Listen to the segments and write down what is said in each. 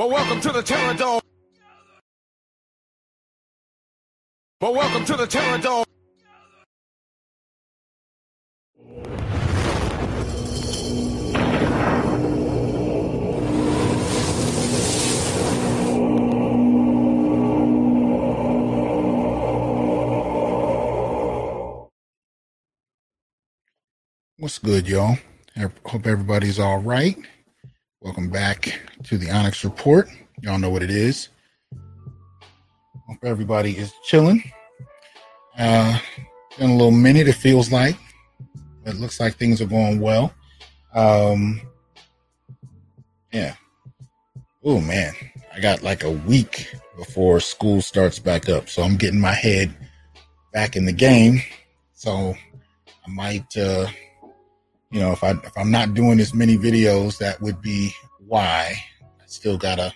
But welcome to the Terror Dome. But welcome to the Terror Dome. What's good, y'all? Hope everybody's all right. Welcome back to the Onyx Report. Y'all know what it is. Hope everybody is chilling. Uh, in a little minute, it feels like. It looks like things are going well. Um, yeah. Oh man, I got like a week before school starts back up, so I'm getting my head back in the game. So I might. Uh, you know, if I if I'm not doing as many videos, that would be why. I still gotta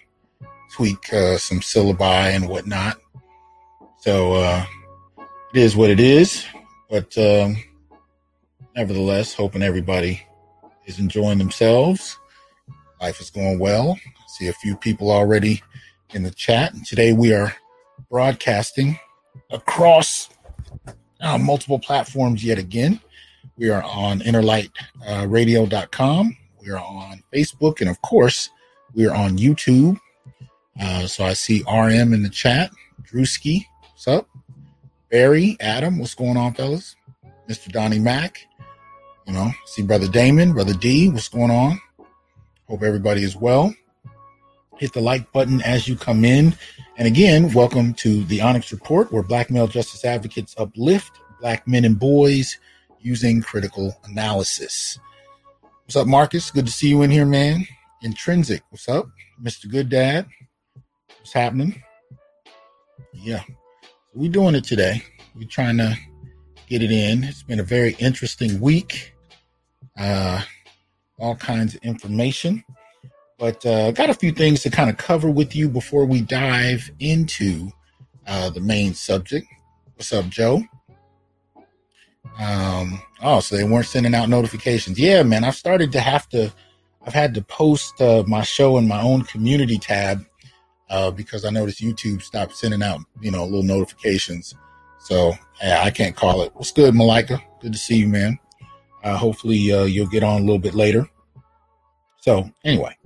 tweak uh, some syllabi and whatnot. So uh, it is what it is. But um, nevertheless, hoping everybody is enjoying themselves. Life is going well. I see a few people already in the chat. And today we are broadcasting across uh, multiple platforms yet again. We are on innerlightradio.com. We are on Facebook. And of course, we are on YouTube. Uh, so I see RM in the chat. Drewski, what's up? Barry, Adam, what's going on, fellas? Mr. Donnie Mack, you know, see Brother Damon, Brother D, what's going on? Hope everybody is well. Hit the like button as you come in. And again, welcome to the Onyx Report, where black male justice advocates uplift black men and boys using critical analysis. What's up, Marcus? Good to see you in here, man. Intrinsic, what's up? Mr. Good Dad, what's happening? Yeah, we're doing it today. We're trying to get it in. It's been a very interesting week. Uh, all kinds of information, but uh, got a few things to kind of cover with you before we dive into uh, the main subject. What's up, Joe? Um, oh, so they weren't sending out notifications. Yeah, man, I've started to have to, I've had to post uh, my show in my own community tab uh, because I noticed YouTube stopped sending out, you know, little notifications. So yeah, I can't call it. What's good, Malika? Good to see you, man. Uh, hopefully uh, you'll get on a little bit later. So anyway,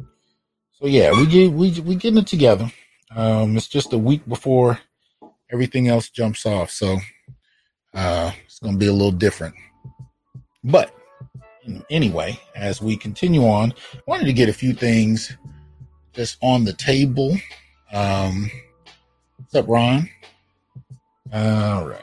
so yeah, we get we we getting it together. Um, it's just a week before everything else jumps off. So uh, it's going to be a little different. But anyway, as we continue on, I wanted to get a few things just on the table. Um, what's up, Ron? All right.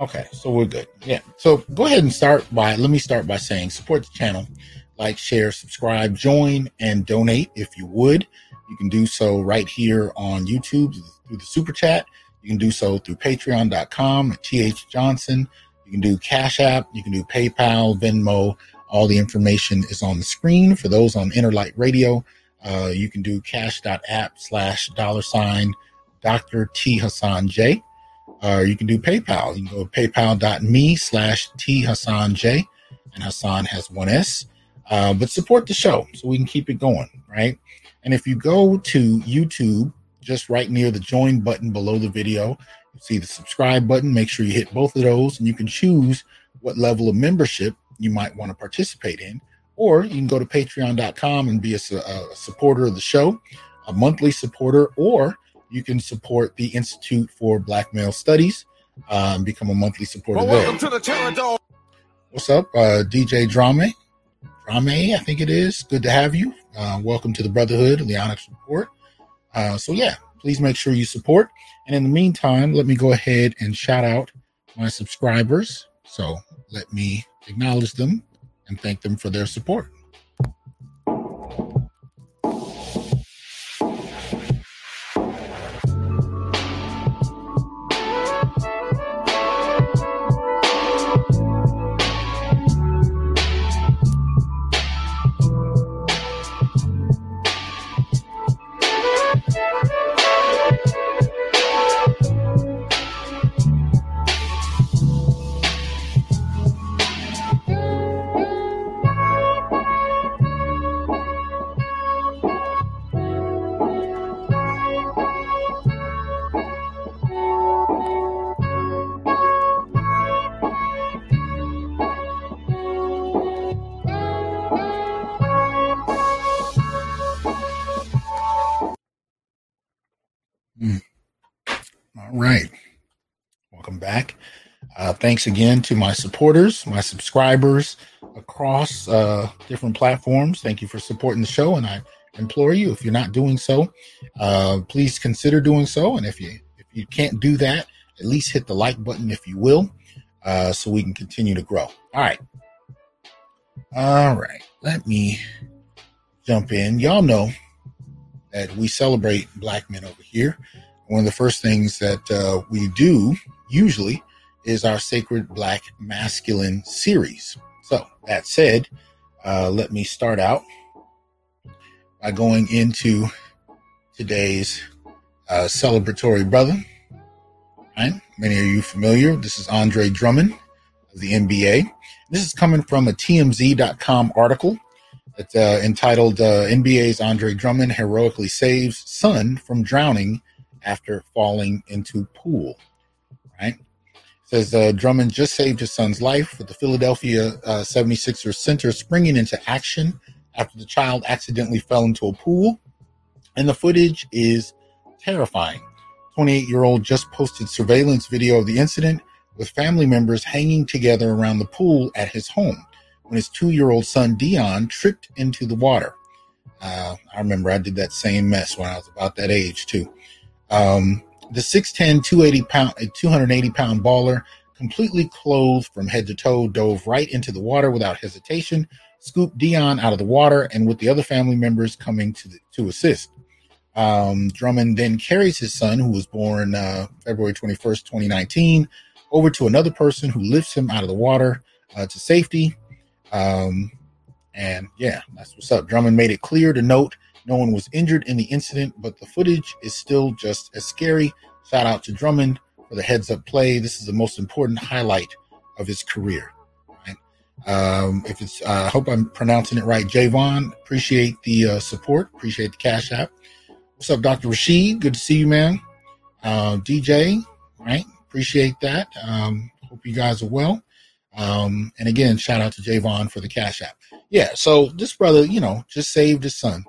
Okay, so we're good. Yeah. So go ahead and start by, let me start by saying support the channel, like, share, subscribe, join, and donate if you would. You can do so right here on YouTube through the super chat. You can do so through patreon.com, TH Johnson. You can do Cash App. You can do PayPal, Venmo. All the information is on the screen. For those on InnerLight Radio, uh, you can do cash.app slash dollar sign Dr. T Hasan J. Or you can do PayPal. You can go to paypal.me slash T Hasan J. And Hasan has one S. Uh, but support the show so we can keep it going, right? And if you go to YouTube, just right near the join button below the video. You see the subscribe button. Make sure you hit both of those, and you can choose what level of membership you might want to participate in. Or you can go to patreon.com and be a, a supporter of the show, a monthly supporter, or you can support the Institute for Black Male Studies uh, and become a monthly supporter well, welcome there. to the Terror. What's up, uh, DJ Drame? Drame, I think it is. Good to have you. Uh, welcome to the Brotherhood Onyx Report. Uh, so yeah, please make sure you support. And in the meantime, let me go ahead and shout out my subscribers. So let me acknowledge them and thank them for their support. Thanks again to my supporters, my subscribers across uh, different platforms. Thank you for supporting the show, and I implore you, if you're not doing so, uh, please consider doing so. And if you if you can't do that, at least hit the like button if you will, uh, so we can continue to grow. All right, all right. Let me jump in. Y'all know that we celebrate Black men over here. One of the first things that uh, we do usually is our Sacred Black Masculine series. So, that said, uh, let me start out by going into today's uh, celebratory brother. Right? Many of you familiar. This is Andre Drummond of the NBA. This is coming from a TMZ.com article that's uh, entitled uh, NBA's Andre Drummond heroically saves son from drowning after falling into pool. Right? Says uh, Drummond just saved his son's life with the Philadelphia uh, 76ers center springing into action after the child accidentally fell into a pool. And the footage is terrifying. 28 year old just posted surveillance video of the incident with family members hanging together around the pool at his home when his two year old son Dion tripped into the water. Uh, I remember I did that same mess when I was about that age, too. Um, the 6'10, 280 pound, 280 pound baller, completely clothed from head to toe, dove right into the water without hesitation, scooped Dion out of the water, and with the other family members coming to, the, to assist. Um, Drummond then carries his son, who was born uh, February 21st, 2019, over to another person who lifts him out of the water uh, to safety. Um, and yeah, that's what's up. Drummond made it clear to note no one was injured in the incident, but the footage is still just as scary. Shout out to Drummond for the heads up play. This is the most important highlight of his career. Right? Um, if it's, uh, I hope I'm pronouncing it right. Javon, appreciate the uh, support, appreciate the cash app. What's up, Dr. Rashid? Good to see you, man. Uh, DJ, right? Appreciate that. Um, hope you guys are well. Um, and again, shout out to Javon for the cash app. Yeah, so this brother, you know, just saved his son.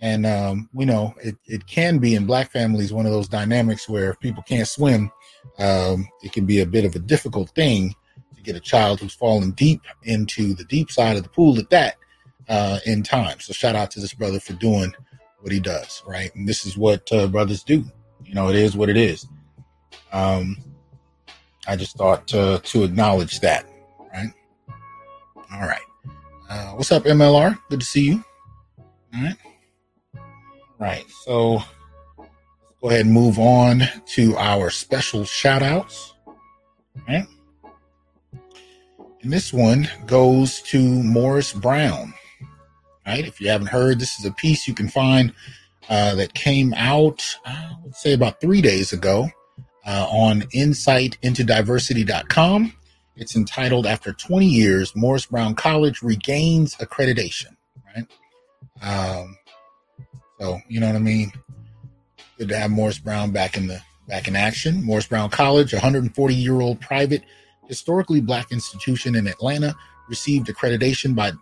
And um, we know it, it can be in black families one of those dynamics where if people can't swim, um, it can be a bit of a difficult thing to get a child who's fallen deep into the deep side of the pool at that uh, in time. So shout out to this brother for doing what he does, right? And this is what uh, brothers do. You know, it is what it is. Um, I just thought to, to acknowledge that, right? All right. Uh, what's up, MLR? Good to see you. All right. Right. So let's go ahead and move on to our special shout outs. Right. And this one goes to Morris Brown. Right. If you haven't heard, this is a piece you can find uh, that came out, uh, let's say about three days ago uh, on insightintodiversity.com. It's entitled After 20 Years, Morris Brown College Regains Accreditation. Right. Um, so you know what I mean. Good to have Morris Brown back in the back in action. Morris Brown College, a 140 year old private, historically black institution in Atlanta, received accreditation by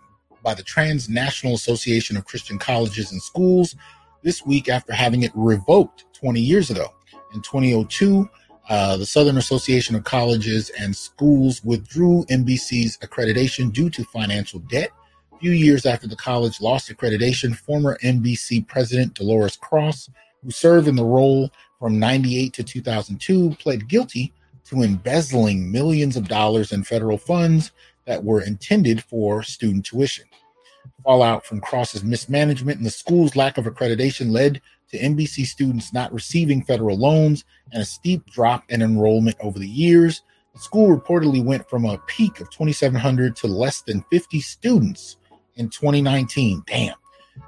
by the Transnational Association of Christian Colleges and Schools this week after having it revoked 20 years ago. In 2002, uh, the Southern Association of Colleges and Schools withdrew MBC's accreditation due to financial debt. A few years after the college lost accreditation, former MBC president Dolores Cross, who served in the role from 98 to 2002, pled guilty to embezzling millions of dollars in federal funds that were intended for student tuition. Fallout from Cross's mismanagement and the school's lack of accreditation led to MBC students not receiving federal loans and a steep drop in enrollment over the years. The school reportedly went from a peak of 2,700 to less than 50 students in 2019. Damn.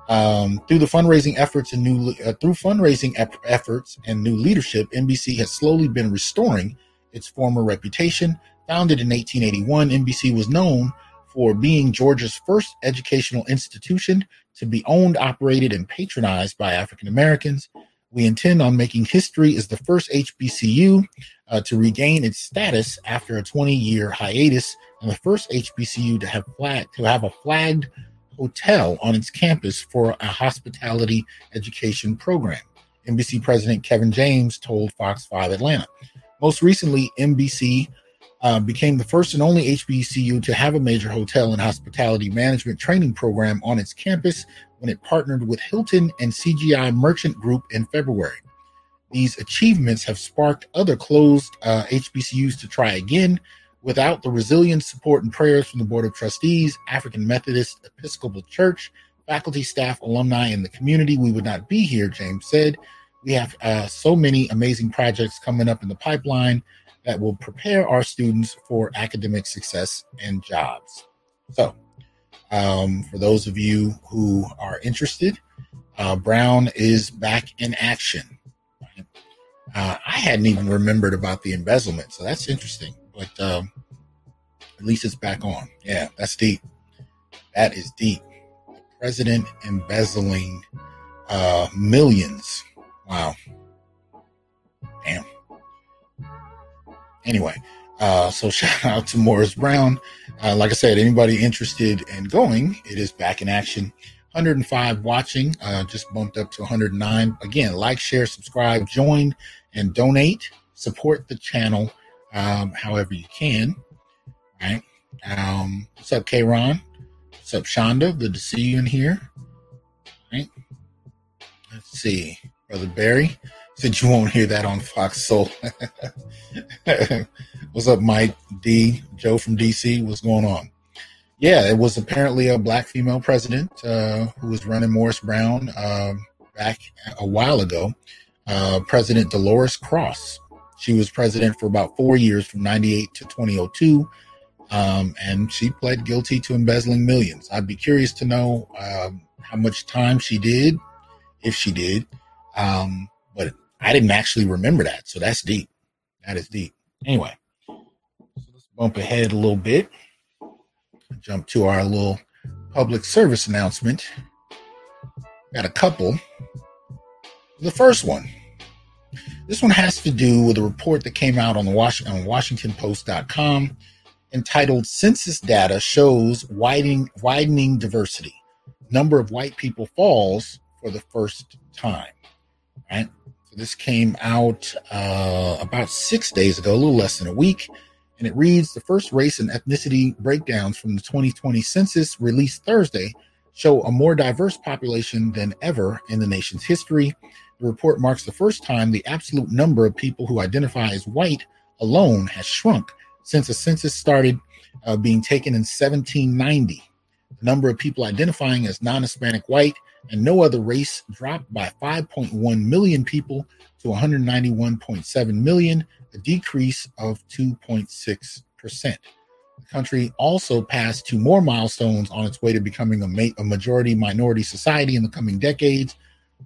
Um, through the fundraising efforts and new uh, through fundraising ep- efforts and new leadership, MBC has slowly been restoring its former reputation. Founded in 1881, MBC was known for being Georgia's first educational institution to be owned, operated, and patronized by African Americans. We intend on making history as the first HBCU uh, to regain its status after a 20-year hiatus, and the first HBCU to have flag to have a flagged hotel on its campus for a hospitality education program. MBC President Kevin James told Fox 5 Atlanta. Most recently, MBC uh, became the first and only HBCU to have a major hotel and hospitality management training program on its campus when it partnered with Hilton and CGI Merchant Group in February. These achievements have sparked other closed uh, HBCUs to try again. Without the resilience, support, and prayers from the Board of Trustees, African Methodist Episcopal Church, faculty, staff, alumni, and the community, we would not be here, James said. We have uh, so many amazing projects coming up in the pipeline that will prepare our students for academic success and jobs. So, um, for those of you who are interested, uh, Brown is back in action. Uh, I hadn't even remembered about the embezzlement, so that's interesting. But um, at least it's back on. Yeah, that's deep. That is deep. The president embezzling uh, millions. Wow. Damn. Anyway, uh, so shout out to Morris Brown. Uh, like I said, anybody interested in going, it is back in action. 105 watching, uh, just bumped up to 109. Again, like, share, subscribe, join, and donate. Support the channel um, however you can. Right? Um, what's up, K Ron? What's up, Shonda? Good to see you in here. Right? Let's see. Brother Barry said you won't hear that on Fox Soul. What's up, Mike D? Joe from DC? What's going on? Yeah, it was apparently a black female president uh, who was running Morris Brown uh, back a while ago. Uh, president Dolores Cross. She was president for about four years from 98 to 2002. Um, and she pled guilty to embezzling millions. I'd be curious to know um, how much time she did, if she did. Um, I didn't actually remember that. So that's deep. That is deep. Anyway, so let's bump ahead a little bit. Jump to our little public service announcement. Got a couple. The first one. This one has to do with a report that came out on the Washington, on WashingtonPost.com entitled Census Data Shows Widening, Widening Diversity. Number of white people falls for the first time. Right? This came out uh, about six days ago, a little less than a week. And it reads The first race and ethnicity breakdowns from the 2020 census released Thursday show a more diverse population than ever in the nation's history. The report marks the first time the absolute number of people who identify as white alone has shrunk since the census started uh, being taken in 1790. Number of people identifying as non Hispanic white and no other race dropped by 5.1 million people to 191.7 million, a decrease of 2.6%. The country also passed two more milestones on its way to becoming a, ma- a majority minority society in the coming decades.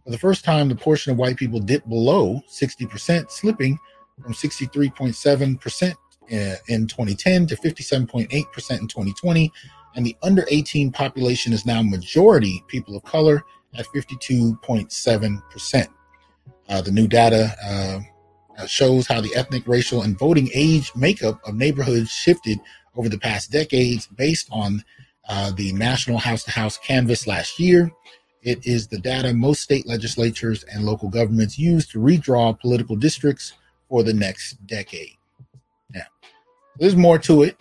For the first time, the portion of white people dipped below 60%, slipping from 63.7% uh, in 2010 to 57.8% in 2020 and the under 18 population is now majority people of color at 52.7%. Uh, the new data uh, uh, shows how the ethnic, racial, and voting age makeup of neighborhoods shifted over the past decades based on uh, the National House to House Canvass last year. It is the data most state legislatures and local governments use to redraw political districts for the next decade. Now, there's more to it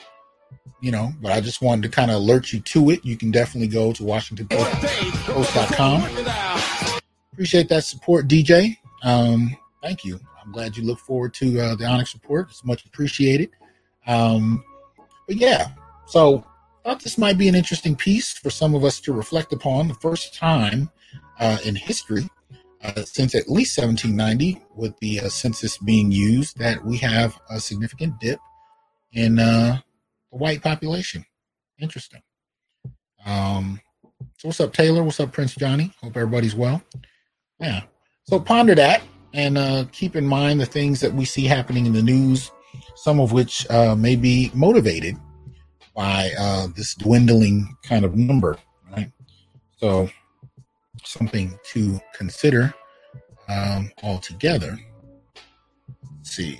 you know, but I just wanted to kind of alert you to it. You can definitely go to WashingtonPost.com. Appreciate that support, DJ. Um, thank you. I'm glad you look forward to uh, the Onyx report. It's much appreciated. Um, but yeah, so I thought this might be an interesting piece for some of us to reflect upon. The first time uh, in history uh, since at least 1790, with the uh, census being used, that we have a significant dip in uh, the white population. Interesting. Um, so what's up, Taylor? What's up, Prince Johnny? Hope everybody's well. Yeah. So ponder that and uh, keep in mind the things that we see happening in the news, some of which uh, may be motivated by uh, this dwindling kind of number, right? So something to consider um, altogether. Let's see.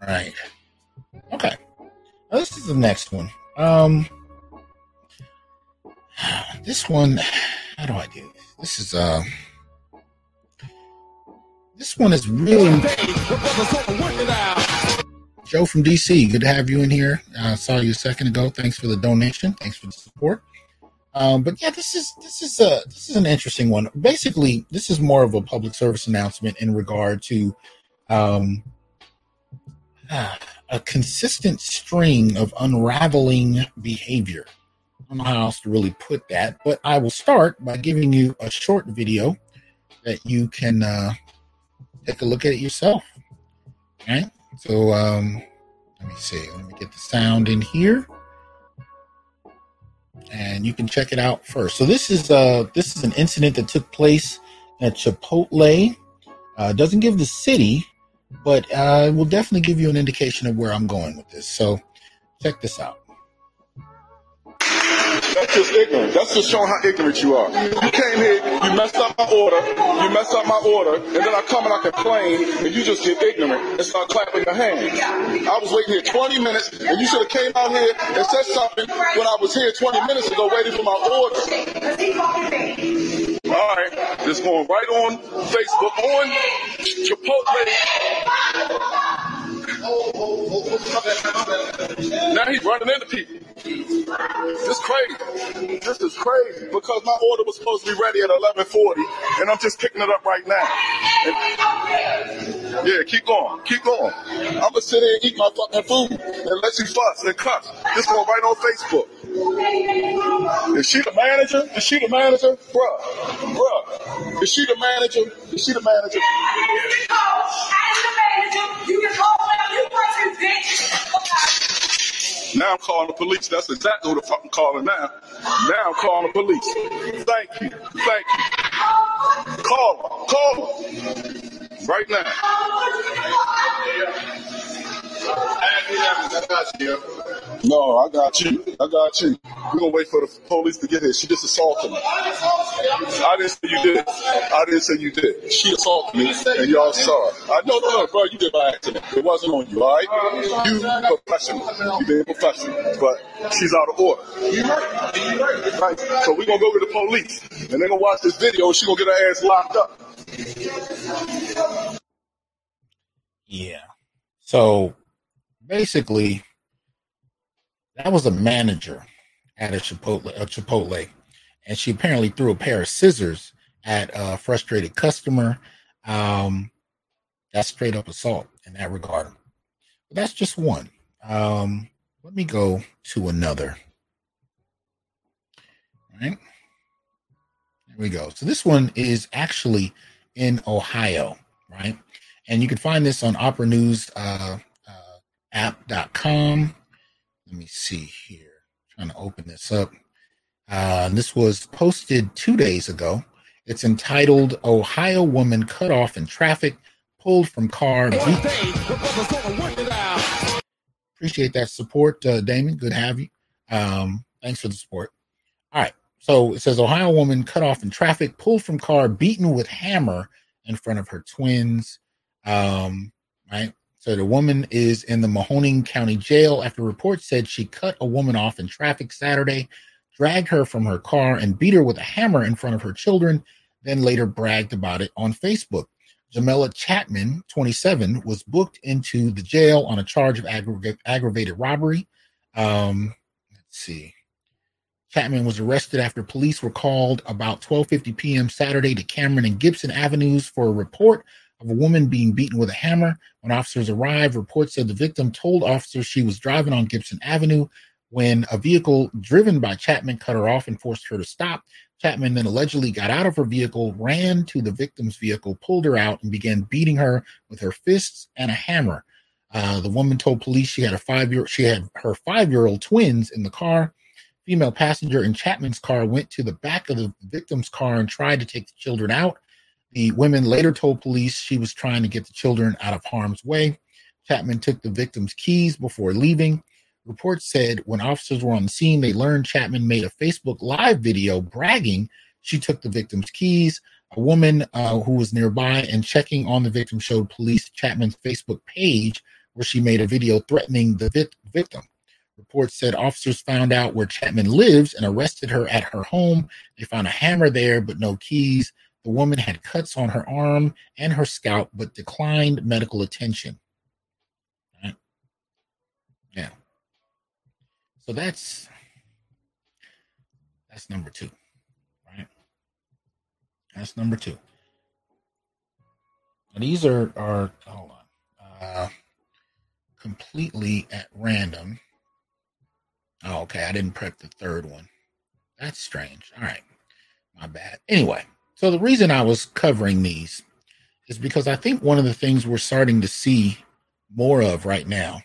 All right. Okay. Now, this is the next one. Um, this one, how do I do this? This is uh, this one is really Joe from DC. Good to have you in here. I saw you a second ago. Thanks for the donation. Thanks for the support. Um, but yeah, this is this is a this is an interesting one. Basically, this is more of a public service announcement in regard to um, a consistent string of unraveling behavior. I don't know how else to really put that, but I will start by giving you a short video that you can uh, take a look at it yourself. All right. So um, let me see. Let me get the sound in here and you can check it out first. So this is uh this is an incident that took place at Chipotle. Uh, doesn't give the city, but uh, will definitely give you an indication of where I'm going with this. So check this out. That's just ignorant. That's just showing how ignorant you are. You came here, you messed up my order, you messed up my order, and then I come and I complain, and you just get ignorant and start clapping your hands. I was waiting here 20 minutes, and you should have came out here and said something when I was here 20 minutes ago waiting for my order. All right, this going right on Facebook, on Chipotle. Now he's running into people. This is crazy. This is crazy because my order was supposed to be ready at 11:40, and I'm just picking it up right now. And, yeah, keep going, keep going. I'm gonna sit here and eat my fucking food and let you fuss and cuss. This going right on Facebook. Is she the manager? Is she the manager? Bruh, bruh. Is she the manager? Is she the manager? You can call whatever you want to, bitch. Now I'm calling the police. That's exactly who the fuck I'm calling now. Now I'm calling the police. Thank you. Thank you. Call her. Call her. Right now. No, I got you. I got you. We're gonna wait for the police to get here. She just assaulted me. I didn't say you did. I didn't say you did. She assaulted me, and y'all saw it. I know, no, no, bro, you did by accident. It wasn't on you, all right? You professional. You being professional, but she's out of order. Right. So we're gonna go to the police, and they're gonna watch this video. and She gonna get her ass locked up. Yeah. So basically, that was a manager at a Chipotle, a Chipotle, and she apparently threw a pair of scissors at a frustrated customer. Um, that's straight up assault in that regard. But that's just one. Um, let me go to another. All right. There we go. So this one is actually in Ohio, right? And you can find this on Opera News uh, app.com. Let me see here. I'm trying to open this up. Uh, this was posted two days ago. It's entitled Ohio Woman Cut Off in Traffic, Pulled from Car. Appreciate that support, uh, Damon. Good to have you. Um, thanks for the support. All right. So it says Ohio woman cut off in traffic, pulled from car, beaten with hammer in front of her twins. Um, right. So the woman is in the Mahoning County Jail after reports said she cut a woman off in traffic Saturday, dragged her from her car, and beat her with a hammer in front of her children. Then later bragged about it on Facebook. Jamela Chapman, 27, was booked into the jail on a charge of aggra- aggravated robbery. Um, let's see. Chapman was arrested after police were called about 12:50 p.m. Saturday to Cameron and Gibson Avenues for a report of a woman being beaten with a hammer. When officers arrived, reports said the victim told officers she was driving on Gibson Avenue when a vehicle driven by Chapman cut her off and forced her to stop. Chapman then allegedly got out of her vehicle, ran to the victim's vehicle, pulled her out, and began beating her with her fists and a hammer. Uh, the woman told police she had a five year she had her five year old twins in the car. Female passenger in Chapman's car went to the back of the victim's car and tried to take the children out. The women later told police she was trying to get the children out of harm's way. Chapman took the victim's keys before leaving. Reports said when officers were on the scene, they learned Chapman made a Facebook Live video bragging she took the victim's keys. A woman uh, who was nearby and checking on the victim showed police Chapman's Facebook page where she made a video threatening the vic- victim. Reports said officers found out where Chapman lives and arrested her at her home. They found a hammer there, but no keys. The woman had cuts on her arm and her scalp, but declined medical attention. Right? Yeah. So that's that's number two. Right? That's number two. And these are are hold on. Uh completely at random. Oh, okay. I didn't prep the third one. That's strange. All right. My bad. Anyway, so the reason I was covering these is because I think one of the things we're starting to see more of right now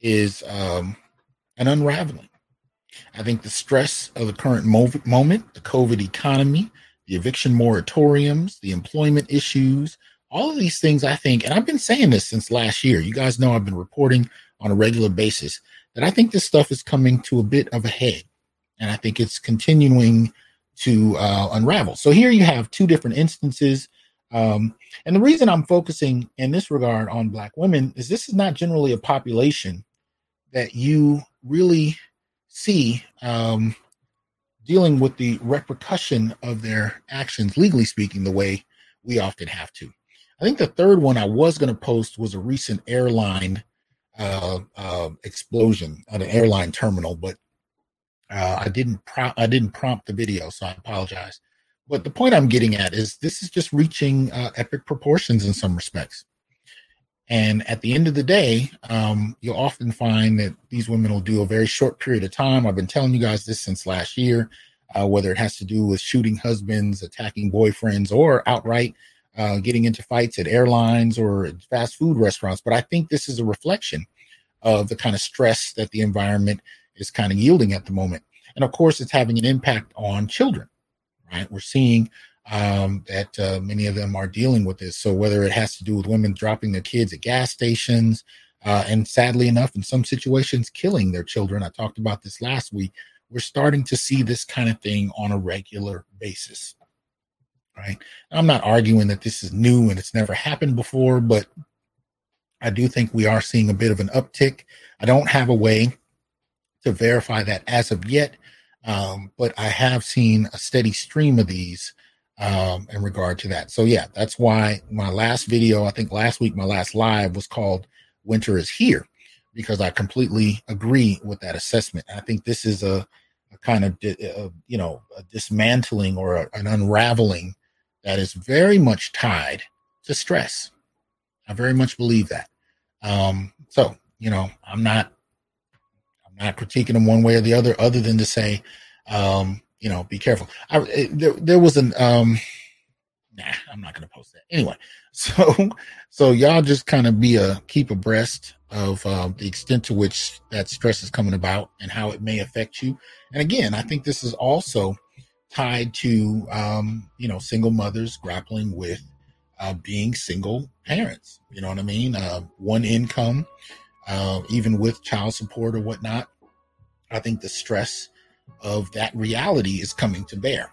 is um, an unraveling. I think the stress of the current moment, the COVID economy, the eviction moratoriums, the employment issues, all of these things, I think, and I've been saying this since last year. You guys know I've been reporting on a regular basis that I think this stuff is coming to a bit of a head. And I think it's continuing to uh, unravel. So here you have two different instances. Um, and the reason I'm focusing in this regard on Black women is this is not generally a population that you really see um, dealing with the repercussion of their actions, legally speaking, the way we often have to. I think the third one I was going to post was a recent airline uh, uh, explosion at an airline terminal, but uh, I didn't pro- I didn't prompt the video, so I apologize. But the point I'm getting at is this is just reaching uh, epic proportions in some respects. And at the end of the day, um, you'll often find that these women will do a very short period of time. I've been telling you guys this since last year, uh, whether it has to do with shooting husbands, attacking boyfriends, or outright uh, getting into fights at airlines or fast food restaurants. But I think this is a reflection of the kind of stress that the environment is kind of yielding at the moment. And of course, it's having an impact on children, right? We're seeing um, that uh, many of them are dealing with this. So whether it has to do with women dropping their kids at gas stations, uh, and sadly enough, in some situations, killing their children. I talked about this last week. We're starting to see this kind of thing on a regular basis right? I'm not arguing that this is new and it's never happened before, but I do think we are seeing a bit of an uptick. I don't have a way to verify that as of yet, um, but I have seen a steady stream of these um, in regard to that. So, yeah, that's why my last video, I think last week, my last live was called Winter is Here, because I completely agree with that assessment. I think this is a, a kind of, uh, you know, a dismantling or a, an unraveling that is very much tied to stress. I very much believe that. Um, so, you know, I'm not, not critiquing them one way or the other, other than to say, um, you know, be careful. I, it, there, there was an, um, nah, I'm not going to post that anyway. So, so y'all just kind of be a keep abreast of uh, the extent to which that stress is coming about and how it may affect you. And again, I think this is also tied to um, you know single mothers grappling with uh, being single parents. You know what I mean? Uh, one income, uh, even with child support or whatnot. I think the stress of that reality is coming to bear.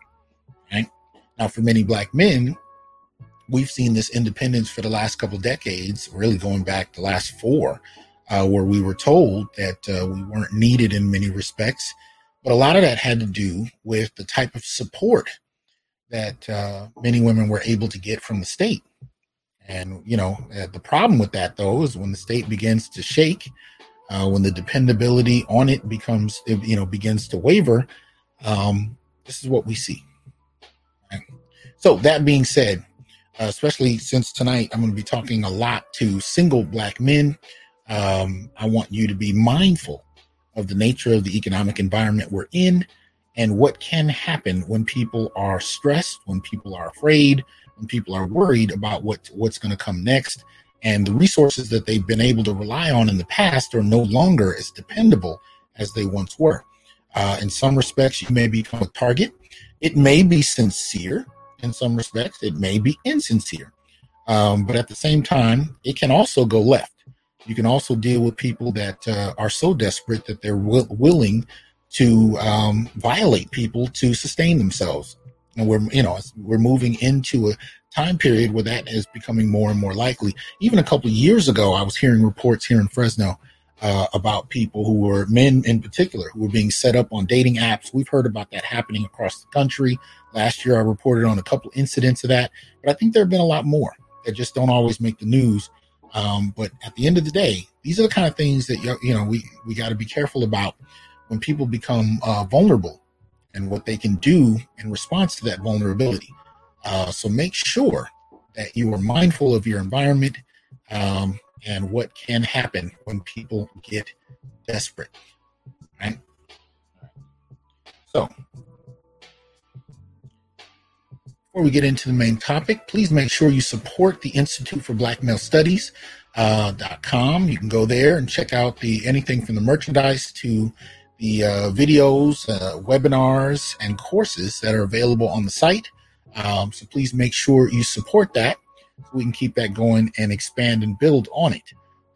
Right now, for many black men, we've seen this independence for the last couple decades, really going back the last four, uh, where we were told that uh, we weren't needed in many respects but a lot of that had to do with the type of support that uh, many women were able to get from the state. And, you know, uh, the problem with that, though, is when the state begins to shake, uh, when the dependability on it becomes, you know, begins to waver, um, this is what we see. So, that being said, uh, especially since tonight I'm going to be talking a lot to single black men, um, I want you to be mindful of the nature of the economic environment we're in and what can happen when people are stressed, when people are afraid, when people are worried about what what's going to come next and the resources that they've been able to rely on in the past are no longer as dependable as they once were. Uh, in some respects, you may become a target. It may be sincere. In some respects, it may be insincere. Um, but at the same time, it can also go left. You can also deal with people that uh, are so desperate that they're w- willing to um, violate people to sustain themselves. And we're, you know, we're moving into a time period where that is becoming more and more likely. Even a couple of years ago, I was hearing reports here in Fresno uh, about people who were men in particular who were being set up on dating apps. We've heard about that happening across the country. Last year, I reported on a couple incidents of that, but I think there have been a lot more that just don't always make the news. Um, but at the end of the day, these are the kind of things that you know we we got to be careful about when people become uh, vulnerable and what they can do in response to that vulnerability. Uh, so make sure that you are mindful of your environment um, and what can happen when people get desperate. Right. So before we get into the main topic, please make sure you support the Institute for Black Male Studies. Uh, .com. You can go there and check out the anything from the merchandise to the uh, videos, uh, webinars, and courses that are available on the site. Um, so please make sure you support that so we can keep that going and expand and build on it.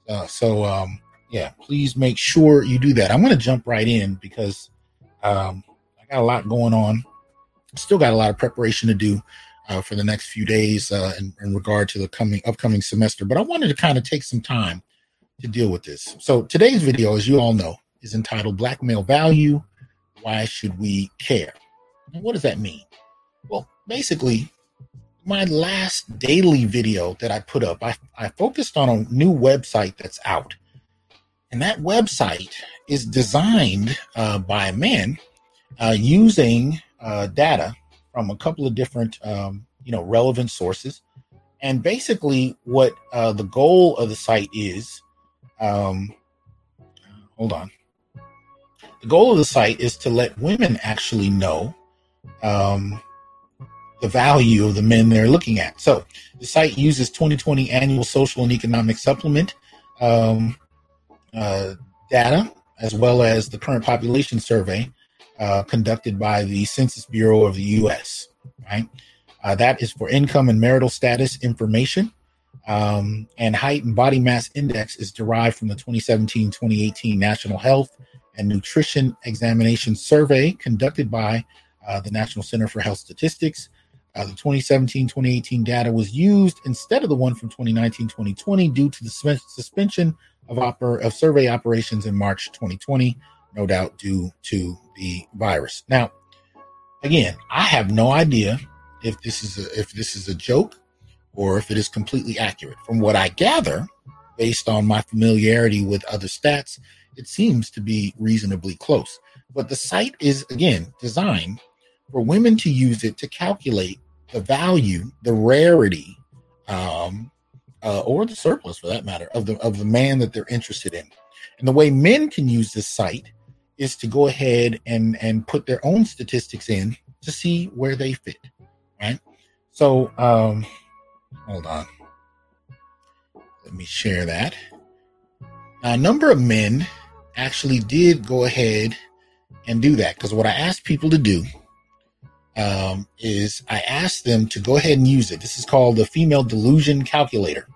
Uh, so um, yeah, please make sure you do that. I'm going to jump right in because um, I got a lot going on. Still got a lot of preparation to do uh, for the next few days uh, in, in regard to the coming upcoming semester. But I wanted to kind of take some time to deal with this. So today's video, as you all know, is entitled Black Male Value. Why should we care? What does that mean? Well, basically, my last daily video that I put up, I, I focused on a new website that's out. And that website is designed uh, by a man uh, using uh, data from a couple of different, um, you know, relevant sources. And basically, what uh, the goal of the site is, um, hold on. The goal of the site is to let women actually know um, the value of the men they're looking at. So the site uses 2020 annual social and economic supplement um, uh, data as well as the current population survey uh, conducted by the Census Bureau of the U.S. Right, uh, that is for income and marital status information. Um, and height and body mass index is derived from the 2017-2018 National Health and Nutrition Examination Survey conducted by uh, the National Center for Health Statistics. Uh, the 2017-2018 data was used instead of the one from 2019-2020 due to the suspension of, oper- of survey operations in March 2020 no doubt due to the virus. Now, again, I have no idea if this is a, if this is a joke or if it is completely accurate. From what I gather, based on my familiarity with other stats, it seems to be reasonably close. But the site is again designed for women to use it to calculate the value, the rarity, um, uh, or the surplus for that matter of the of the man that they're interested in. And the way men can use this site is to go ahead and and put their own statistics in to see where they fit right so um hold on let me share that now, a number of men actually did go ahead and do that because what i asked people to do um, is i asked them to go ahead and use it this is called the female delusion calculator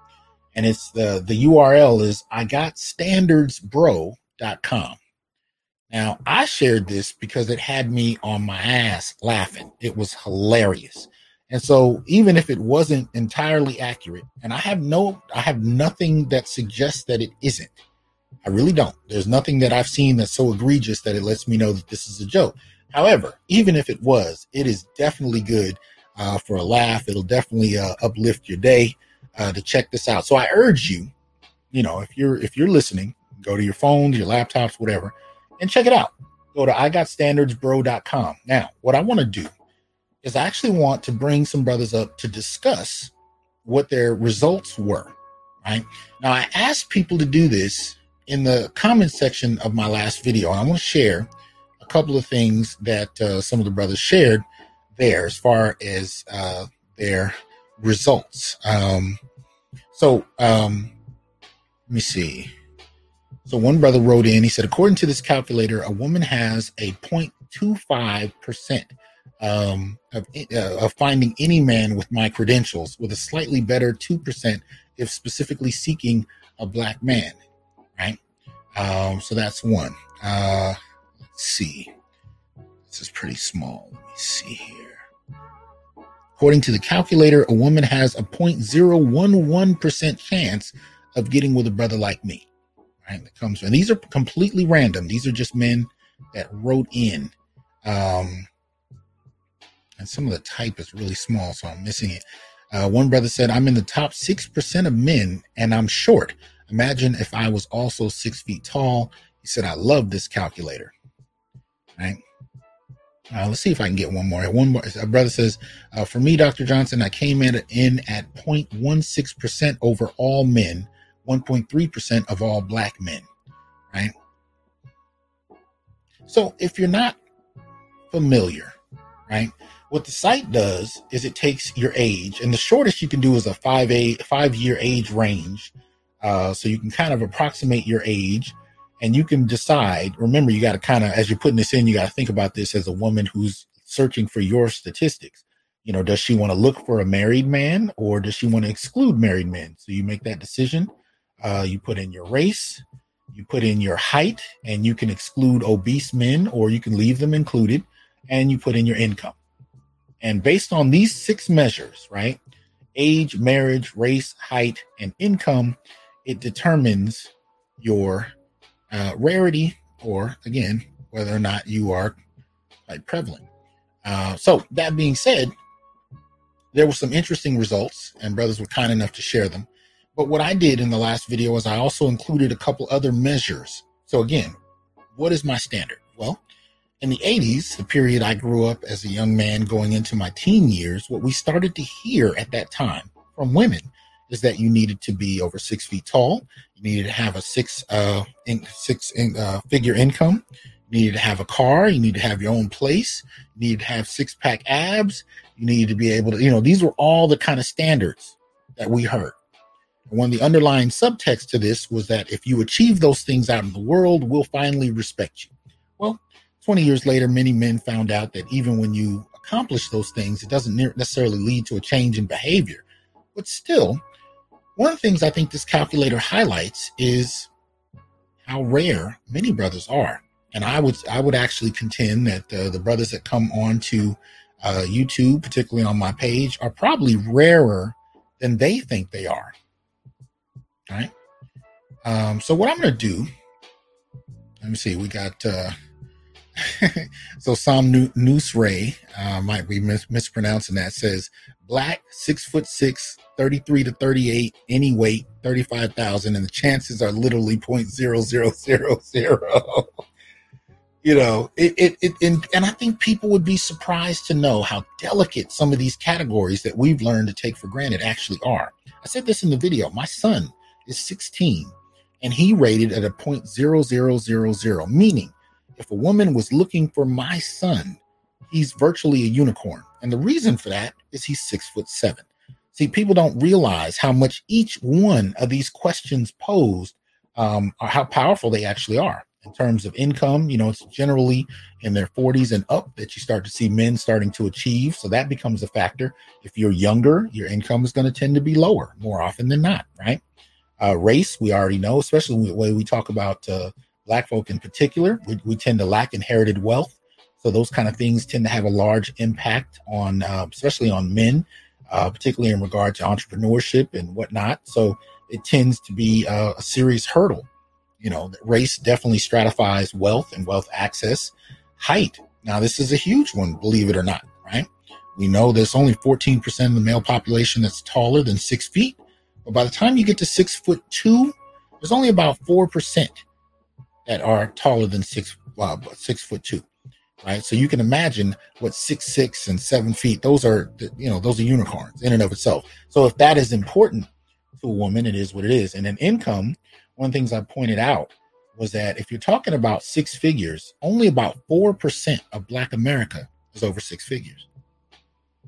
and it's the the url is i got standardsbro.com now, I shared this because it had me on my ass laughing. It was hilarious. And so even if it wasn't entirely accurate, and I have no I have nothing that suggests that it isn't. I really don't. There's nothing that I've seen that's so egregious that it lets me know that this is a joke. However, even if it was, it is definitely good uh, for a laugh. It'll definitely uh, uplift your day uh, to check this out. So I urge you, you know, if you're if you're listening, go to your phones, your laptops, whatever, and check it out. Go to igotstandardsbro.com. Now, what I want to do is I actually want to bring some brothers up to discuss what their results were. Right now, I asked people to do this in the comment section of my last video. I want to share a couple of things that uh, some of the brothers shared there as far as uh, their results. Um, so, um, let me see. So one brother wrote in, he said, according to this calculator, a woman has a 0.25% um, of, uh, of finding any man with my credentials, with a slightly better 2% if specifically seeking a black man, right? Um, so that's one. Uh, let's see. This is pretty small. Let me see here. According to the calculator, a woman has a 0.011% chance of getting with a brother like me right? That comes, and these are completely random. These are just men that wrote in. Um, and some of the type is really small, so I'm missing it. Uh, one brother said, I'm in the top 6% of men and I'm short. Imagine if I was also six feet tall. He said, I love this calculator. Right. Uh, let's see if I can get one more. One more. A brother says, uh, for me, Dr. Johnson, I came in, in at 0.16% over all men, 1.3% of all black men. Right. So if you're not familiar, right, what the site does is it takes your age, and the shortest you can do is a five a five year age range. Uh, so you can kind of approximate your age, and you can decide. Remember, you got to kind of, as you're putting this in, you got to think about this as a woman who's searching for your statistics. You know, does she want to look for a married man, or does she want to exclude married men? So you make that decision. Uh, you put in your race, you put in your height, and you can exclude obese men, or you can leave them included, and you put in your income. And based on these six measures, right? Age, marriage, race, height, and income, it determines your uh, rarity or, again, whether or not you are like prevalent. Uh, so, that being said, there were some interesting results, and brothers were kind enough to share them. But what I did in the last video is I also included a couple other measures. So, again, what is my standard? Well, in the 80s, the period I grew up as a young man going into my teen years, what we started to hear at that time from women is that you needed to be over six feet tall, you needed to have a six uh in, six in, uh, figure income, you needed to have a car, you need to have your own place, you needed to have six pack abs, you needed to be able to, you know, these were all the kind of standards that we heard. One of the underlying subtext to this was that if you achieve those things out in the world, we'll finally respect you. Well, 20 years later, many men found out that even when you accomplish those things, it doesn't necessarily lead to a change in behavior. But still, one of the things I think this calculator highlights is how rare many brothers are. And I would I would actually contend that uh, the brothers that come on to uh, YouTube, particularly on my page, are probably rarer than they think they are. All right. Um, so what I'm going to do, let me see. We got uh, so Psalm Noose Ray uh, might be mis- mispronouncing that. Says black, six foot six, 33 to 38, any weight, 35,000, and the chances are literally point zero zero zero zero. you know, it, it, it and, and I think people would be surprised to know how delicate some of these categories that we've learned to take for granted actually are. I said this in the video. My son is 16 and he rated at a point zero zero zero zero, meaning if a woman was looking for my son, he's virtually a unicorn. And the reason for that is he's six foot seven. See, people don't realize how much each one of these questions posed um, or how powerful they actually are in terms of income. You know, it's generally in their 40s and up that you start to see men starting to achieve. So that becomes a factor. If you're younger, your income is going to tend to be lower more often than not, right? Uh, race, we already know, especially the way we talk about uh, black folk in particular, we, we tend to lack inherited wealth. So those kind of things tend to have a large impact on, uh, especially on men, uh, particularly in regard to entrepreneurship and whatnot. So it tends to be a, a serious hurdle. You know, race definitely stratifies wealth and wealth access. Height. Now, this is a huge one, believe it or not, right? We know there's only 14% of the male population that's taller than six feet. But by the time you get to six foot two, there's only about 4% that are taller than six uh, six foot two right? So you can imagine what six six and seven feet those are you know those are unicorns in and of itself. So if that is important to a woman it is what it is. And in income one of the things i pointed out was that if you're talking about six figures only about 4% of black america is over six figures.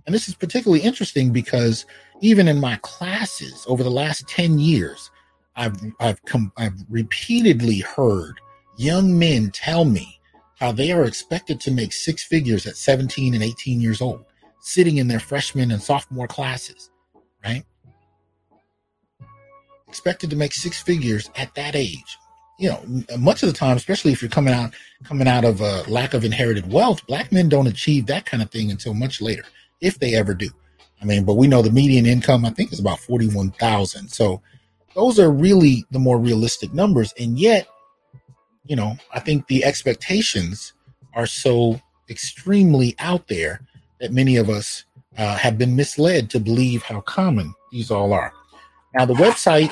And this is particularly interesting because even in my classes over the last 10 years I've I've come I've repeatedly heard young men tell me how they are expected to make six figures at 17 and 18 years old, sitting in their freshman and sophomore classes, right? Expected to make six figures at that age. You know, much of the time, especially if you're coming out coming out of a lack of inherited wealth, black men don't achieve that kind of thing until much later, if they ever do. I mean, but we know the median income I think is about forty one thousand. So those are really the more realistic numbers. And yet, you know, I think the expectations are so extremely out there that many of us uh, have been misled to believe how common these all are. Now, the website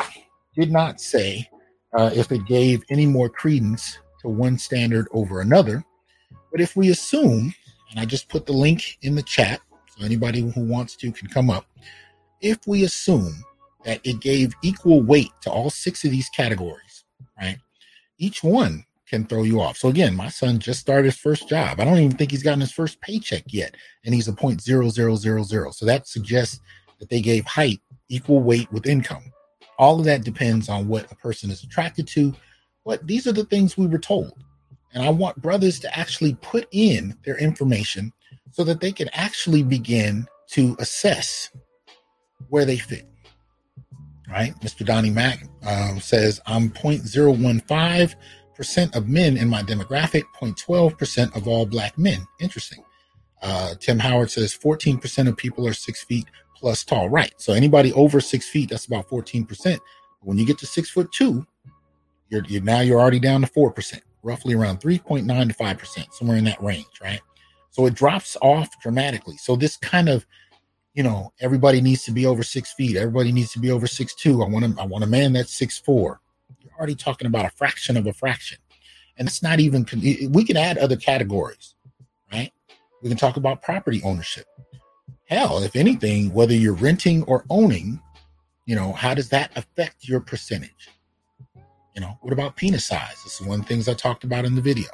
did not say uh, if it gave any more credence to one standard over another. But if we assume, and I just put the link in the chat so anybody who wants to can come up, if we assume that it gave equal weight to all six of these categories, right? Each one can throw you off. So again, my son just started his first job. I don't even think he's gotten his first paycheck yet, and he's a point zero zero zero zero. So that suggests that they gave height equal weight with income. All of that depends on what a person is attracted to. But these are the things we were told. And I want brothers to actually put in their information so that they can actually begin to assess where they fit. Right? Mr. Donnie Mack um, says, I'm 0.015% of men in my demographic, 0.12% of all black men. Interesting. Uh, Tim Howard says 14% of people are six feet plus tall. Right. So anybody over six feet, that's about 14%. When you get to six foot two, you're, you're now you're already down to 4%, roughly around 3.9 to 5%, somewhere in that range, right? So it drops off dramatically. So this kind of, you know, everybody needs to be over six feet. Everybody needs to be over six two. I want a, I want a man that's six four. You're already talking about a fraction of a fraction, and it's not even. We can add other categories, right? We can talk about property ownership. Hell, if anything, whether you're renting or owning, you know, how does that affect your percentage? You know, what about penis size? This is one of the things I talked about in the video,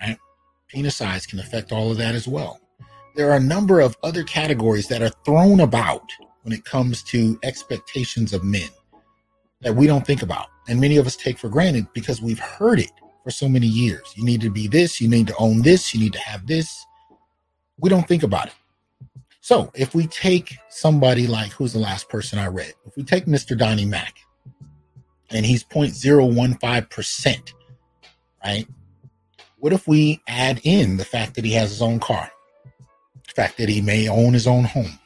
right? Penis size can affect all of that as well. There are a number of other categories that are thrown about when it comes to expectations of men that we don't think about. And many of us take for granted because we've heard it for so many years. You need to be this, you need to own this, you need to have this. We don't think about it. So if we take somebody like who's the last person I read, if we take Mr. Donnie Mack and he's 0.015%, right? What if we add in the fact that he has his own car, the fact that he may own his own home?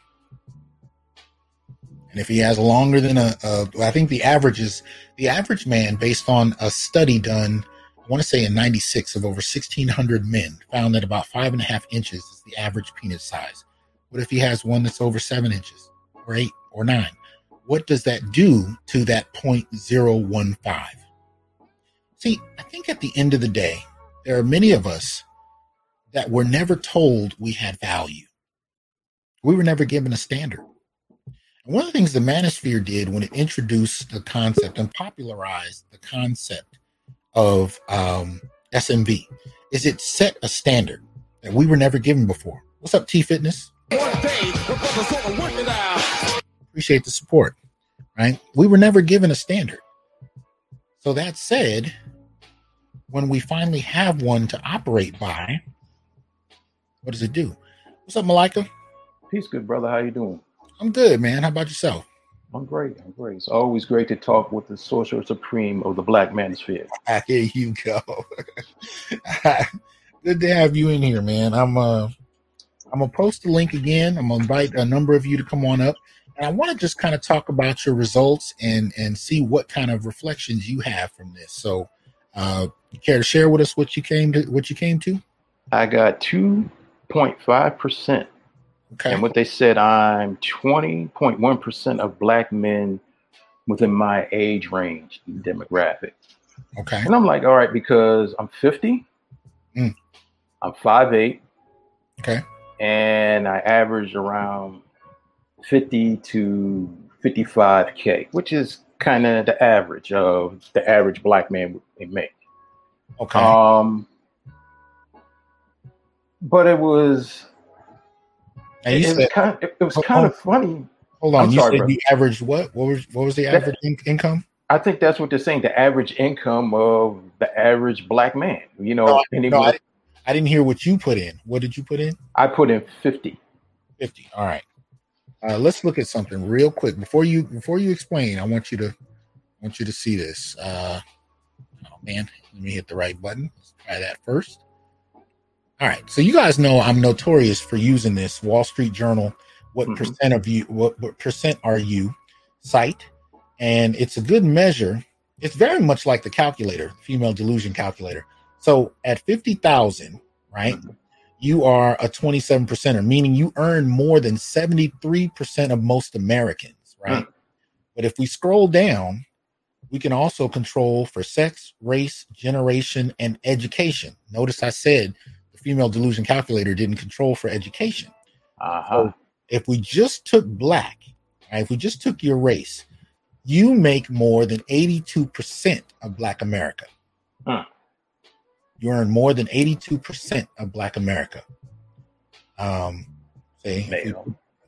And if he has longer than a, a I think the average is the average man, based on a study done, I want to say in 96 of over 1,600 men, found that about five and a half inches is the average penis size. What if he has one that's over seven inches or eight or nine? What does that do to that 0.015? See, I think at the end of the day, there are many of us that were never told we had value. We were never given a standard. And one of the things the Manosphere did when it introduced the concept and popularized the concept of um, SMV is it set a standard that we were never given before. What's up, T Fitness? Appreciate the support, right? We were never given a standard. So that said, when we finally have one to operate by, what does it do? What's up, Malika? Peace, good brother. How you doing? I'm good, man. How about yourself? I'm great. I'm great. It's always great to talk with the sorcerer supreme of the Black Manosphere. Here you go. good to have you in here, man. I'm uh I'm gonna post the link again. I'm gonna invite a number of you to come on up, and I want to just kind of talk about your results and and see what kind of reflections you have from this. So, uh, you care to share with us what you came to? What you came to? I got two point five percent, Okay. and what they said, I'm twenty point one percent of black men within my age range demographic. Okay. And I'm like, all right, because I'm 50, Mm. I'm 5'8, Okay. and I average around 50 to 55K, which is kind of the average of the average black man would make. Okay. Um, but it was it, said, was kind it, it was Hold- kind of funny. hold on. I'm you sorry, said brother. you averaged what? What was what was the average in- income? I think that's what they're saying. The average income of the average black man. You know, No, I- and it No, I, I didn't hear what you put in. What did you put in? I put in 50. 50 all right uh, let's look at something real quick before you before you explain i want you to I want you to see this uh oh man let me hit the right button let's try that first all right so you guys know i'm notorious for using this wall street journal what Mhm. percent of you what, what percent are you site and it's a good measure. It's very much like the calculator, female delusion calculator. So at 50,000, right? Mm-hmm. You are a 27 percenter, meaning you earn more than 73% of most Americans, right? Mm. But if we scroll down, we can also control for sex, race, generation, and education. Notice I said female delusion calculator didn't control for education. Uh-huh. So if we just took black, right, if we just took your race, you make more than 82% of black America. Hmm. You earn more than 82% of black America. Um, if we,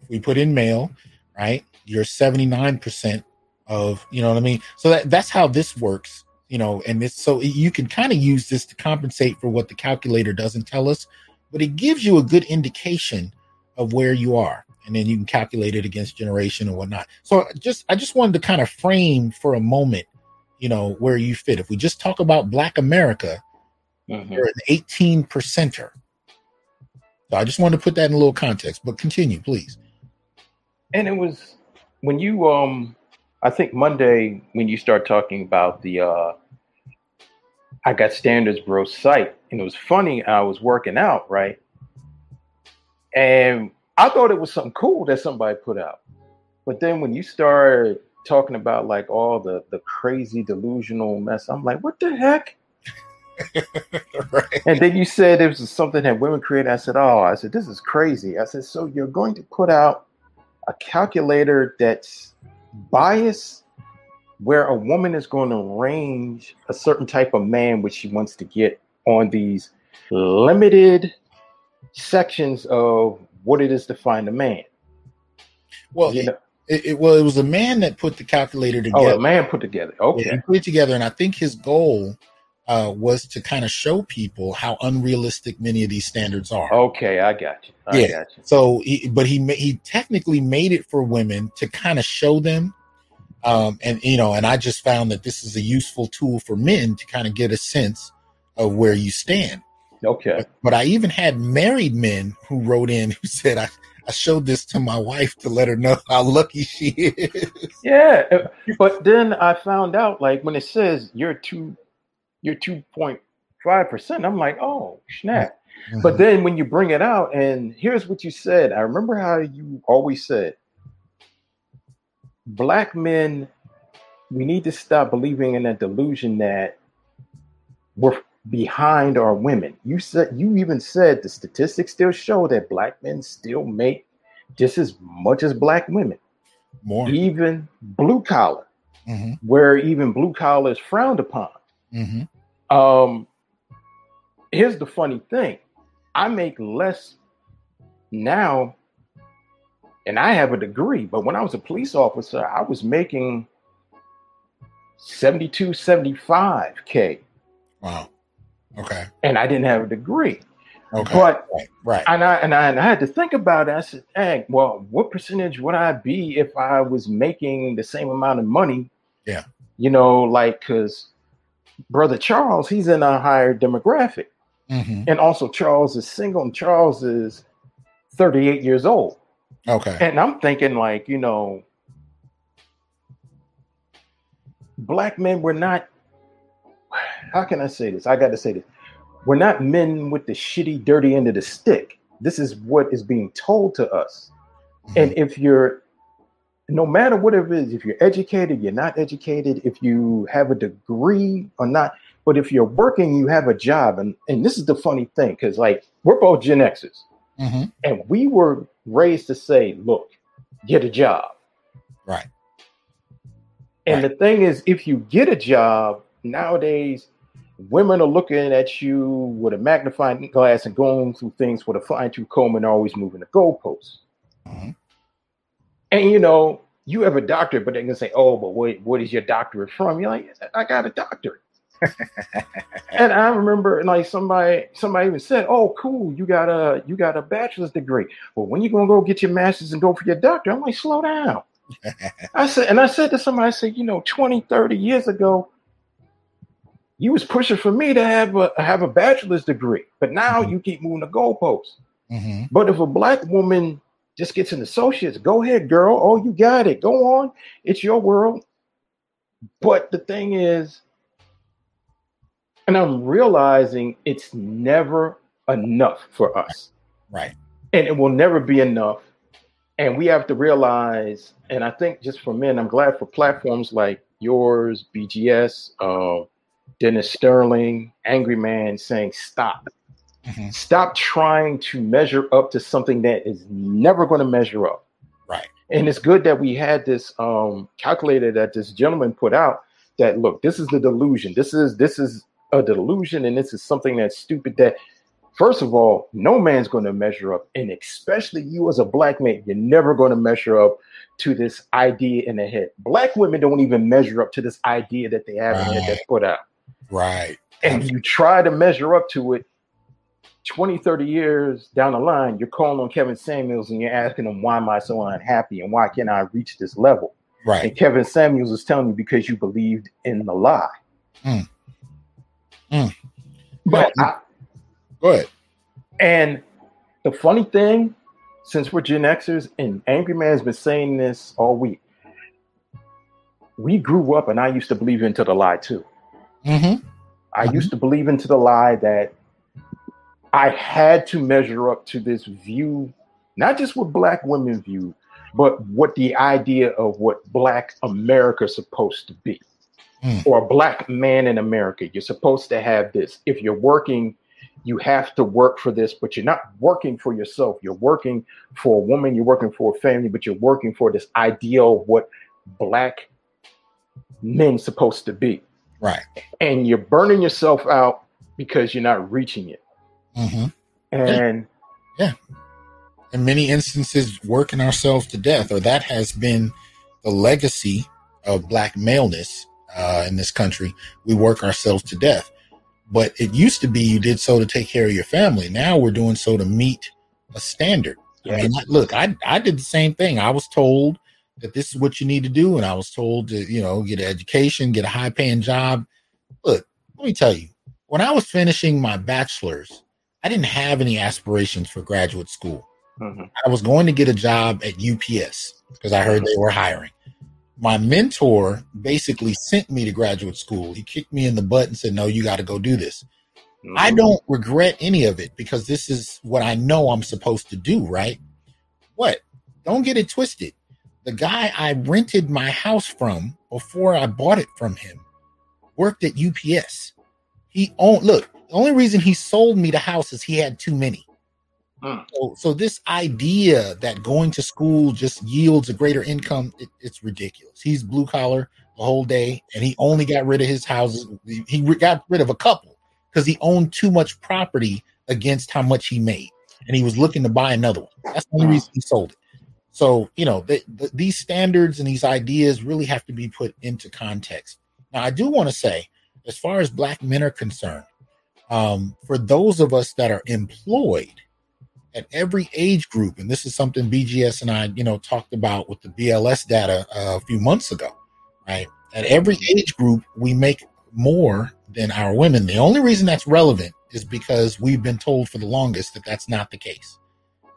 if we put in male, right, you're 79% of, you know what I mean? So that, that's how this works, you know, and it's so you can kind of use this to compensate for what the calculator doesn't tell us, but it gives you a good indication of where you are and then you can calculate it against generation and whatnot. So just i just wanted to kind of frame for a moment you know where you fit. If we just talk about black america Mhm. you're an 18 percenter. So i just wanted to put that in a little context but continue please. And it was when you um I think Monday when you start talking about the uh I got standards bro site and it was funny I was working out, right? And I thought it was something cool that somebody put out. But then when you start talking about like all the the crazy delusional mess, I'm like, what the heck? right And then you said it was something that women created. I said, Oh, I said, this is crazy. I said, So you're going to put out a calculator that's biased where a woman is going to range a certain type of man which she wants to get on these limited sections of what it is to find a man. well You it, know, it, it- well it was a man that put the calculator together. oh, a man put together. Yeah, Okay. he put it together, and I think his goal uh, was to kind of show people how unrealistic many of these standards are. Okay, I got you. I Yeah. got you. So, he, but he he technically made it for women to kind of show them, um, and you know, and I just found that this is a useful tool for men to kind of get a sense of where you stand. Okay. But, but I even had married men who wrote in who said, "I I showed this to my wife to let her know how lucky she is." Yeah, uh, but then I found out like when it says you're two, you're two point five percent. I'm like, oh snap! But then when you bring it out, and here's what you said. I remember how you always said, black men, we need to stop believing in that delusion that we're behind our women. You said you even said the statistics still show that black men still make just as much as black women, more. even blue collar hmm where even blue collar is frowned upon. hmm Um, here's the funny thing: I make less now, and I have a degree. But when I was a police officer, I was making 72, 75 k, Wow. Okay. and I didn't have a degree. Okay. But right. Right. and I and I and I had to think about it. I said, "Dang, well, what percentage would I be if I was making the same amount of money?" Yeah. you know, like because brother Charles, he's in a higher demographic, hmm and also Charles is single, and Charles is thirty-eight years old, Okay. and I'm thinking like, you know, black men were not. How can I say this? I got to say this. We're not men with the shitty, dirty end of the stick. This is what is being told to us. Mm-hmm. And if you're, no matter what it is, if you're educated, you're not educated, if you have a degree or not, but if you're working, you have a job. And, and this is the funny thing, because like we're both Gen Xers, hmm and we were raised to say, look, get a job. Right. And the thing is, if you get a job nowadays, women are looking at you with a magnifying glass and going through things with a fine tooth comb and always moving the goalposts. Mhm. And you know, you have a doctorate, but they can say, "Oh, but what what is your doctorate from?" You're like, "I got a doctorate." And I remember, like somebody somebody even said, "Oh, cool, you got a you got a bachelor's degree. Well, when you gonna go get your master's and go for your doctor?" I'm like, "Slow down." I said, and I said to somebody, I said, you know, 20, 30 years ago, you was pushing for me to have a have a bachelor's degree, but now Mhm. you keep moving the goalposts. hmm But if a black woman just gets an associate's, go ahead, girl. Oh, you got it. Go on. It's your world. But the thing is, and I'm realizing it's never enough for us. Right. And it will never be enough. And we have to realize, and I think just for men, I'm glad for platforms like yours, BGS, uh, Dennis Sterling, Angry Man saying, stop. Mhm. Stop trying to measure up to something that is never going to measure up. Right. And it's good that we had this um, calculator that this gentleman put out that look, this is the delusion. This is this is a delusion, and this is something that's stupid. That first of all, no man's going to measure up, and especially you as a black man, you're never going to measure up to this idea in the head. Black women don't even measure up to this idea that they have head that's put out Right. and you try to measure up to it 20 30 years down the line you're calling on kevin samuels and you're asking him why am i so unhappy and why can't i reach this level Right. and kevin samuels is telling you because you believed in the lie Mm. Mm. but No, I, Go ahead. and the funny thing since we're gen xers and angry man's been saying this all week we grew up and i used to believe into the lie too Mm-hmm. I used to believe into the lie that I had to measure up to this view, not just what black women view, but what the idea of what black America is supposed to be. Mm. Or a black man in America. You're supposed to have this. If you're working, you have to work for this, but you're not working for yourself. You're working for a woman, you're working for a family, but you're working for this ideal of what black men supposed to be Right. and you're burning yourself out because you're not reaching it. Mm-hmm. And yeah. in many instances working ourselves to death, or that has been the legacy of black maleness uh, in this country. We work ourselves to death. But it used to be you did so to take care of your family. Now we're doing so to meet a standard. I mean, look, I I did the same thing. I was told that this is what you need to do, and I was told to, you know, get an education, get a high paying job. Look, let me tell you, when I was finishing my bachelor's, I didn't have any aspirations for graduate school. Mhm. I was going to get a job at UPS because I heard they were hiring. My mentor basically sent me to graduate school. He kicked me in the butt and said, No, you got to go do this. I Mhm. don't regret any of it because this is what I know I'm supposed to do, right? What? Don't get it twisted. The guy I rented my house from before I bought it from him worked at UPS. He owned, look, the only reason he sold me the house is he had too many. Mm. So, so this idea that going to school just yields a greater income, it, it's ridiculous. He's blue collar the whole day, and he only got rid of his houses. He got rid of a couple because he owned too much property against how much he made, and he was looking to buy another one. That's the only reason he sold it. So you know the, the, these standards and these ideas really have to be put into context. Now, I do want to say, as far as black men are concerned, um, for those of us that are employed at every age group, and this is something BGS and I, you know, talked about with the BLS data uh, a few months ago, right? At every age group, we make more than our women. The only reason that's relevant is because we've been told for the longest that that's not the case,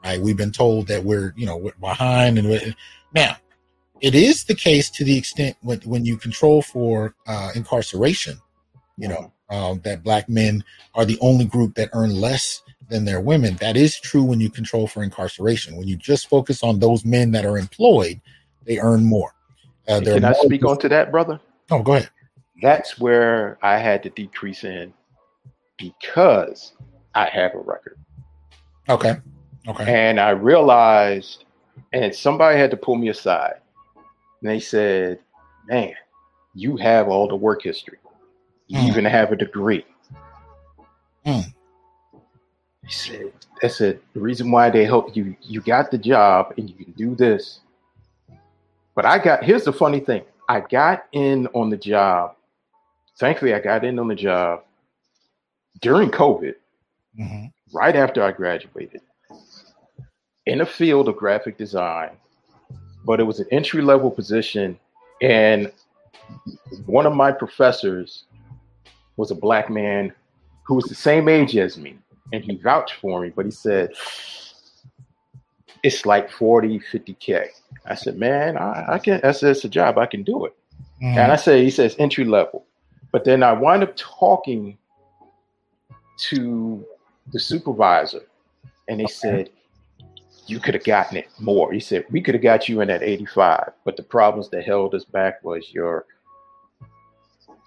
right? We've been told that we're, you know, we're behind, and we're, now it is the case to the extent when when you control for uh, incarceration, you know, um, that black men are the only group that earn less than their women. That is true when you control for incarceration. When you just focus on those men that are employed, they earn more. Uh, Can I speak on to that, brother? Oh, go ahead. That's where I had to decrease in because I have a record. Okay. Okay. And I realized, and somebody had to pull me aside. And they said, Man, you have all the work history. You Mm. even have a degree. Mm. They said, I said, the reason why they help you, you got the job and you can do this. But I got, here's the funny thing I got in on the job. Thankfully, I got in on the job during COVID Mhm. right after I graduated in the field of graphic design, but it was an entry level position. And one of my professors was a black man who was the same age as me. And he vouched for me, but he said, it's like 40, 50K. I said, man, I, I can, I said, it's a job. I can do it. Mhm. And I say, he says entry level. But then I wind up talking to the supervisor, and they said, you could have gotten it more. He said, we could have got you in at 85, but the problems that held us back was your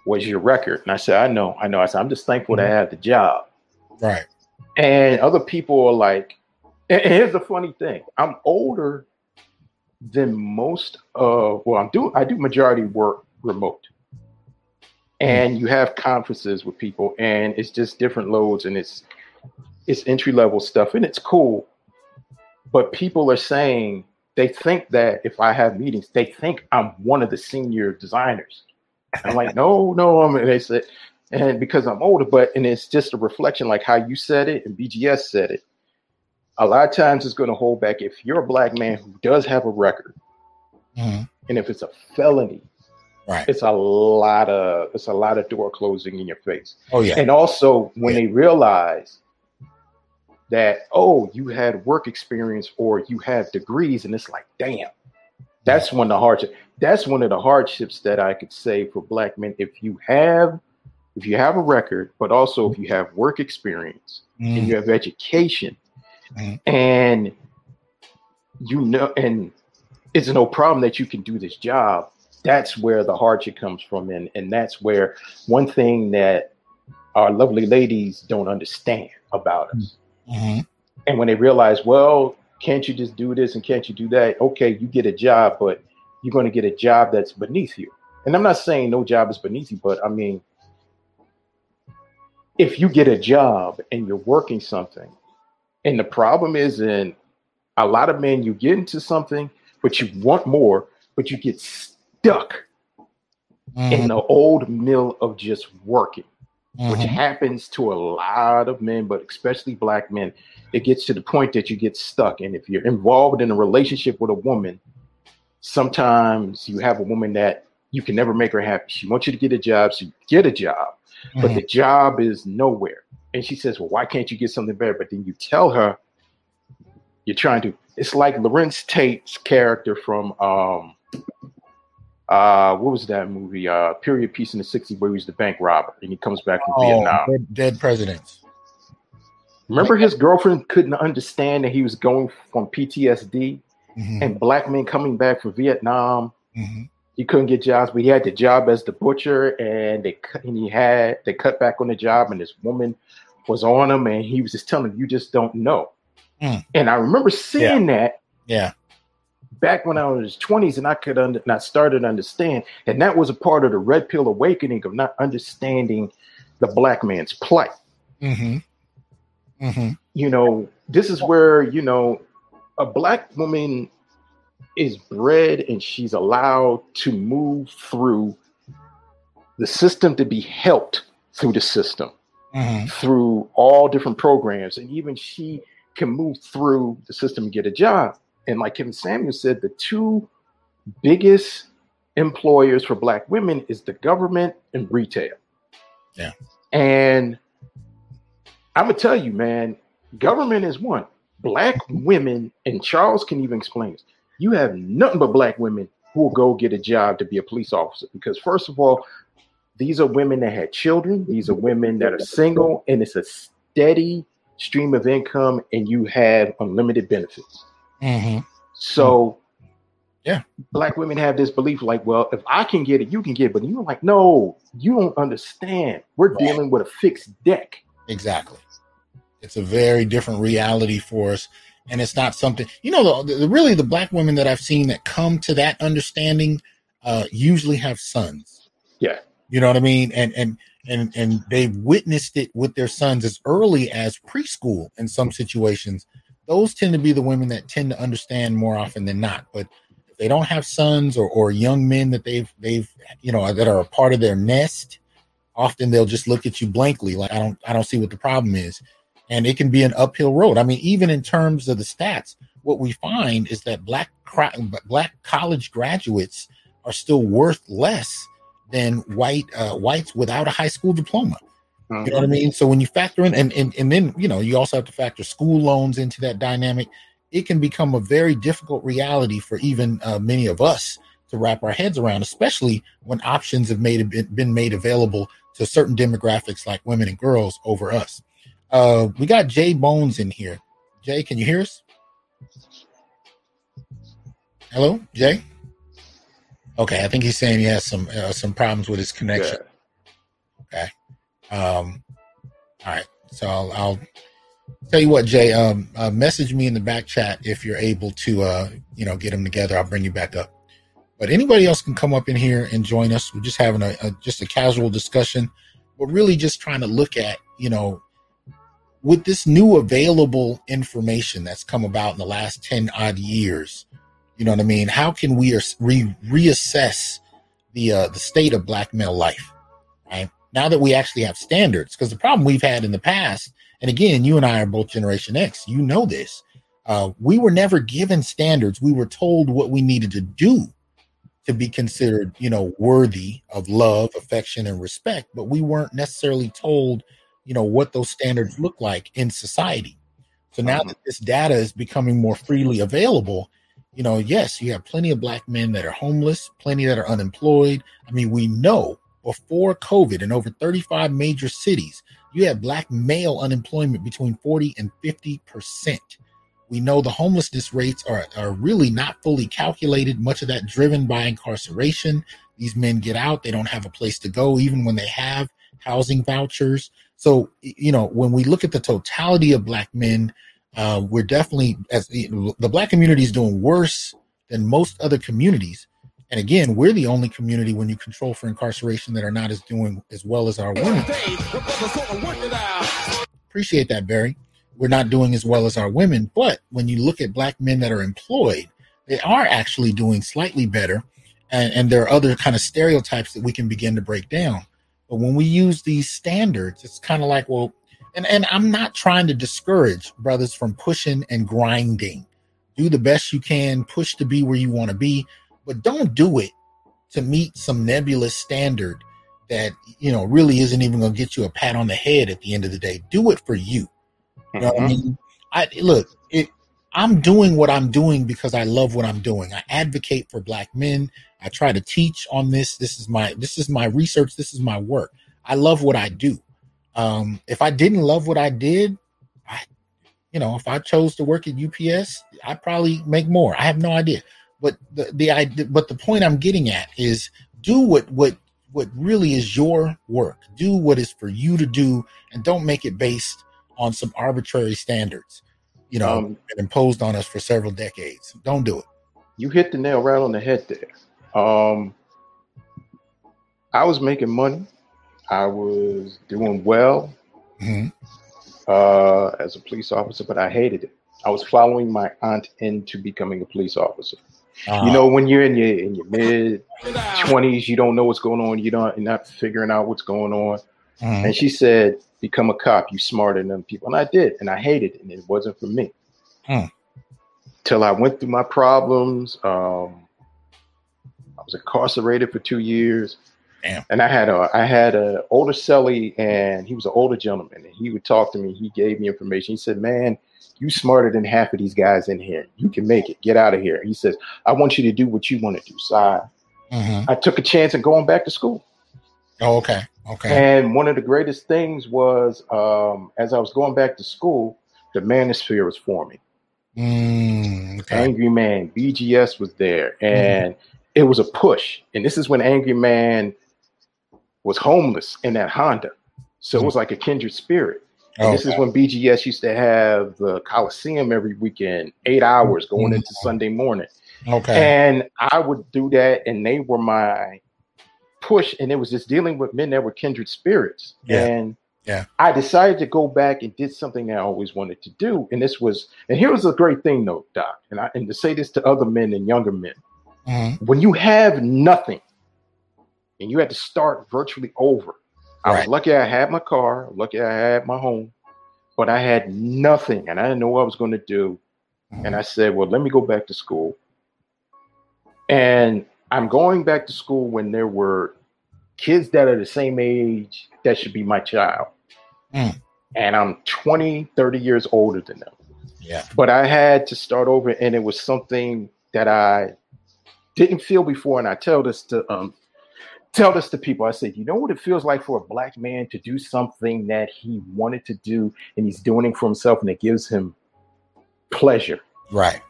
was your record. And I said, I know, I know. I said, I'm just thankful to have the job. Right. And other people are like, and here's the funny thing. I'm older than most of well, I'm doing I do majority work remote. And you have conferences with people and it's just different loads and it's it's entry level stuff and it's cool. But people are saying they think that if I have meetings, they think I'm one of the senior designers. I'm like, no, no, I'm and they said, and because I'm older, but and it's just a reflection like how you said it and BGS said it. A lot of times it's going to hold back if you're a black man who does have a record, Mhm. and if it's a felony, Right. it's a lot of it's a lot of door closing in your face. Oh yeah. And also when Yeah. they realize that oh you had work experience or you have degrees, and it's like damn, that's one of the hardship. That's one of the hardships that I could say for black men. If you have if you have a record, but also if you have work experience and Mhm. you have education Mhm. and you know and it's no problem that you can do this job that's where the hardship comes from and and that's where one thing that our lovely ladies don't understand about us Mhm. and when they realize well can't you just do this and can't you do that okay you get a job but you're going to get a job that's beneath you and i'm not saying no job is beneath you but i mean if you get a job and you're working something and the problem is in a lot of men you get into something but you want more but you get stuck in Mhm. the old mill of just working which Mhm. happens to a lot of men, but especially black men. It gets to the point that you get stuck. And if you're involved in a relationship with a woman, sometimes you have a woman that you can never make her happy. She wants you to get a job, so you get a job, but Mhm. the job is nowhere. And she says, Well, why can't you get something better? But then you tell her you're trying to, it's like Larenz Tate's character from um uh what was that movie? Uh Period Piece in the 60s where he was the bank robber and he comes back from Oh, Vietnam. dead, dead presidents. Remember his girlfriend couldn't understand that he was going from PTSD Mhm. and black men coming back from Vietnam. Mhm. He couldn't get jobs, but he had the job as the butcher, and they cut, and he had they cut back on the job, and this woman was on him, and he was just telling him, "You just don't know." Mm. And I remember seeing that Yeah. back when I was twenties, and I could under, and I started to understand, and that was a part of the red pill awakening of not understanding the black man's plight. hmm hmm you know, this is where, you know, a black woman is bred and she's allowed to move through the system to be helped through the system, hmm through all different programs. And even she can move through the system and get a job. And like Kevin Samuel said, the two biggest employers for black women is the government and retail. Yeah. And I'm gonna tell you, man, government is one. Black women, and Charles can even explain this. You have nothing but black women who will go get a job to be a police officer because, first of all, these are women that had children. These are women that are single, and it's a steady stream of income, and you have unlimited benefits. hmm So, Yeah. black women have this belief like, well, if I can get it, you can get it. But you're like, no, you don't understand. We're Right. dealing with a fixed deck. Exactly. It's a very different reality for us. And it's not something, you know, the, the really the black women that I've seen that come to that understanding uh, usually have sons. Yeah. You know what I mean? And, and, and, and they've witnessed it with their sons as early as preschool in some situations. Those tend to be the women that tend to understand more often than not. But if they don't have sons or, or young men that they've, they've, you know, that are a part of their nest, often they'll just look at you blankly like i don't i don't see what the problem is and it can be an uphill road. I mean even in terms of the stats what we find is that black black college graduates are still worth less than white uh, whites without a high school diploma. You know what i mean? So when you factor in and, and and then you know you also have to factor school loans into that dynamic. It can become a very difficult reality for even uh, many of us to wrap our heads around, especially when options have made been made available to certain demographics like women and girls over us. Uh, we got Jay Bones in here. Jay, can you hear us? Hello, Jay. Okay, I think he's saying he has some uh, some problems with his connection. Yeah. Okay. Um. All right. So I'll, I'll tell you what, Jay. Um, uh, message me in the back chat if you're able to, uh, you know, get them together. I'll bring you back up. But anybody else can come up in here and join us. We're just having a, a just a casual discussion. We're really just trying to look at, you know, with this new available information that's come about in the last 10 odd years, you know what I mean? How can we re- reassess the uh, the state of black male life? Right now that we actually have standards, because the problem we've had in the past, and again, you and I are both Generation X. You know this. Uh, we were never given standards. We were told what we needed to do to be considered, you know, worthy of love, affection, and respect. But we weren't necessarily told, you know, what those standards look like in society. So now mm-hmm. that this data is becoming more freely available, you know, yes, you have plenty of black men that are homeless, plenty that are unemployed. I mean, we know before COVID in over 35 major cities, you have black male unemployment between 40 and 50 percent. We know the homelessness rates are, are really not fully calculated, much of that driven by incarceration. These men get out, they don't have a place to go, even when they have housing vouchers. So, you know, when we look at the totality of black men, uh, we're definitely as the, the black community is doing worse than most other communities. And again, we're the only community when you control for incarceration that are not as doing as well as our women. Appreciate that, Barry. We're not doing as well as our women, but when you look at black men that are employed, they are actually doing slightly better. And, and there are other kind of stereotypes that we can begin to break down. But when we use these standards, it's kind of like, well, and and I'm not trying to discourage brothers from pushing and grinding. Do the best you can, push to be where you want to be, but don't do it to meet some nebulous standard that you know really isn't even going to get you a pat on the head at the end of the day. Do it for you. You know mm-hmm. I mean? I look, it I'm doing what I'm doing because I love what I'm doing. I advocate for black men. I try to teach on this. This is my this is my research. This is my work. I love what I do. Um, if I didn't love what I did, I, you know, if I chose to work at UPS, I'd probably make more. I have no idea. But the the idea, but the point I'm getting at is do what what what really is your work. Do what is for you to do, and don't make it based on some arbitrary standards, you know, um, imposed on us for several decades. Don't do it. You hit the nail right on the head there. Um, I was making money I was doing well mm-hmm. uh, as a police officer, but I hated it. I was following my aunt into becoming a police officer. Uh-huh. You know, when you're in your in your mid twenties, you don't know what's going on. You don't you're not figuring out what's going on. Mm-hmm. And she said, "Become a cop. You smarter than people." And I did, and I hated it, and it wasn't for me. Hmm. Till I went through my problems. Um, I was incarcerated for two years. Damn. And I had a I had a older celly, and he was an older gentleman, and he would talk to me. He gave me information. He said, "Man, you smarter than half of these guys in here. You can make it. Get out of here." He says, "I want you to do what you want to do." So I, mm-hmm. I took a chance of going back to school. Oh, okay, okay. And one of the greatest things was, um, as I was going back to school, the manosphere was forming. Mm, okay. Angry Man, BGS was there, mm-hmm. and mm-hmm. It was a push. And this is when Angry Man was homeless in that Honda. So it was like a kindred spirit. And this is when BGS used to have the Coliseum every weekend, eight hours going mm-hmm. into Sunday morning. Okay. And I would do that, and they were my push, and it was just dealing with men that were kindred spirits. Yeah. And yeah. I decided to go back and did something that I always wanted to do. And this was, and here was a great thing though, Doc, and I and to say this to other men and younger men. Mm-hmm. When you have nothing, and you had to start virtually over. I was lucky I had my car, lucky I had my home, but I had nothing and I didn't know what I was going to do. Mm-hmm. And I said, well, let me go back to school. And I'm going back to school when there were kids that are the same age that should be my child. Mm. And I'm 20, 30 years older than them. Yeah. But I had to start over and it was something that I didn't feel before, and I tell this to um tell this to people. I said, you know what it feels like for a black man to do something that he wanted to do, and he's doing it for himself, and it gives him pleasure. Right.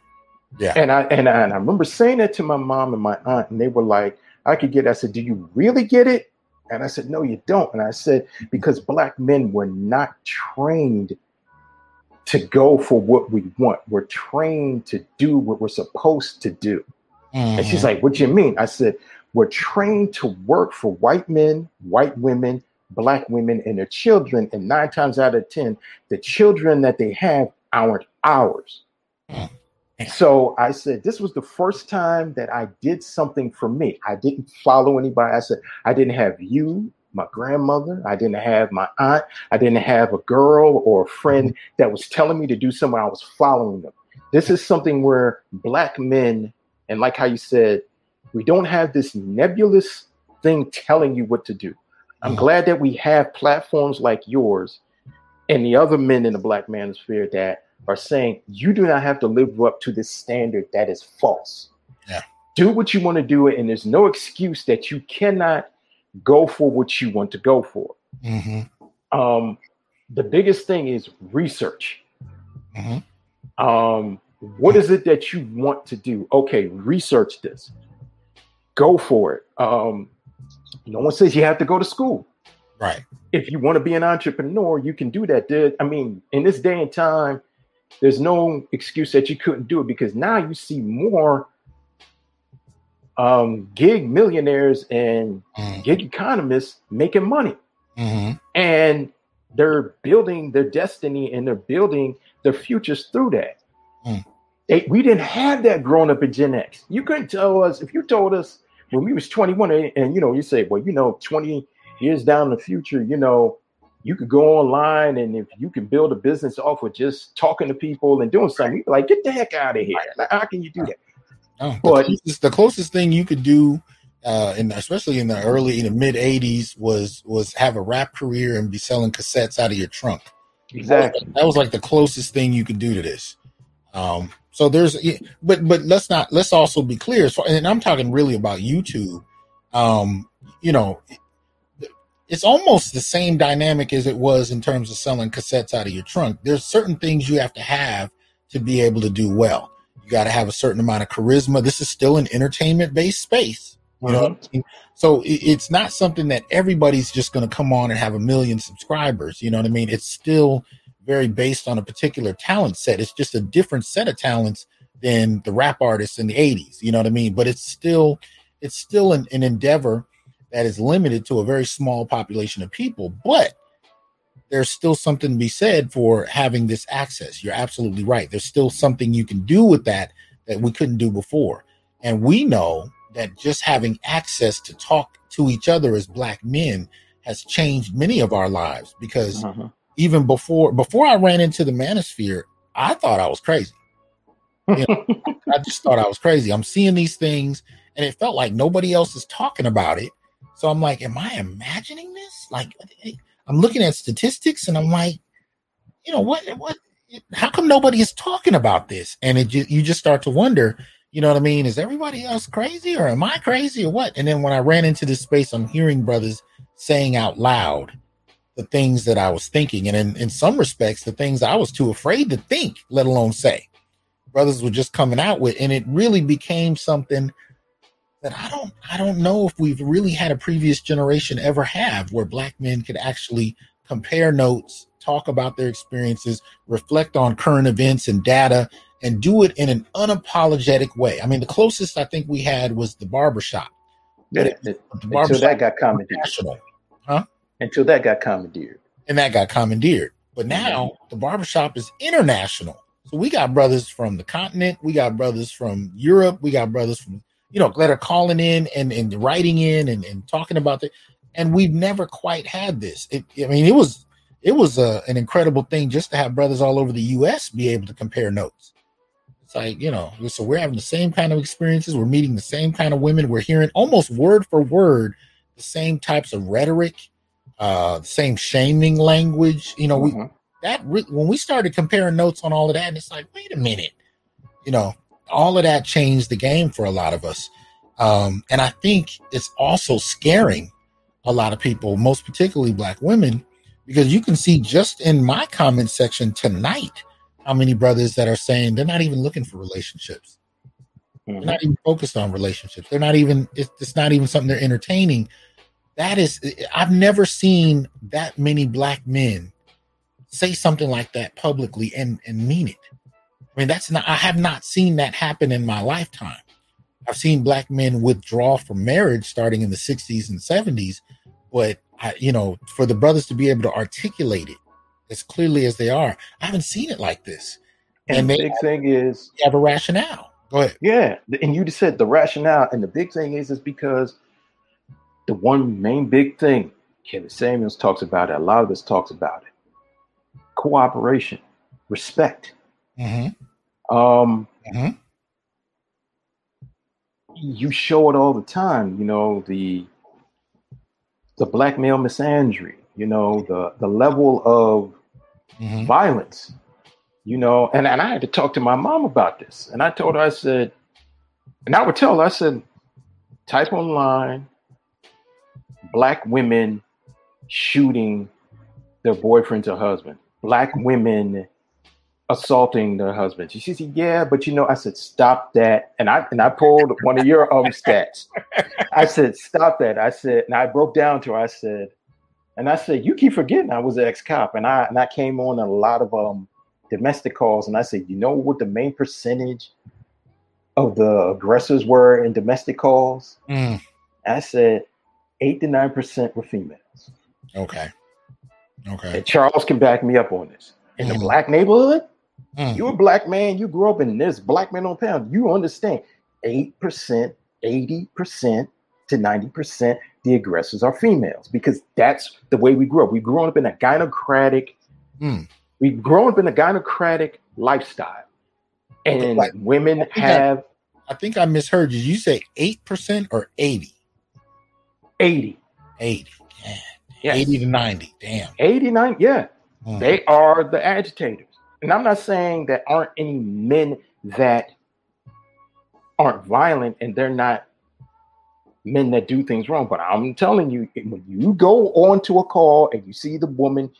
Yeah. And I and I, and I remember saying that to my mom and my aunt, and they were like, I could get. It. I said, do you really get it? And I said, no, you don't. And I said, because black men were not trained to go for what we want. We're trained to do what we're supposed to do. Mm-hmm. And she's Mhm. like, What do you mean? I said, We're trained to work for white men, white women, black women, and their children. And nine times out of 10, the children that they have aren't ours. Hmm. So I said, This was the first time that I did something for me. I didn't follow anybody. I said, I didn't have you, my grandmother. I didn't have my aunt. I didn't have a girl or a friend that was telling me to do something. I was following them. This is something where black men, and like how you said, we don't have this nebulous thing telling you what to do. I'm Mhm. glad that we have platforms like yours and the other men in the black manosphere that are saying you do not have to live up to this standard that is false. Yeah. Do what you want to do, and there's no excuse that you cannot go for what you want to go for. Mhm. Um, the biggest thing is research. Mhm. Um, what is it that you want to do? Okay, research this. Go for it. Um, no one says you have to go to school. Right. If you want to be an entrepreneur, you can do that. There- I mean, in this day and time, there's no excuse that you couldn't do it because now you see more um, gig millionaires and Mhm. gig economists making money Mhm. and they're building their destiny and they're building their futures through that. Mm. They, we didn't have that growing up in Gen X. You couldn't tell us if you told us when we was 21 and, and, you know you say, well, you know, 20 years down in the future, you know, you could go online and if you can build a business off of just talking to people and doing something, you'd be like, get the heck out of here. Like, how can you do that? No, the, But- closest, the closest thing you could do, uh, in especially in the early, in the mid '80s, was was have a rap career and be selling cassettes out of your trunk. Exactly. That was like the closest thing you could do to this. Um, so there's, but but let's not let's also be clear. Far, and I'm talking really about YouTube. Um, you know, it's almost the same dynamic as it was in terms of selling cassettes out of your trunk. There's certain things you have to have to be able to do well. You got to have a certain amount of charisma. This is still an entertainment based space. You know, I so it's not something that everybody's just going to come on and have a million subscribers. You know what I mean? It's still very based on a particular talent set. It's just a different set of talents than the rap artists in the 80s. You know what I mean? But it's still it's still an, an endeavor that is limited to a very small population of people. But there's still something to be said for having this access. You're absolutely right. There's still something you can do with that that we couldn't do before. And we know that just having access to talk to each other as black men has changed many of our lives because Uh-huh. Even before before I ran into the manosphere, I thought I was crazy. You know, I just thought I was crazy. I'm seeing these things and it felt like nobody else is talking about it. So I'm like, am I imagining this? Like I'm looking at statistics and I'm like, you know, what what how come nobody is talking about this? And it just, you just start to wonder, you know what I mean? Is everybody else crazy or am I crazy or what? And then when I ran into this space, I'm hearing brothers saying out loud the things that I was thinking. And in, in some respects, the things I was too afraid to think, let alone say. Brothers were just coming out with, and it really became something that I don't I don't know if we've really had a previous generation ever have where black men could actually compare notes, talk about their experiences, reflect on current events and data, and do it in an unapologetic way. I mean, the closest I think we had was the barbershop. Yeah, But it- the barbershop that got commandeered. national. Until that got commandeered. and that got commandeered. But mm-hmm. now the barbershop is international. So we got brothers from the continent, we got brothers from Europe, we got brothers from, you know, that are calling in and, and writing in and, and talking about it. And we've never quite had this. It, I mean, it was it was a, an incredible thing just to have brothers all over the US be able to compare notes. It's like, you know, so we're having the same kind of experiences, we're meeting the same kind of women, we're hearing almost word for word the same types of rhetoric, uh, same shaming language. You know, we Mhm. that re- when we started comparing notes on all of that, and it's like, wait a minute, you know, all of that changed the game for a lot of us. Um, and I think it's also scaring a lot of people, most particularly black women, because you can see just in my comment section tonight how many brothers that are saying they're not even looking for relationships. They're Mhm. not even focused on relationships. They're not even, it's, it's not even something they're entertaining. That is, I've never seen that many black men say something like that publicly and, and mean it. I mean, that's not, I have not seen that happen in my lifetime. I've seen black men withdraw from marriage starting in the 60s and 70s, but I, you know, for the brothers to be able to articulate it as clearly as they are, I haven't seen it like this. And, And the big thing is, you have a rationale. Go ahead. yeah, and you just said the rationale, and the big thing is, is because the one main big thing Kevin Samuels talks about it. A lot of us talks about it. Cooperation, respect. Mm-hmm. Um, Mhm. you show it all the time. You know the the black male misandry. You know the the level of Mm-hmm. violence. You know, and, and I had to talk to my mom about this. And I told her, I said, and I would tell her, I said, type online, black women shooting their boyfriends or husband, black women assaulting their husbands. She said, Yeah, but you know, I said, stop that. And I and I pulled one of your um stats. I said, stop that. I said, and I broke down to her, I said, and I said, you keep forgetting I was an ex-cop. And I and I came on a lot of um domestic calls and I said, you know what the main percentage of the aggressors were in domestic calls? Mm. I said eight to nine percent were females. Okay. Okay. And Charles can back me up on this. In the Mhm. black neighborhood, Mm. you're a black man, you grew up in this black man on pound, you understand 8%, 80% to 90% the aggressors are females because that's the way we grew up. We've grown up in a gynocratic, Mm. we've grown up in a gynocratic lifestyle. And Like- women I think I- have I think I misheard you. You say eight percent or 80? 80. 80. Yeah. Yes. 80 to 90. Damn. 89, yeah. Mm. They are the agitators. And I'm not saying that aren't any men that aren't violent and they're not men that do things wrong. But I'm telling you, when you go onto a call and you see the woman,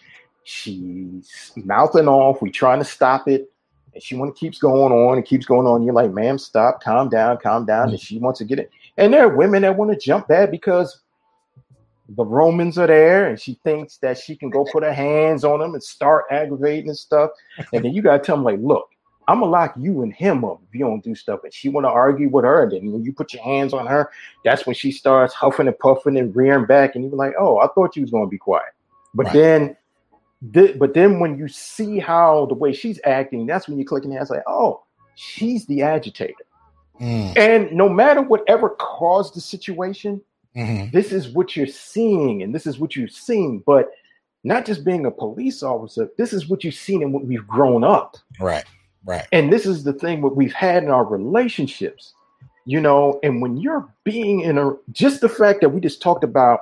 she's mouthing off, we trying to stop it, and she want to keeps going on and keeps going on. You're like, ma'am, stop, calm down, calm down. And she wants to get it. And there are women that want to jump bad because the Romans are there, and she thinks that she can go put her hands on them and start aggravating and stuff. And then you gotta tell them, like, look, I'm gonna lock you and him up if you don't do stuff. And she want to argue with her, and then when you put your hands on her, that's when she starts huffing and puffing and rearing back, and you're like, oh, I thought you was gonna be quiet. But Right. then, th- but then when you see how the way she's acting, that's when you click in the hands like, oh, she's the agitator. Mm. And no matter whatever caused the situation, Mhm. this is what you're seeing and this is what you've seen but not just being a police officer this is what you've seen and what we've grown up Right. Right. and this is the thing what we've had in our relationships you know and when you're being in a just the fact that we just talked about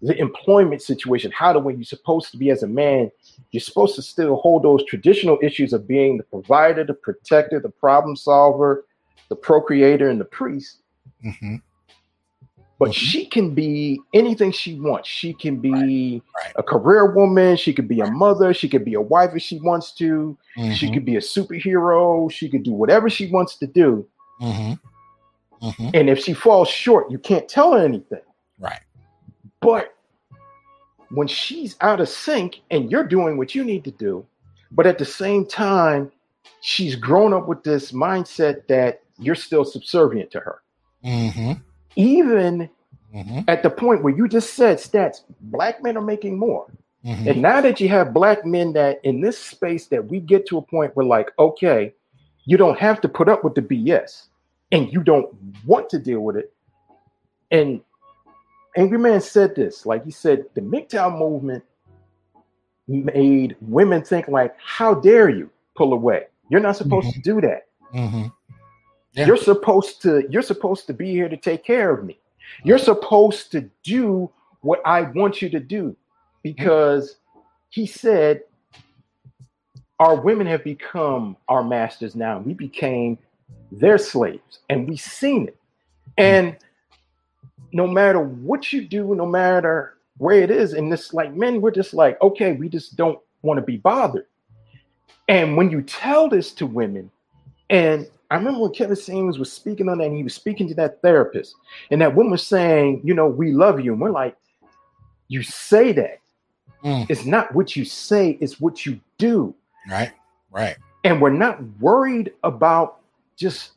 the employment situation how the way you're supposed to be as a man you're supposed to still hold those traditional issues of being the provider the protector the problem solver the procreator and the priest hmm but Mhm. she can be anything she wants. She can be Right. a career woman. She could be a mother. She could be a wife if she wants to. She hmm could be a superhero. She could do whatever she wants to do. hmm hmm And if she falls short, you can't tell her anything. Right. But when she's out of sync and you're doing what you need to do, but at the same time, she's grown up with this mindset that you're still subservient to her. Even hmm at the point where you just said stats, black men are making more. hmm And now that you have black men that in this space that we get to a point where like, okay, you don't have to put up with the BS and you don't want to deal with it. And Angry Man said this, like he said, the MGTOW movement made women think like, how dare you pull away? You're not supposed to do that. hmm Yeah. You're supposed to you're supposed to be here to take care of me. You're supposed to do what I want you to do because he said our women have become our masters now. We became their slaves and we've seen it. Hmm. And no matter what you do, no matter where it is, and this like men, we're just like, okay, we just don't want to be bothered. And when you tell this to women, and I remember when Kevin Samuels was speaking on that, and he was speaking to that therapist, and that woman was saying, you know, we love you. And we're like, you say that. Mm. It's not what you say, it's what you do. Right. Right. And we're not worried about just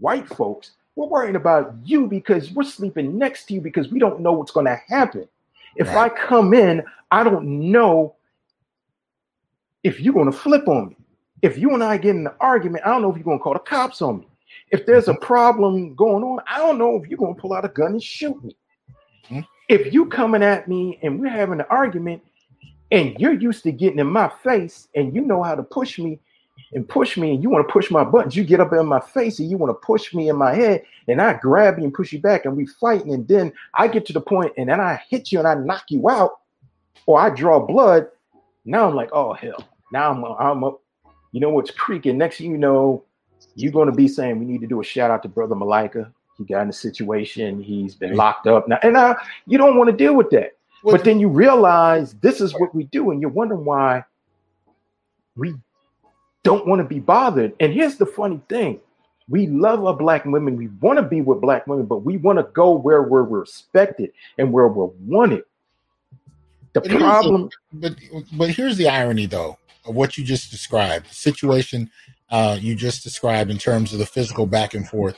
white folks. We're worrying about you because we're sleeping next to you because we don't know what's going to happen. If Right. I come in, I don't know if you're going to flip on me. If you and I get in an argument, I don't know if you're going to call the cops on me. If there's a problem going on, I don't know if you're going to pull out a gun and shoot me. Mhm. If you coming at me and we're having an argument and you're used to getting in my face and you know how to push me and push me and you want to push my buttons, you get up in my face and you want to push me in my head and I grab you and push you back and we fighting and then I get to the point and then I hit you and I knock you out or I draw blood. Now I'm like, oh hell. Now I'm I'm up. You know what's creaking? Next thing you know, you're going to be saying we need to do a shout out to brother Malika. He got in a situation. He's been locked up now, and now you don't want to deal with that. Well, but then you realize this is what we do, and you're wondering why we don't want to be bothered. And here's the funny thing: we love our black women. We want to be with black women, but we want to go where we're respected and where we're wanted. The But problem, but but here's the irony though of what you just described the situation uh, you just described in terms of the physical back and forth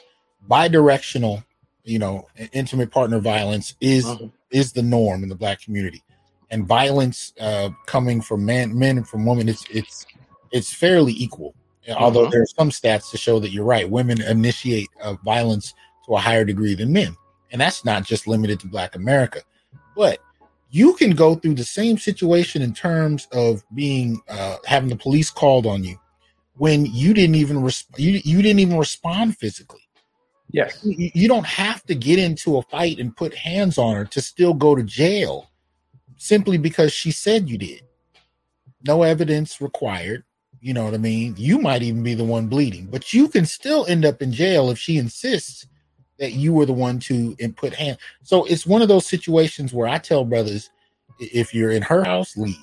bidirectional you know intimate partner violence is Mhm. is the norm in the black community and violence uh, coming from men men and from women it's it's it's fairly equal although Mhm. there are some stats to show that you're right women initiate uh, violence to a higher degree than men and that's not just limited to black america but you can go through the same situation in terms of being uh, having the police called on you when you didn't even resp- you, you didn't even respond physically. Yes, you, you don't have to get into a fight and put hands on her to still go to jail simply because she said you did. No evidence required. You know what i mean? You might even be the one bleeding but you can still end up in jail if she insists that you were the one to and put hand so it's one of those situations where i tell brothers if you're in her house leave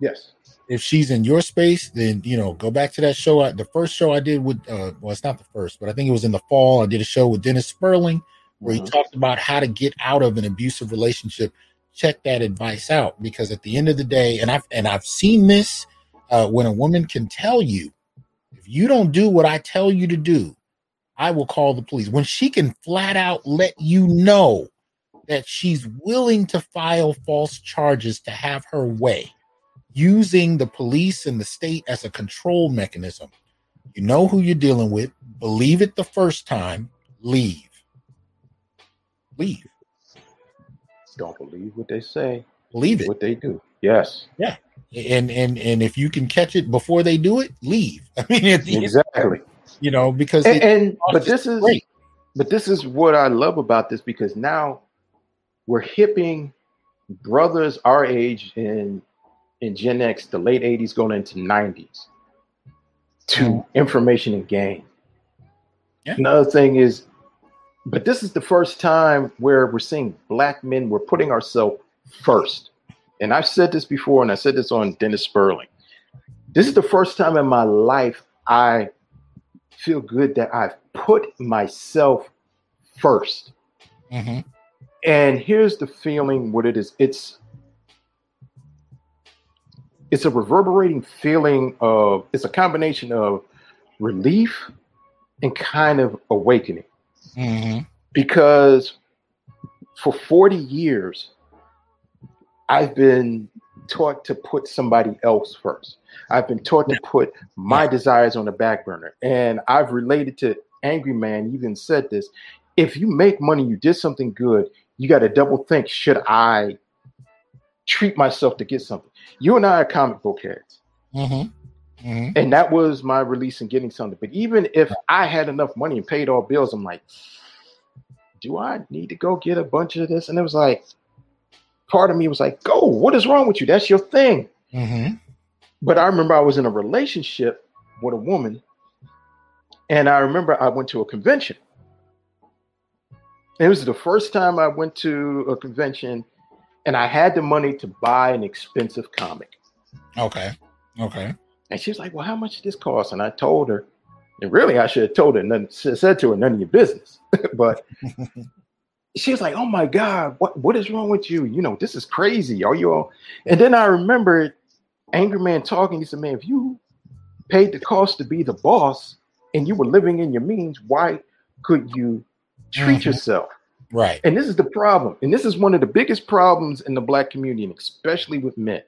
yes, if she's in your space, then you know, go back to that show. I, the first show I did with, uh, well, it's not the first, but I think it was in the fall. I did a show with Dennis Sperling where he Mhm. talked about how to get out of an abusive relationship. Check that advice out because at the end of the day, and I've and I've seen this uh, when a woman can tell you, if you don't do what I tell you to do, I will call the police. When she can flat out let you know that she's willing to file false charges to have her way using the police and the state as a control mechanism. You know who you're dealing with. Believe it the first time. Leave. Leave. don't believe what they say, Believe it. what they do. Yes, Yeah. And and and if you can catch it before they do it, leave. I mean, end, exactly. You know, because And, and but this is great. but this is what I love about this because now we're hipping brothers our age in in Gen X, the late 80s going into 90s to Mhm. information and game. Yeah. Another thing is, but this is the first time where we're seeing black men, we're putting ourselves first. And I've said this before, and I said this on Dennis Sperling. This is the first time in my life I feel good that I've put myself first. Mhm. And here's the feeling what it is. It's it's a reverberating feeling of it's a combination of relief and kind of awakening Mhm. because for 40 years I've been taught to put somebody else first. I've been taught to put my desires on the back burner. And I've related to Angry Man, even said this. If you make money, you did something good, you got to double think should I treat myself to get something? You and I are comic book heads. Mhm. Mhm. And that was my release in getting something. But even if I had enough money and paid all bills, I'm like, do I need to go get a bunch of this? And it was like, part of me was like, go, what is wrong with you? That's your thing. Mhm. But I remember I was in a relationship with a woman, and I remember I went to a convention. It was the first time I went to a convention and I had the money to buy an expensive comic. Okay. Okay. And she was like, Well, how much did this cost? And I told her, and really I should have told her, none, said to her, none of your business. but she was like, "Oh my God, what what is wrong with you? You know, this is crazy. Are you all?" And then I remembered Angry Man talking. He said, "Man, if you paid the cost to be the boss and you were living in your means, why could you treat Mhm. yourself?" Right. And this is the problem. And this is one of the biggest problems in the black community, and especially with men.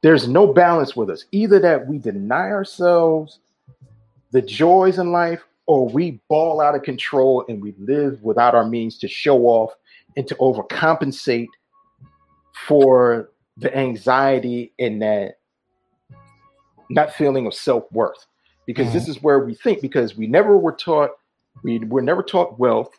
There's no balance with us. Either that we deny ourselves the joys in life, or we ball out of control and we live without our means to show off and to overcompensate for the anxiety and that not feeling of self-worth. Because this mm-hmm. is where we think, because we never were taught, we were never taught wealth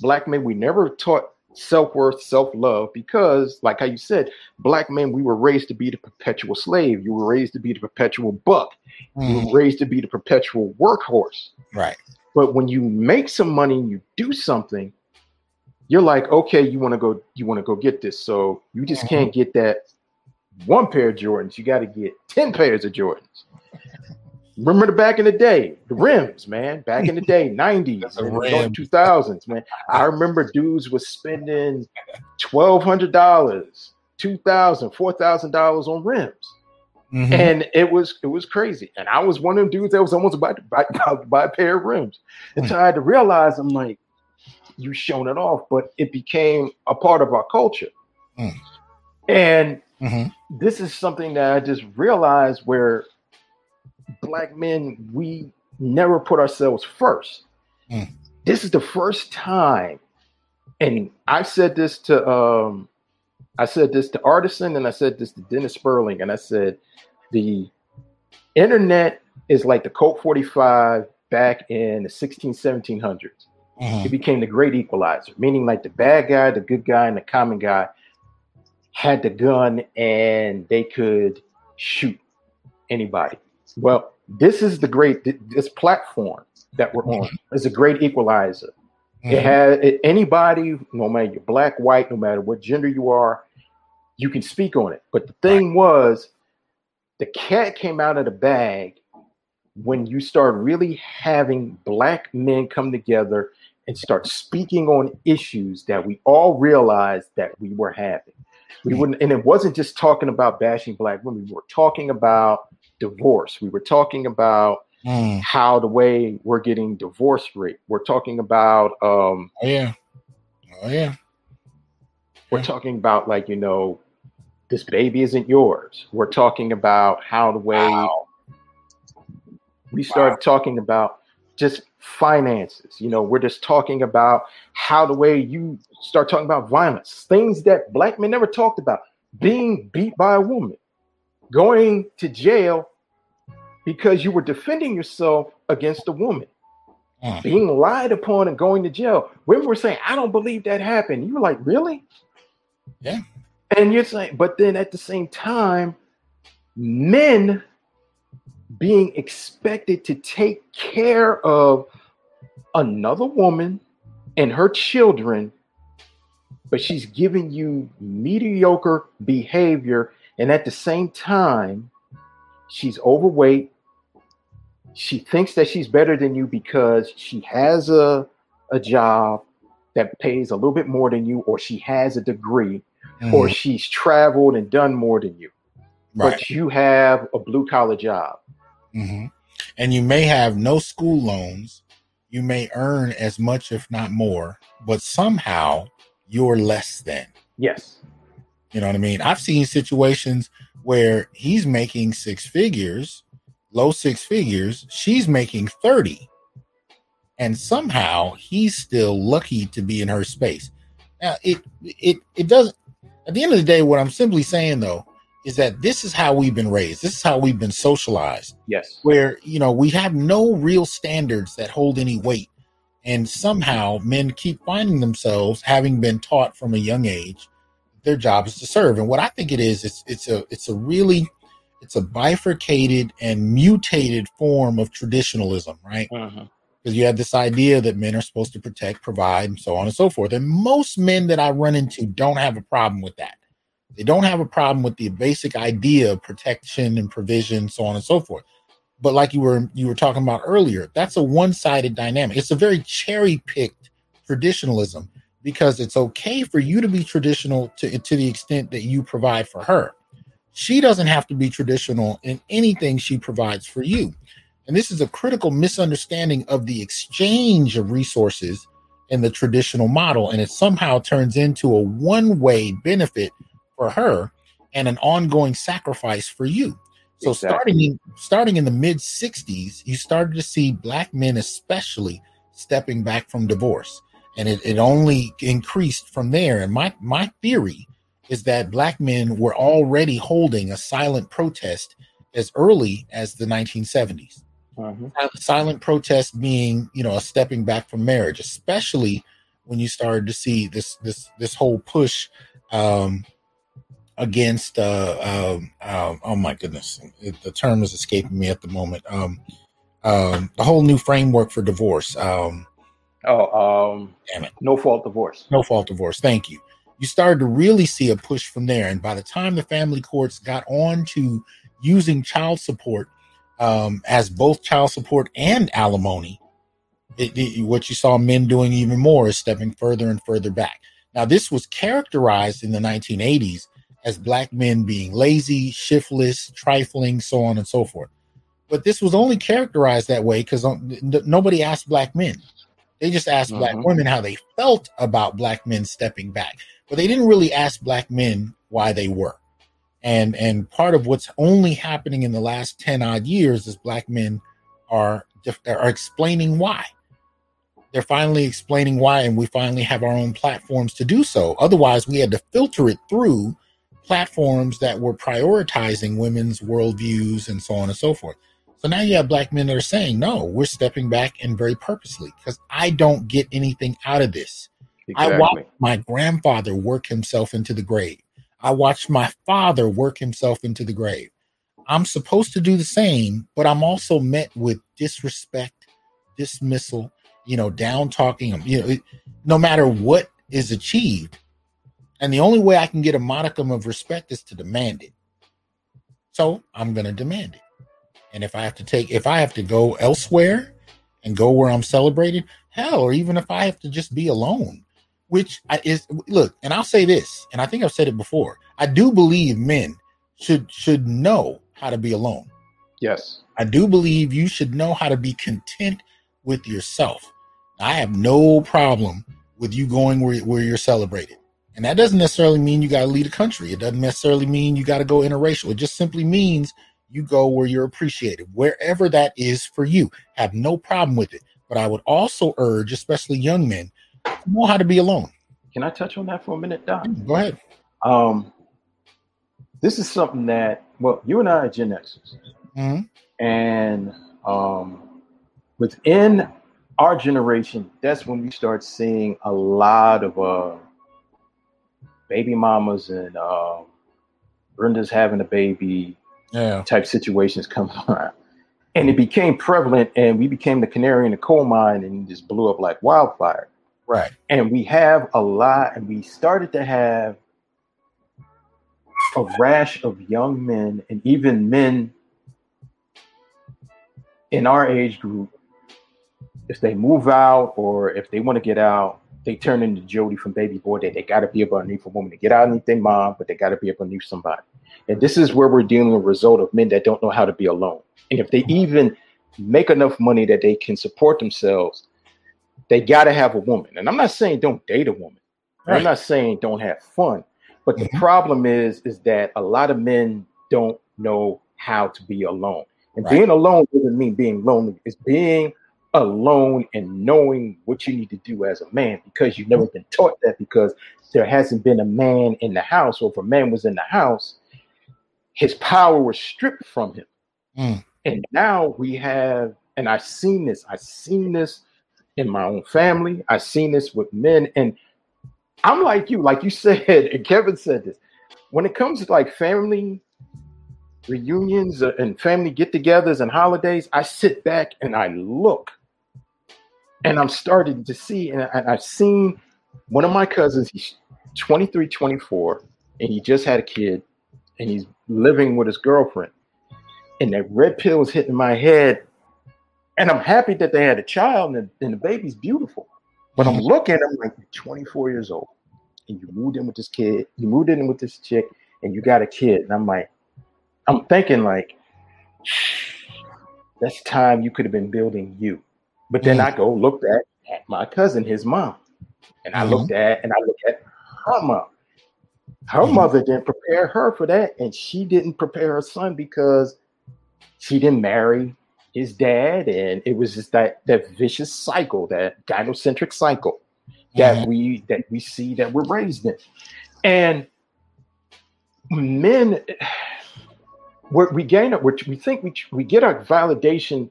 black men we never taught self-worth self-love because like how you said black men we were raised to be the perpetual slave you were raised to be the perpetual buck you Mhm. were raised to be the perpetual workhorse Right. but when you make some money and you do something you're like okay you want to go you want to go get this so you just Mhm. can't get that one pair of jordans you got to get 10 pairs of jordans remember the back in the day the rims man back in the day 90s early 2000s man i remember dudes was spending $1200 $2000 $4000 on rims Mhm. and it was it was crazy. And I was one of them dudes that was almost about to buy, about to buy a pair of rims until I had to realize I'm like, you showing it off, but it became a part of our culture. Mm. And Mhm. this is something that I just realized where black men we never put ourselves first. Mm. This is the first time, and I said this to um, I said this to Artisan, and I said this to Dennis Sperling, and I said the internet is like the Colt 45 back in the 16, 1700s. Mhm. It became the great equalizer, meaning like the bad guy, the good guy, and the common guy had the gun and they could shoot anybody. Well, this is the great this platform that we're on is a great equalizer. It Mhm. has it, anybody, no matter you're black, white, no matter what gender you are, you can speak on it. But the thing was, the cat came out of the bag when you start really having black men come together and start speaking on issues that we all realized that we were having. We wouldn't, and it wasn't just talking about bashing black women. We were talking about divorce. We were talking about Mm. how the way we're getting divorce rate. We're talking about um, Oh yeah. Oh yeah. we're Yeah. talking about like you know, this baby isn't yours. We're talking about how the way Wow. we started talking about just finances. You know, we're just talking about how the way you start talking about violence, things that black men never talked about, being beat by a woman, going to jail because you were defending yourself against a woman, Mm. being lied upon and going to jail. Women were saying, I don't believe that happened. You were like, really? Yeah. And you're saying, but then at the same time, men being expected to take care of another woman and her children, but she's giving you mediocre behavior. And at the same time, she's overweight. She thinks that she's better than you because she has a, a job that pays a little bit more than you, or she has a degree, or Mhm. she's traveled and done more than you right. but you have a blue collar job. hmm And you may have no school loans. You may earn as much, if not more, but somehow you're less than. Yes. You know what I mean? I've seen situations where he's making six figures, low six figures, she's making 30. And somehow he's still lucky to be in her space. Now it it it doesn't at the end of the day, what I'm simply saying though is that this is how we've been raised. This is how we've been socialized Yes. where you know we have no real standards that hold any weight and somehow men keep finding themselves having been taught from a young age their job is to serve and what i think it is it's it's a it's a really it's a bifurcated and mutated form of traditionalism right Mhm. because you have this idea that men are supposed to protect, provide, and so on and so forth. And most men that I run into don't have a problem with that. They don't have a problem with the basic idea of protection and provision, so on and so forth. But like you were you were talking about earlier, that's a one-sided dynamic. It's a very cherry-picked traditionalism because it's okay for you to be traditional to, to the extent that you provide for her. She doesn't have to be traditional in anything she provides for you. And this is a critical misunderstanding of the exchange of resources in the traditional model. And it somehow turns into a one way benefit for her and an ongoing sacrifice for you. So exactly. starting in starting in the mid 60s, you started to see black men especially stepping back from divorce and it, it only increased from there. And my my theory is that black men were already holding a silent protest as early as the 1970s. Mm-hmm. Silent protest being, you know, a stepping back from marriage, especially when you started to see this this this whole push um, against. Uh, uh, uh, oh my goodness, it, the term is escaping me at the moment. Um, um, the whole new framework for divorce. Um, Oh, um, damn it. No fault divorce. No fault divorce. Thank you. You started to really see a push from there. And by the time the family courts got on to using child support um, as both child support and alimony, it, it, what you saw men doing even more is stepping further and further back. Now, this was characterized in the 1980s as black men being lazy, shiftless, trifling, so on and so forth. But this was only characterized that way because um, nobody asked black men. They just asked mm-hmm. black women how they felt about black men stepping back, but they didn't really ask black men why they were. And and part of what's only happening in the last 10 odd years is black men are are explaining why. They're finally explaining why, and we finally have our own platforms to do so. Otherwise, we had to filter it through platforms that were prioritizing women's worldviews and so on and so forth. So now you have black men that are saying, no, we're stepping back and very purposely because I don't get anything out of this. Exactly. I watched my grandfather work himself into the grave. I watched my father work himself into the grave. I'm supposed to do the same, but I'm also met with disrespect, dismissal, you know, down talking, you know, no matter what is achieved. And the only way I can get a modicum of respect is to demand it. So I'm going to demand it. And if I have to take, if I have to go elsewhere and go where I'm celebrated, hell, or even if I have to just be alone, which is look, and I'll say this, and I think I've said it before. I do believe men should should know how to be alone. Yes. I do believe you should know how to be content with yourself. I have no problem with you going where, where you're celebrated. And that doesn't necessarily mean you got to lead a country. It doesn't necessarily mean you got to go interracial. It just simply means you go where you're appreciated, wherever that is for you. Have no problem with it. But I would also urge, especially young men, know how to be alone. Can I touch on that for a minute, Doc? Go ahead. Um, this is something that, well, you and I are Gen Xers. Mm-hmm. And um, within our generation, that's when we start seeing a lot of uh, baby mamas and uh, Brenda's having a baby, yeah. type situations come around. And it mm-hmm. became prevalent, and we became the canary in the coal mine and just blew up like wildfire. Right. And we have a lot, and we started to have a rash of young men and even men in our age group. If they move out or if they want to get out, they turn into Jody from Baby Boy. That they, got to be able underneath a woman to get out anything, mom, but they got to be able underneath somebody. And this is where we're dealing with a result of men that don't know how to be alone. And if they even make enough money that they can support themselves, they got to have a woman. And I'm not saying don't date a woman. Right. I'm not saying don't have fun. But the mm-hmm. problem is, is that a lot of men don't know how to be alone. And right. being alone doesn't mean being lonely. It's being alone and knowing what you need to do as a man because you've never been taught that because there hasn't been a man in the house or if a man was in the house his power was stripped from him. Mm. And now we have, and I've seen this, I've seen this in my own family, I've seen this with men. And I'm like you, like you said, and Kevin said this. When it comes to like family reunions uh, and family get togethers and holidays, I sit back and I look and I'm starting to see, and I, I've seen one of my cousins, he's 23, 24, and he just had a kid, and he's living with his girlfriend. And that red pill is hitting my head. And I'm happy that they had a child, and the, and the baby's beautiful. But I'm looking, I'm like, you're 24 years old, and you moved in with this kid, you moved in with this chick, and you got a kid. And I'm like, I'm thinking, like, that's time you could have been building you. But then. I go looked at, at my cousin, his mom. And I Mhm. looked at and I looked at her mom. Her Mhm. mother didn't prepare her for that, and she didn't prepare her son because she didn't marry his dad, and it was just that that vicious cycle, that gynocentric cycle that Mhm. we that we see that we're raised in. And men we're, we gain it. We think we we get our validation.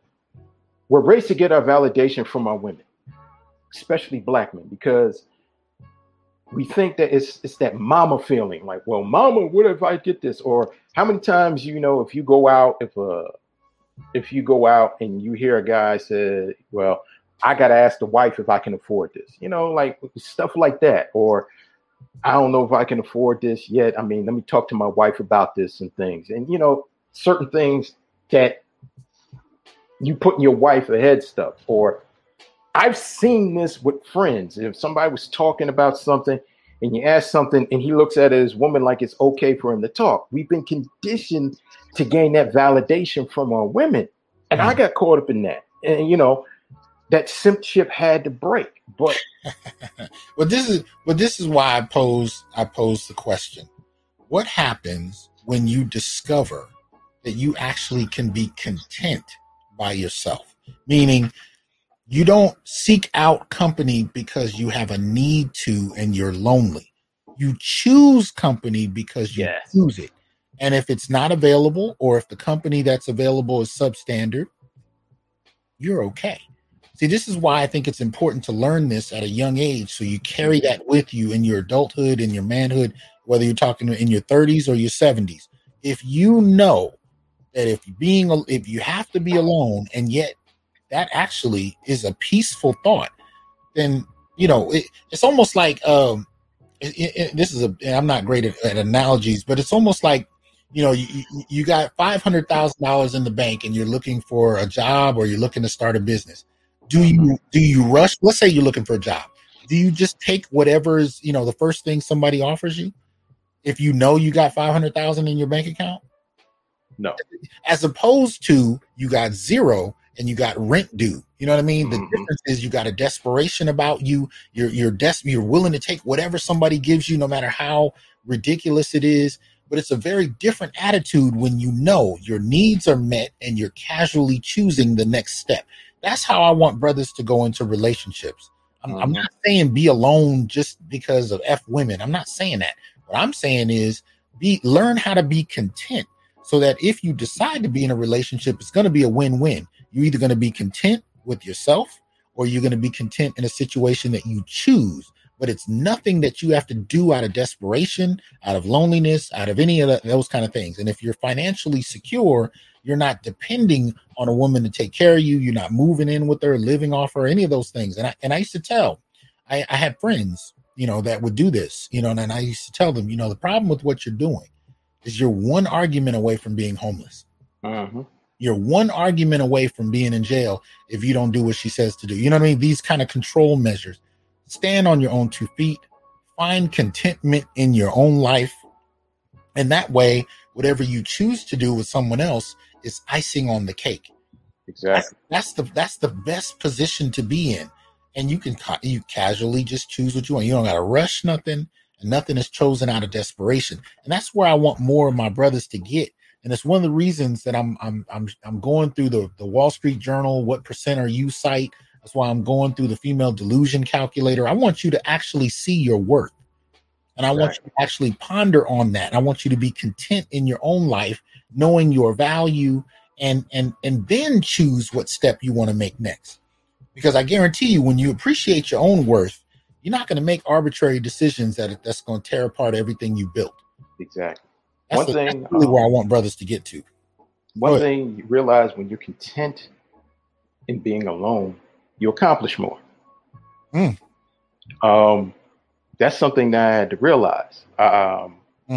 We're raised to get our validation from our women, especially black men, because we think that it's it's that mama feeling. Like, well, mama, what if I get this? Or how many times you know if you go out if uh if you go out and you hear a guy say, well, I got to ask the wife if I can afford this. You know, like stuff like that. Or I don't know if I can afford this yet. I mean, let me talk to my wife about this and things. And you know, certain things that you putting your wife ahead stuff. Or I've seen this with friends. If somebody was talking about something and you ask something and he looks at his woman like it's okay for him to talk. We've been conditioned to gain that validation from our women. And I got caught up in that. And you know, that simp ship had to break. But But this is but this is why I pose I pose the question. What happens when you discover that you actually can be content by yourself? Meaning you don't seek out company because you have a need to and you're lonely. You choose company because you Yes. choose it. And if it's not available or if the company that's available is substandard, you're okay. See, this is why I think it's important to learn this at a young age so you carry that with you in your adulthood and your manhood, whether you're talking in your 30s or your 70s. If you know that if being if you have to be alone and yet that actually is a peaceful thought, then you know it, it's almost like um it, it- this is a I'm not great at, at analogies, but it's almost like you know you, you- got five hundred thousand dollars in the bank and you're looking for a job or you're looking to start a business. Do you do you rush? Let's say you're looking for a job. Do you just take whatever's you know the first thing somebody offers you? If you know you got five hundred thousand in your bank account, no. as opposed to you got zero and you got rent due. You know what I mean? The Mhm. difference is you got a desperation about you. You're you're des- you're willing to take whatever somebody gives you, no matter how ridiculous it is. But it's a very different attitude when you know your needs are met and you're casually choosing the next step. That's how I want brothers to go into relationships. I'm, I'm Mhm. not saying be alone just because of f women. I'm not saying that. What I'm saying is be learn how to be content so that if you decide to be in a relationship, it's going to be a win-win. You're either going to be content with yourself or you're going to be content in a situation that you choose. But it's nothing that you have to do out of desperation, out of loneliness, out of any of those kind of things. And if you're financially secure, you're not depending on a woman to take care of you. You're not moving in with her, living off her, any of those things. And I and I used to tell, I, I had friends, you know, that would do this, you know, and I used to tell them, you know, the problem with what you're doing is you're one argument away from being homeless. Mhm. You're one argument away from being in jail if you don't do what she says to do. You know what I mean? These kind of control measures. Stand on your own two feet. Find contentment in your own life. And that way, whatever you choose to do with someone else is icing on the cake. That's, Exactly. that's the that's the best position to be in. And you can ca- you casually just choose what you want. You don't got to rush nothing, and nothing is chosen out of desperation. And that's where I want more of my brothers to get. And it's one of the reasons that I'm I'm I'm I'm going through the the Wall Street Journal. What percent are you site? That's why I'm going through the female delusion calculator. I want you to actually see your worth. And I want you to actually ponder on that. I want you to be content in your own life, knowing your value, and and and then choose what step you want to make next. Because I guarantee you, when you appreciate your own worth, you're not going to make arbitrary decisions that that's going to tear apart everything you built. Exactly. That's, One the- thing, that's really um, where I want brothers to get to. One Go ahead. thing you realize when you're content in being alone, you accomplish more. Mm. Um, that's something that I had to realize. Um, hmm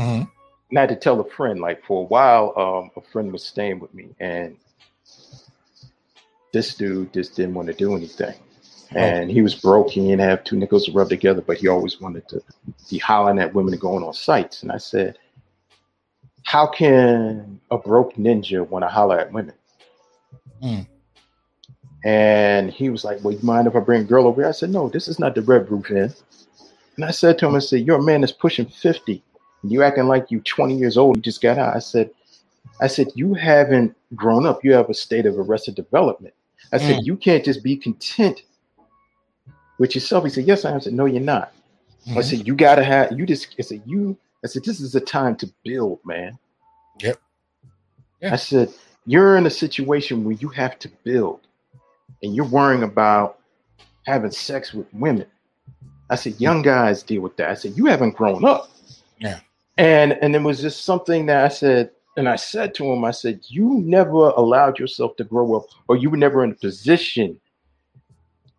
and I had to tell a friend, like for a while, um, a friend was staying with me, and this dude just didn't want to do anything. And he was broke. He didn't have two nickels to rub together, but he always wanted to be hollering at women and going on sites. And I said, How can a broke ninja want to holler at women? Mm. And he was like, Well, you mind if I bring a girl over here? I said, No, this is not the Red Roof Inn. And I said to him, I said, You're a man that's pushing 50. And you acting like you 20 years old. You just got out. I said, I said, you haven't grown up. You have a state of arrested development. I said, Mm. you can't just be content with yourself. He said, Yes, I am. I said, No, you're not. I Mhm. said, You gotta have you just I said, you I said, This is a time to build, man. Yep. Yeah. I said, You're in a situation where you have to build and you're worrying about having sex with women. I said, young guys deal with that. I said, you haven't grown up. Yeah. And and it was just something that I said, and I said to him, I said, you never allowed yourself to grow up, or you were never in a position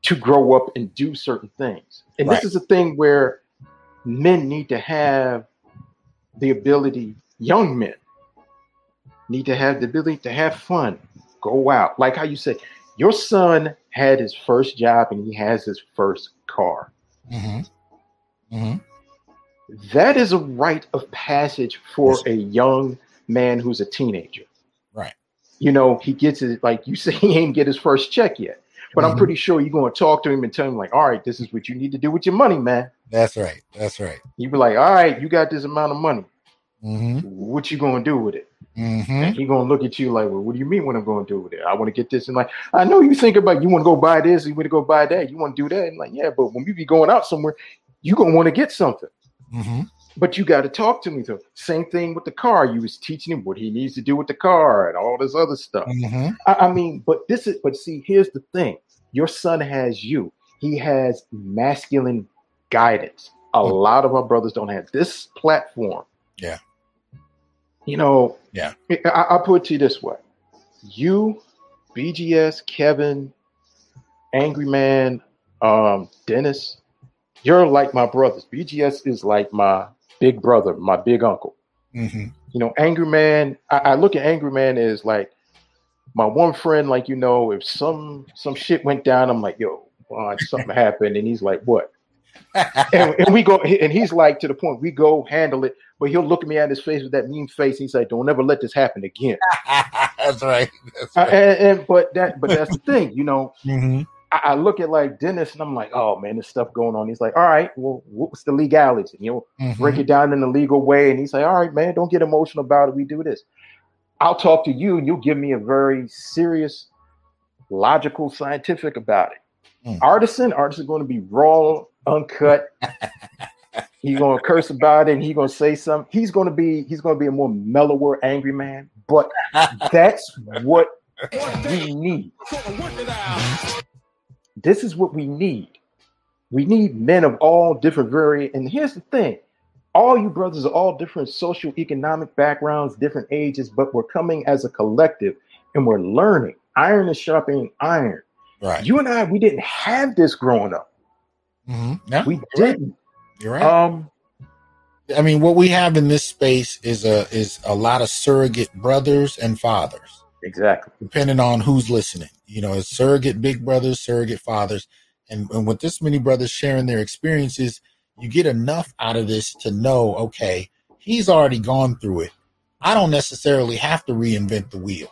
to grow up and do certain things. And Right. this is a thing where men need to have the ability, young men need to have the ability to have fun, go out. Like how you said, your son had his first job and he has his first car. hmm hmm That is a rite of passage for Yes. a young man who's a teenager. Right. You know, he gets it like you say he ain't get his first check yet. But I'm Mhm. pretty sure you're going to talk to him and tell him, like, all right, this is what you need to do with your money, man. That's right. That's right. You'd be like, all right, you got this amount of money. hmm What you going to do with it? hmm And he gonna look at you like, well, what do you mean what I'm gonna do with it? I want to get this and like, I know you think about you want to go buy this, you want to go buy that, you want to do that, and like, yeah, but when you be going out somewhere, you gonna want to get something. hmm But you got to talk to me though. Same thing with the car. You was teaching him what he needs to do with the car and all this other stuff. hmm I, I mean, but this is but see, here's the thing. Your son has you. He has masculine guidance. A Mhm. lot of our brothers don't have this platform. Yeah. You know, Yeah. I- I'll put it to you this way. You, BGS, Kevin, Angry Man, um, Dennis, you're like my brothers. BGS is like my big brother, my big uncle hmm you know, Angry Man. I, I look at Angry Man as like my one friend. Like you know, if some some shit went down, I'm like, yo, uh, something happened, and he's like, what? And, and we go, and he's like, to the point, we go handle it, but he'll look at me at his face with that mean face. and He's like, don't ever let this happen again. That's right. That's Uh, and, and but that, but that's the thing, you know. hmm I, look at like Dennis, and I'm like, oh man, there's stuff going on. He's like, all right, well, what's the legality? You know, Mm-hmm. break it down in the legal way. And he's like, all right, man, don't get emotional about it. We do this. I'll talk to you and you'll give me a very serious, logical, scientific about it. Mm. Artisan, artisan going to be raw, uncut. he's going to curse about it and he's going to say something. He's going to be, he's going to be a more mellower, angry man. But that's what we need. This is what we need. We need men of all different vari and here's the thing. All you brothers are all different social economic backgrounds, different ages, but we're coming as a collective and we're learning. Iron is sharpening iron. Right. You and I, we didn't have this growing up. hmm Yeah, We you're right. didn't. You're right. Um, I mean, what we have in this space is a is a lot of surrogate brothers and fathers, exactly. depending on who's listening. You know, it's surrogate big brothers, surrogate fathers, and, and with this many brothers sharing their experiences, you get enough out of this to know, okay, he's already gone through it. I don't necessarily have to reinvent the wheel.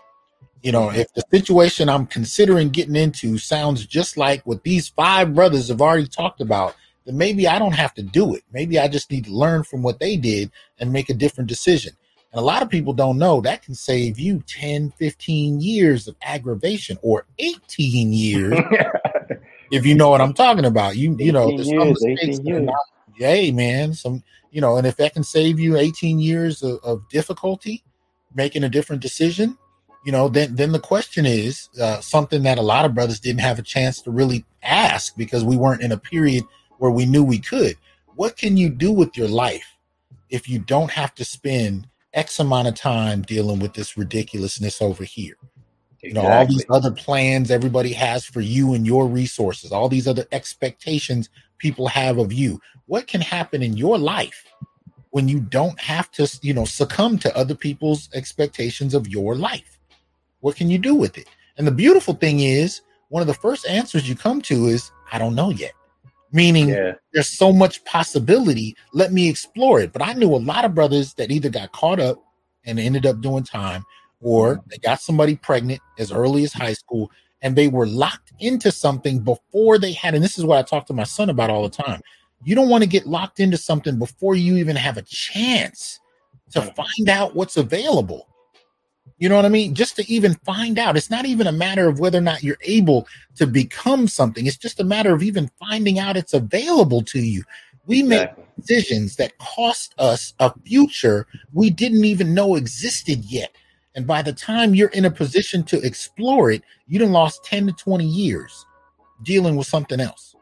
You know, if the situation I'm considering getting into sounds just like what these five brothers have already talked about, then maybe I don't have to do it. Maybe I just need to learn from what they did and make a different decision. And a lot of people don't know that can save you 10, 15 years of aggravation or 18 years if you know what I'm talking about. You you know, 18 there's some mistakes that are not- Yay, man. Some you know, and if that can save you 18 years of, of difficulty making a different decision, you know, then then the question is uh, something that a lot of brothers didn't have a chance to really ask because we weren't in a period where we knew we could. What can you do with your life if you don't have to spend X amount of time dealing with this ridiculousness over here? You know, all these other plans everybody has for you and your resources, all these other expectations people have of you. What can happen in your life when you don't have to, you know, succumb to other people's expectations of your life? What can you do with it? And the beautiful thing is, one of the first answers you come to is, I don't know yet. Meaning Yeah. there's so much possibility. Let me explore it. But I knew a lot of brothers that either got caught up and ended up doing time, or mm-hmm. they got somebody pregnant as early as high school, and they were locked into something before they had. And this is what I talk to my son about all the time. You don't want to get locked into something before you even have a chance to find out what's available. You know what I mean? Just to even find out. It's not even a matter of whether or not you're able to become something. It's just a matter of even finding out it's available to you. We make decisions that cost us a future we didn't even know existed yet. And by the time you're in a position to explore it, you done lost 10 to 20 years dealing with something else.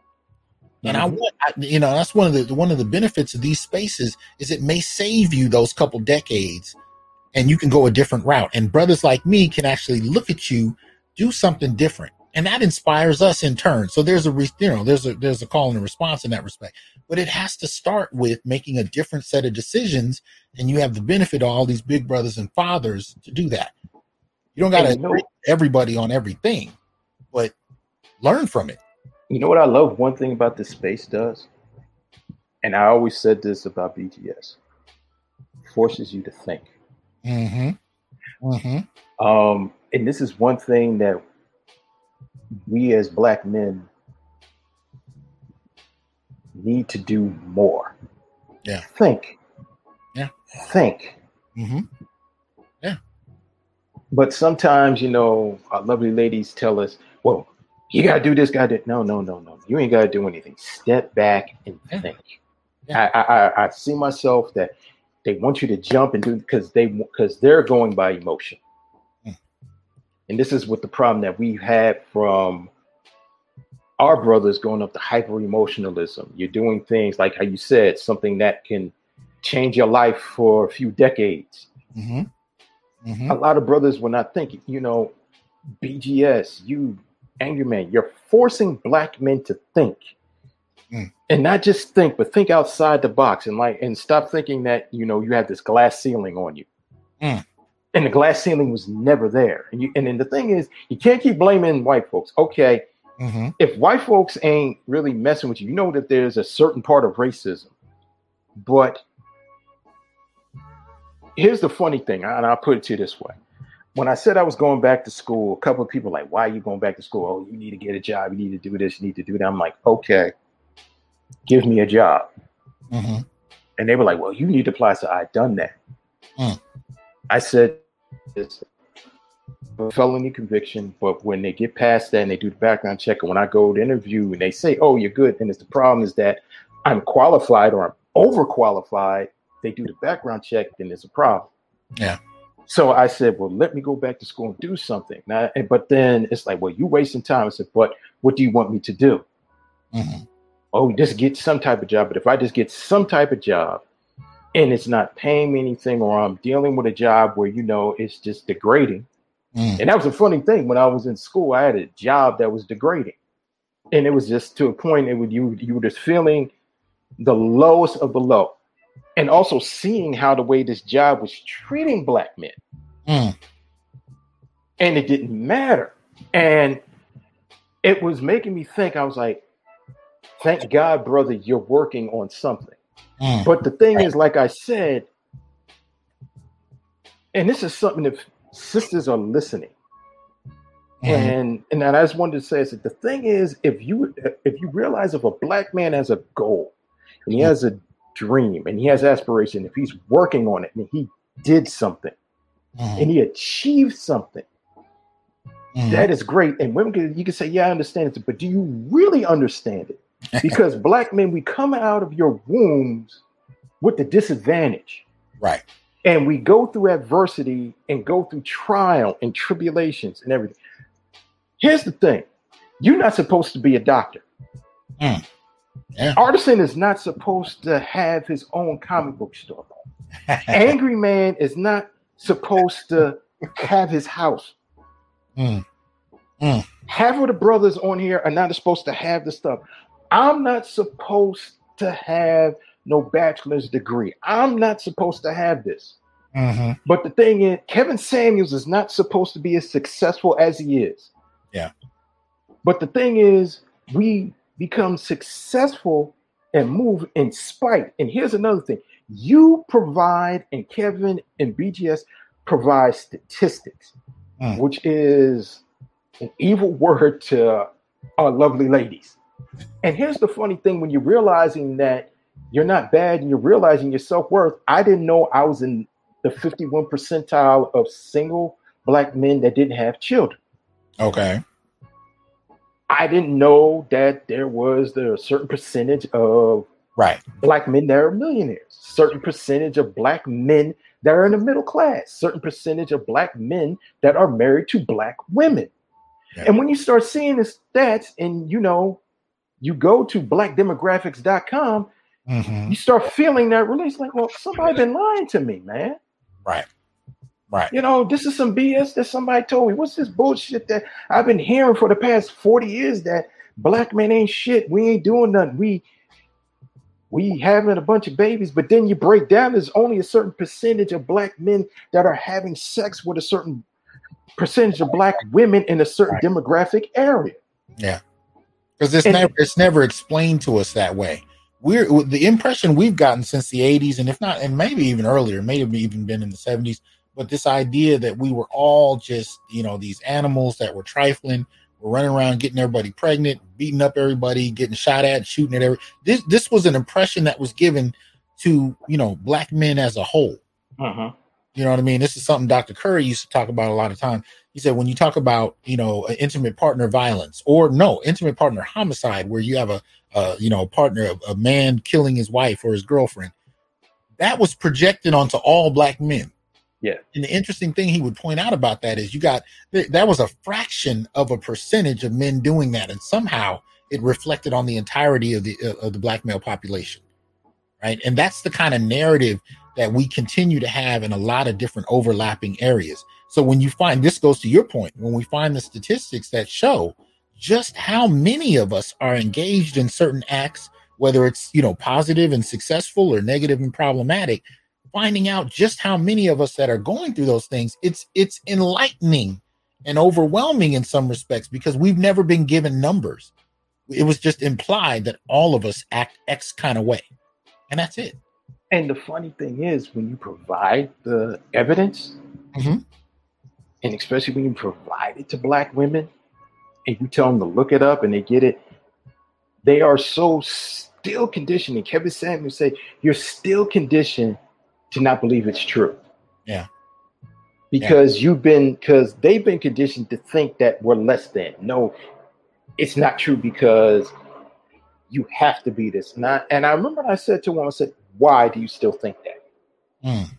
And I mm-hmm. want, I, you know, that's one of the one of the benefits of these spaces is it may save you those couple decades, and you can go a different route. And brothers like me can actually look at you, do something different, and that inspires us in turn. So there's a, re, you know, there's a there's a call and a response in that respect. But it has to start with making a different set of decisions, and you have the benefit of all these big brothers and fathers to do that. You don't got to you know- everybody on everything, but learn from it. You know what I love? One thing about this space does, and I always said this about BGS, forces you to think. Mm-hmm. Mm-hmm. Um, and this is one thing that we as black men need to do more. Yeah. Think. Yeah. Think. Mm-hmm. But sometimes, you know, our lovely ladies tell us, well, you gotta do this, gotta do no, no, no, no. You ain't gotta do anything. Step back and Yeah. think. Yeah. I, I, I- I see myself that they want you to jump and do because they because they're going by emotion. Mm. And this is what the problem that we've had from our brothers going up to hyper emotionalism. You're doing things like how you said, something that can change your life for a few decades. Mm-hmm. Mm-hmm. A lot of brothers were not thinking, you know, BGS, you angry man, you're forcing black men to think. Mm. And not just think, but think outside the box and like and stop thinking that you know you have this glass ceiling on you. Mm. And the glass ceiling was never there. And you and then the thing is, you can't keep blaming white folks. Okay, Mm-hmm. if white folks ain't really messing with you, you know that there's a certain part of racism. But here's the funny thing, and I'll put it to you this way. When I said I was going back to school, a couple of people were like, why are you going back to school? Oh, you need to get a job, you need to do this, you need to do that. I'm like, okay, give me a job. Mm-hmm. And they were like, well, you need to apply. So I done that. Mm. I said it's a felony conviction, but when they get past that and they do the background check, and when I go to interview and they say, oh, you're good, and it's the problem is that I'm qualified or I'm overqualified, they do the background check, then there's a problem. Yeah. So I said, well, let me go back to school and do something. Now, but then it's like, well, you're wasting time. I said, but what do you want me to do? Mm-hmm. Oh, just get some type of job. But if I just get some type of job and it's not paying me anything, or I'm dealing with a job where you know it's just degrading. Mm. And that was a funny thing. When I was in school, I had a job that was degrading, and it was just to a point. It would you you were just feeling the lowest of the low, and also seeing how the way this job was treating black men Mm. and it didn't matter. And it was making me think, I was like, thank God, brother, you're working on something. Mm. But the thing is, like I said, and this is something if sisters are listening, Mhm. and and I just wanted to say is that the thing is, if you if you realize if a black man has a goal and he has a dream and he has aspiration, if he's working on it and he did something Mhm. and he achieved something, that is great. And women can you can say, Yeah, I understand it, but do you really understand it? Because black men, we come out of your wombs with the disadvantage. right. And we go through adversity and go through trial and tribulations and everything. Here's the thing you're not supposed to be a doctor. Mm. Yeah. Artisan is not supposed to have his own comic book store. Angry Man is not supposed to have his house. Mm. Mm. Half of the brothers on here are not supposed to have the stuff. I'm not supposed to have no bachelor's degree. I'm not supposed to have this. hmm But the thing is, Kevin Samuels is not supposed to be as successful as he is. Yeah. But the thing is, we become successful and move in spite. And here's another thing you provide, and Kevin and BGS provide statistics, Mm. which is an evil word to our lovely ladies. And here's the funny thing when you're realizing that you're not bad and you're realizing your self worth. I didn't know I was in the 51 percentile of single black men that didn't have children. Okay. I didn't know that there was the a certain percentage of Right. black men that are millionaires, certain percentage of black men that are in the middle class, certain percentage of black men that are married to black women. Yeah. And when you start seeing the stats and you know, you go to blackdemographics.com, hmm you start feeling that release like, well, somebody been lying to me, man. Right. Right. You know, this is some BS that somebody told me. What's this bullshit that I've been hearing for the past 40 years that black men ain't shit. We ain't doing nothing. We we having a bunch of babies, but then you break down, there's only a certain percentage of black men that are having sex with a certain percentage of black women in a certain Right. demographic area. Yeah. Because it's And- never it's never explained to us that way. We're the impression we've gotten since the 80s, and if not, and maybe even earlier, may have even been in the 70s, but this idea that we were all just, you know, these animals that were trifling, we're running around getting everybody pregnant, beating up everybody, getting shot at, shooting at every this this was an impression that was given to, you know, black men as a whole. Uh-huh. You know what I mean? This is something Dr. Curry used to talk about a lot of time. He said when you talk about you know intimate partner violence or no intimate partner homicide, where you have a, a you know partner, a, a man killing his wife or his girlfriend, that was projected onto all black men. Yeah. And the interesting thing he would point out about that is you got th- that was a fraction of a percentage of men doing that, and somehow it reflected on the entirety of the uh, of the black male population, right? And that's the kind of narrative that we continue to have in a lot of different overlapping areas. So when you find this goes to your point, when we find the statistics that show just how many of us are engaged in certain acts, whether it's you know positive and successful or negative and problematic, finding out just how many of us that are going through those things, it's it's enlightening and overwhelming in some respects because we've never been given numbers. It was just implied that all of us act X kind of way. And that's it. And the funny thing is, when you provide the evidence, Mhm. And especially when you provide it to black women, and you tell them to look it up and they get it, they are so still conditioned. And Kevin Samuels said, "You're still conditioned to not believe it's true." Yeah. Because you've been, because they've been conditioned to think that we're less than. No, it's not true because you have to be this. Not, and I remember I said to one, I said, "Why do you still think that?" Mm.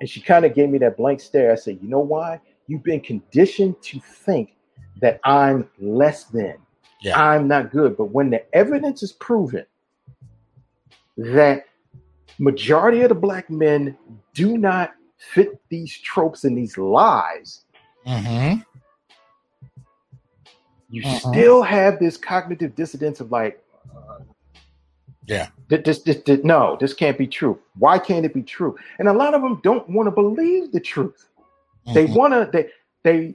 And she kind of gave me that blank stare. I said, You know why? You've been conditioned to think that I'm less than, Yeah. I'm not good. But when the evidence is proven that majority of the black men do not fit these tropes and these lies, hmm you Mhm. still have this cognitive dissonance of like, Yeah. Th- This, this, this, no, this can't be true. Why can't it be true? And a lot of them don't want to believe the truth. They Mhm. want to. They they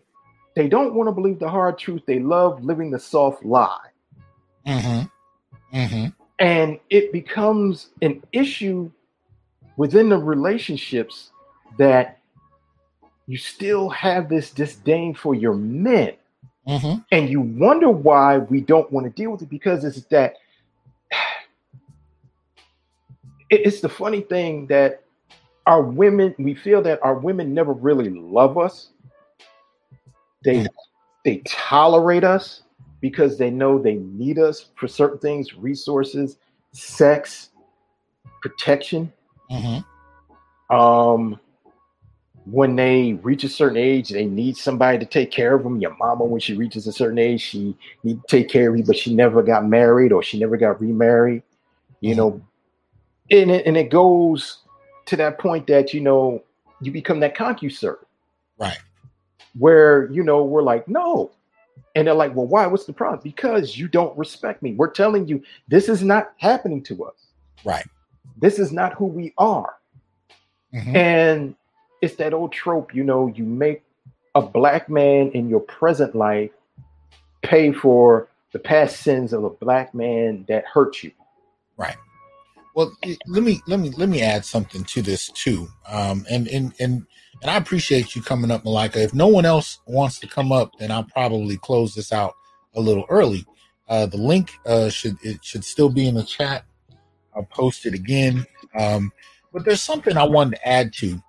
they don't want to believe the hard truth. They love living the soft lie, Mhm. Mhm. and it becomes an issue within the relationships that you still have this disdain for your men, Mhm. and you wonder why we don't want to deal with it because it's that. It's the funny thing that our women, we feel that our women never really love us. They they tolerate us because they know they need us for certain things, resources, sex, protection. Mhm. Um when they reach a certain age, they need somebody to take care of them. Your mama, when she reaches a certain age, she need to take care of you, but she never got married or she never got remarried. You Mhm. know, and it, and it goes to that point that you know you become that concuserve. Right. where you know we're like, no. And they're like, well, why? What's the problem? Because you don't respect me. We're telling you this is not happening to us. Right. This is not who we are. Mhm. And it's that old trope, you know, you make a black man in your present life pay for the past sins of a black man that hurt you. Right. Well, let me let me let me add something to this too. Um, and and and and I appreciate you coming up, Malika. If no one else wants to come up, then I'll probably close this out a little early. Uh, the link uh, should it should still be in the chat. I'll post it again. Um, but there's something I wanted to add to.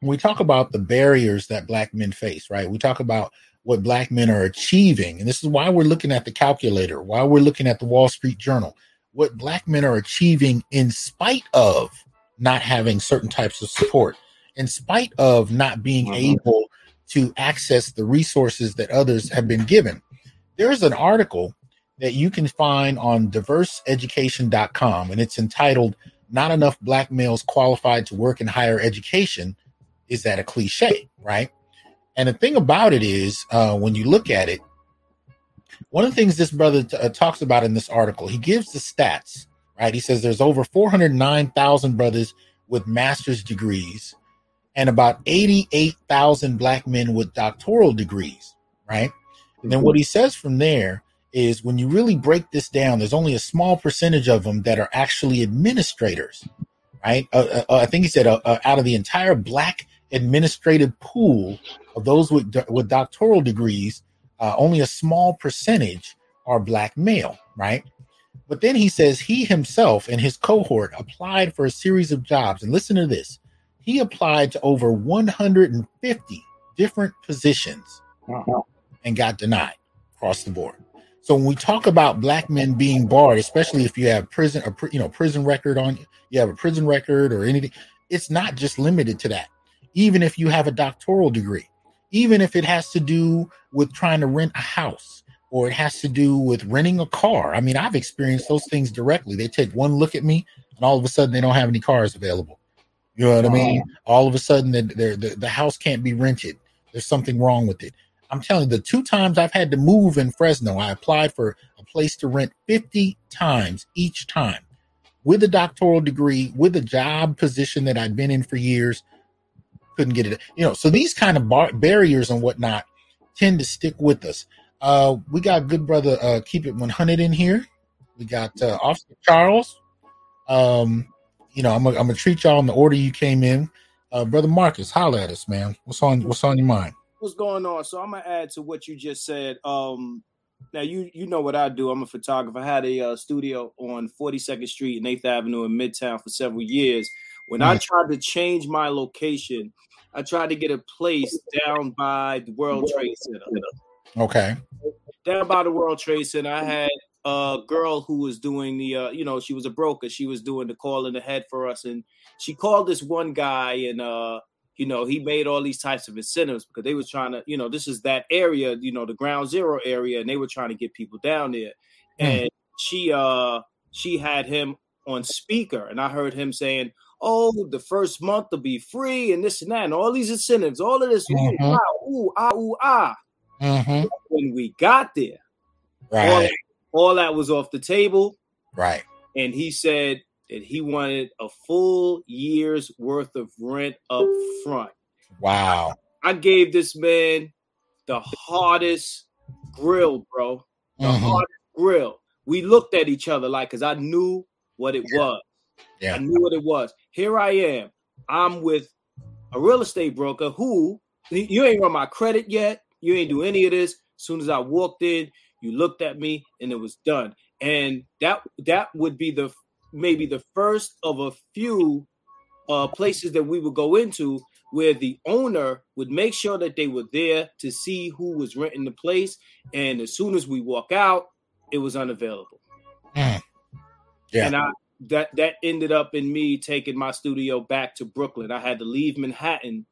When we talk about the barriers that black men face, right? We talk about what black men are achieving, and this is why we're looking at the calculator, why we're looking at the Wall Street Journal what black men are achieving in spite of not having certain types of support, in spite of not being Mhm. able to access the resources that others have been given. There's an article that you can find on diverseeducation.com, and it's entitled Not Enough Black Males Qualified to Work in Higher Education. Is that a cliche, right? And the thing about it is, uh, when you look at it, one of the things this brother t- uh, talks about in this article, he gives the stats, right? He says there's over 409,000 brothers with master's degrees and about 88,000 black men with doctoral degrees, right? And then what he says from there is when you really break this down, there's only a small percentage of them that are actually administrators, right? Uh, uh, I think he said uh, uh, out of the entire black administrative pool of those with, with doctoral degrees, uh, only a small percentage are black male, right? But then he says he himself and his cohort applied for a series of jobs. And listen to this he applied to over 150 different positions and got denied across the board. So when we talk about black men being barred, especially if you have prison, a you know, prison record on you, you have a prison record or anything, it's not just limited to that. Even if you have a doctoral degree, even if it has to do with trying to rent a house or it has to do with renting a car. I mean, I've experienced those things directly. They take one look at me and all of a sudden they don't have any cars available. You know what I mean? All of a sudden the, the, the, house can't be rented. There's something wrong with it. I'm telling you, the two times I've had to move in Fresno, I applied for a place to rent 50 times each time with a doctoral degree, with a job position that I'd been in for years. Couldn't get it. You know, so these kind of bar- barriers and whatnot tend to stick with us. Uh, we got good brother, uh, keep it 100 in here. We got uh, Officer Charles. Um, you know, I'm gonna I'm gonna treat y'all in the order you came in. Uh, brother Marcus, holla at us, man. What's on What's on your mind? what's going on? So I'm gonna add to what you just said. Um, now you you know what I do. I'm a photographer. I had a uh, studio on 42nd Street and 8th Avenue in Midtown for several years. When I tried to change my location, I tried to get a place down by the World Trade Center. Okay. Down by the World Trade Center, I had a girl who was doing the, uh, you know, she was a broker. She was doing the call in the head for us, and she called this one guy, and uh, you know, he made all these types of incentives because they was trying to, you know, this is that area, you know, the ground zero area, and they were trying to get people down there. Hmm. And she uh she had him on speaker, and I heard him saying, Oh, the first month will be free and this and that, and all these incentives, all of this, ooh, Mhm. ah, ooh, ah, ooh, ah. Mm-hmm. When we got there, all, Right. all that was off the table, Right. and he said that he wanted a full year's worth of rent up front. Wow. I gave this man the hardest grill, bro. The Mhm. hardest grill. We looked at each other like, because I knew what it was. Yeah. I knew what it was. Here I am. I'm with a real estate broker who you ain't run my credit yet. You ain't do any of this. As soon as I walked in, you looked at me and it was done. And that that would be the maybe the first of a few uh, places that we would go into where the owner would make sure that they were there to see who was renting the place. And as soon as we walk out, it was unavailable. Mm. Yeah. And I that that ended up in me taking my studio back to Brooklyn. I had to leave Manhattan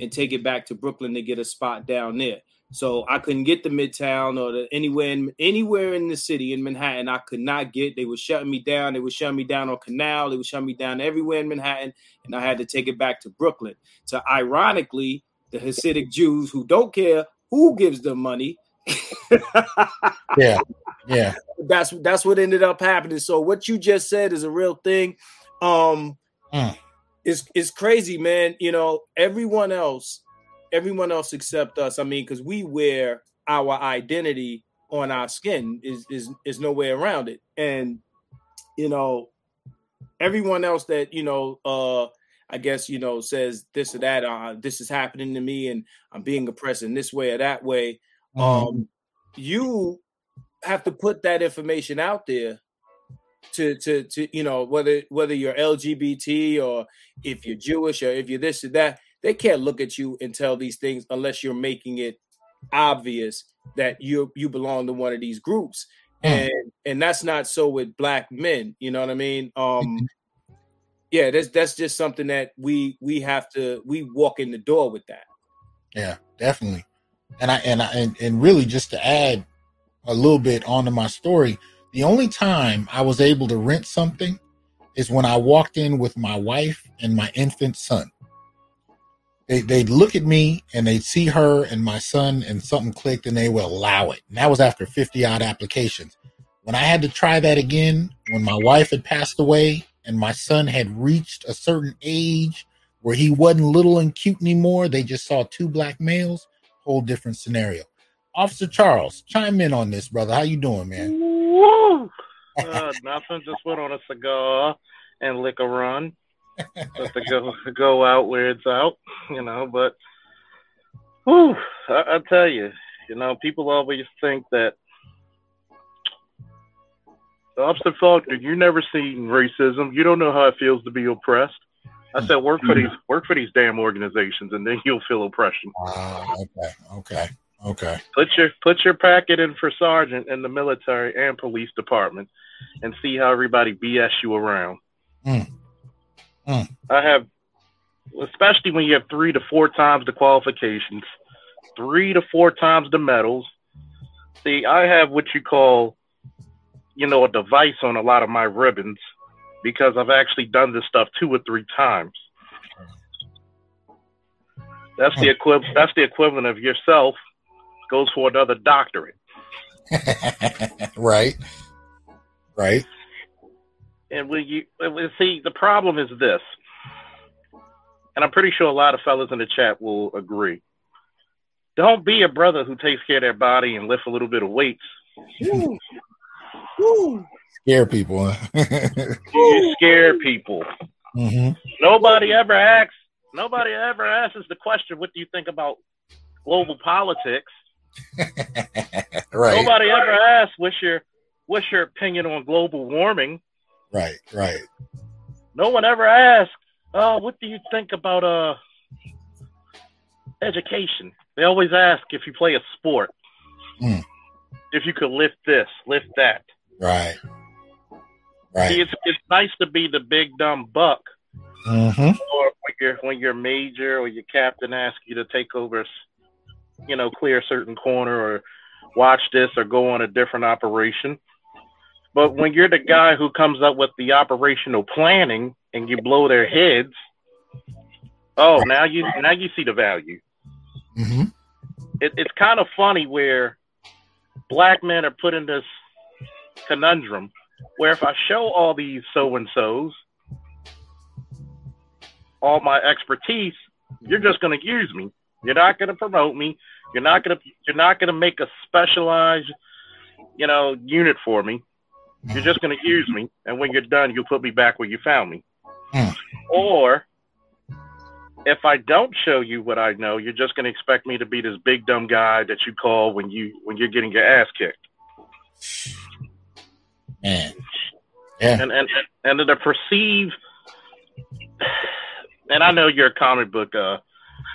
and take it back to Brooklyn to get a spot down there. So I couldn't get to Midtown or the, anywhere in anywhere in the city in Manhattan. I could not get. They were shutting me down. They were shutting me down on Canal. They were shutting me down everywhere in Manhattan, and I had to take it back to Brooklyn. So ironically, the Hasidic Jews who don't care who gives them money. yeah, yeah. That's that's what ended up happening. So what you just said is a real thing. Um, Mm. it's it's crazy, man. You know, everyone else, everyone else except us. I mean, because we wear our identity on our skin. Is is is no way around it. And you know, everyone else that you know, uh, I guess you know, says this or that. Uh, this is happening to me, and I'm being oppressed in this way or that way. Um, you have to put that information out there to to to you know whether whether you're LGBT or if you're Jewish or if you're this or that, they can't look at you and tell these things unless you're making it obvious that you you belong to one of these groups. Mm. And and that's not so with black men, you know what I mean? Um yeah, that's that's just something that we we have to we walk in the door with that. Yeah, definitely. And I and I and, and really just to add a little bit onto my story, the only time I was able to rent something is when I walked in with my wife and my infant son. They they'd look at me and they'd see her and my son and something clicked and they would allow it. And that was after 50 odd applications. When I had to try that again, when my wife had passed away and my son had reached a certain age where he wasn't little and cute anymore, they just saw two black males, whole different scenario. Officer Charles, chime in on this, brother. How you doing, man? Woo! Uh, nothing. Just went on a cigar and lick a run. Just to go go out where it's out, you know. But, whew, I, I tell you, you know, people always think that. Officer Faulkner, you never seen racism. You don't know how it feels to be oppressed. I said, work for these work for these damn organizations, and then you'll feel oppression. Ah, okay, okay, okay. Put your put your packet in for sergeant in the military and police department, and see how everybody BS you around. Mm. Mm. I have, especially when you have three to four times the qualifications, three to four times the medals. See, I have what you call, you know, a device on a lot of my ribbons because I've actually done this stuff two or three times. That's the equivalent. That's the equivalent of yourself goes for another doctorate. right, right. And when you when- see, the problem is this, and I'm pretty sure a lot of fellas in the chat will agree. Don't be a brother who takes care of their body and lift a little bit of weights. Woo. Woo. Scare people. You scare people. hmm Nobody ever asks. Nobody ever asks the question, "What do you think about global politics?" right, Nobody ever asks, "What's your What's your opinion on global warming?" right, right. No one ever asks, "Oh, what do you think about uh education?" They always ask if you play a sport, Hmm. if you could lift this, lift that. Right. See, it's it's nice to be the big dumb buck, Mm-hmm. or when your when your major or your captain asks you to take over, you know, clear a certain corner or watch this or go on a different operation. But when you're the guy who comes up with the operational planning and you blow their heads, oh, now you now you see the value. Mm-hmm. It, it's kind of funny where black men are put in this conundrum where if I show all these so and so's all my expertise, you're just going to use me. You're not going to promote me. You're not going to you're not going to make a specialized, you know, unit for me. You're just going to use me, and when you're done, you'll put me back where you found me. Hmm. Or if I don't show you what I know, you're just going to expect me to be this big dumb guy that you call when you when you're getting your ass kicked. Yeah. and and and to perceive and I know you're a comic book uh,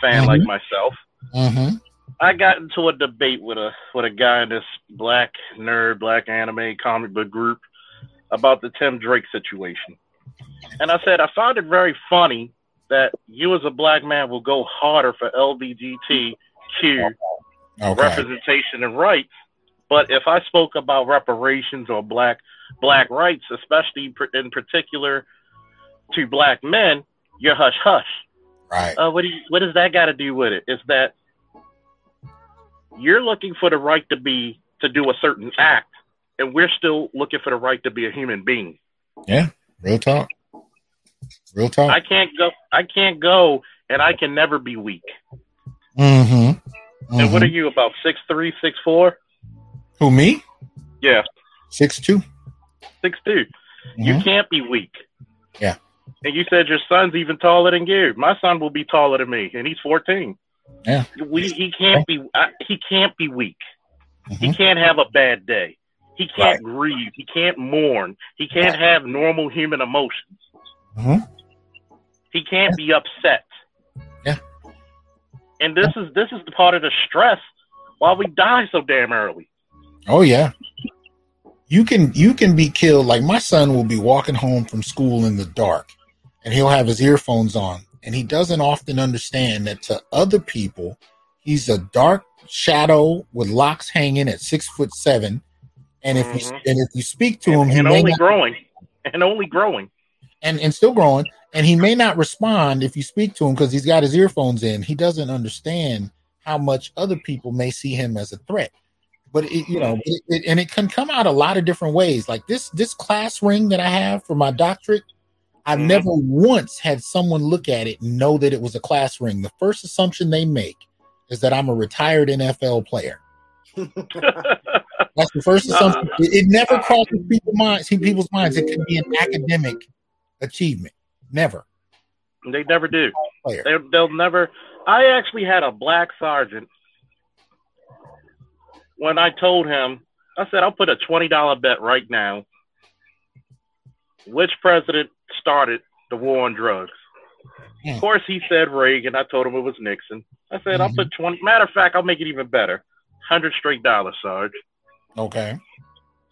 fan like myself. Mm-hmm. I got into a debate with a with a guy in this black nerd, black anime comic book group about the Tim Drake situation. And I said I found it very funny that you as a black man will go harder for LBGTQ Okay. representation and rights. But if I spoke about reparations or black black rights, especially in particular to black men, you're hush hush. Right. Uh, what do you, what does that got to do with it? Is that you're looking for the right to be to do a certain act, and we're still looking for the right to be a human being. Yeah, real talk. Real talk. I can't go. I can't go, and I can never be weak. mm-hmm. And what are you about six three, six four? Who me? Yeah, Six two. Six two. You can't be weak. Yeah. And you said your son's even taller than you. My son will be taller than me, and he's 14. Yeah. We, he can't be. I, he can't be weak. He Mhm. can't have a bad day. He can't grieve. He can't mourn. He can't have normal human emotions. Mhm. He can't be upset. Yeah. And this is this is the part of the stress why we die so damn early. Oh yeah. You can you can be killed. Like my son will be walking home from school in the dark, and he'll have his earphones on, and he doesn't often understand that to other people, he's a dark shadow with locks hanging at six foot seven, and if you Mhm. and if you speak to him, And, he and only not, growing. And only growing. and and still growing, and he may not respond if you speak to him because he's got his earphones in. He doesn't understand how much other people may see him as a threat. But it, you know, it, it, and it can come out a lot of different ways. Like this this class ring that I have for my doctorate, I've Mhm. never once had someone look at it and know that it was a class ring. The first assumption they make is that I'm a retired NFL player. That's the first assumption. It, it never crosses people's minds. People's minds. It could be an academic achievement. Never they never do. They, they'll never. I actually had a black sergeant when I told him, I said, I'll put a $20 bet right now. Which president started the war on drugs? Hmm. Of course, he said Reagan. I told him it was Nixon. I said, I'll put 20. Matter of fact, I'll make it even better. 100 straight dollars, Sarge. Okay.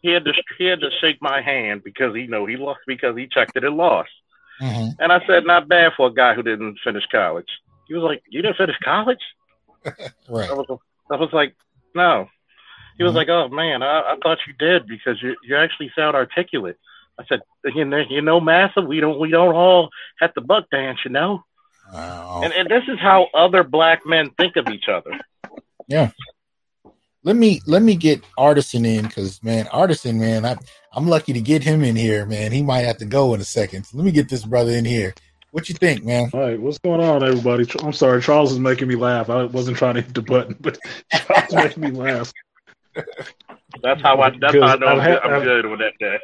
He had to he had to shake my hand because he know he lost because he checked it and lost. hmm And I said, not bad for a guy who didn't finish college. He was like, you didn't finish college? Right. I was, I was like, no. He was Mhm. like, oh man, I, I thought you did because you you actually sound articulate. I said, you know, you know, massa, we don't we don't all have to buck dance, you know. Wow. And and this is how other black men think of each other. Yeah. Let me let me get Artisan in because man, Artisan man, I I'm lucky to get him in here, man. He might have to go in a second. So let me get this brother in here. What you think, man? All right, what's going on, everybody? I'm sorry, Charles is making me laugh. I wasn't trying to hit the button, but Charles is making me laugh. That's how I that's how I know I'm, I've had- good, I'm good with that day.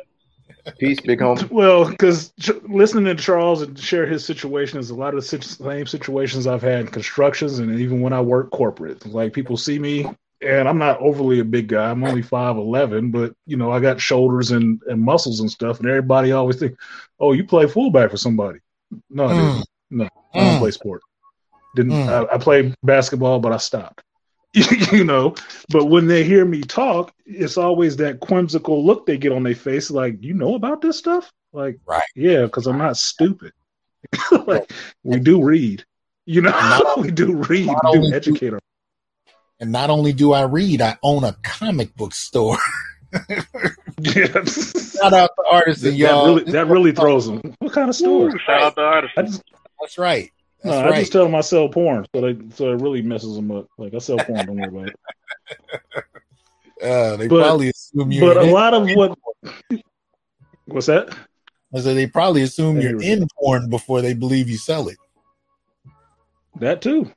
Peace, big home. Well, because listening to Charles and share his situation is a lot of the sit- same situations I've had in constructions and even when I work corporate. Like people see me, and I'm not overly a big guy. I'm only five eleven, but you know I got shoulders and, and muscles and stuff, and everybody always think, "Oh, you play fullback for somebody." No, I didn't. Mm. No, I don't Mm. play sport. Didn't Mm. I, I played basketball, but I stopped. you know, but when they hear me talk, it's always that whimsical look they get on their face, like, you know about this stuff? Like, Right. yeah, because I'm not stupid. like, we do read. You know, Not- we do read, we only do do- educate. our- And not only do I read, I own a comic book store. Yeah. Shout out to Artisan, that, y'all. really, that really throws them. What kind of store? Shout out to artists. That's right. That's no, I just tell them I sell porn, so they, so it really messes them up. Like I sell porn, don't worry about it. uh, they but- probably assume you're. But a lot of what, what's that? so they probably assume you're in porn before they believe you sell it. That too.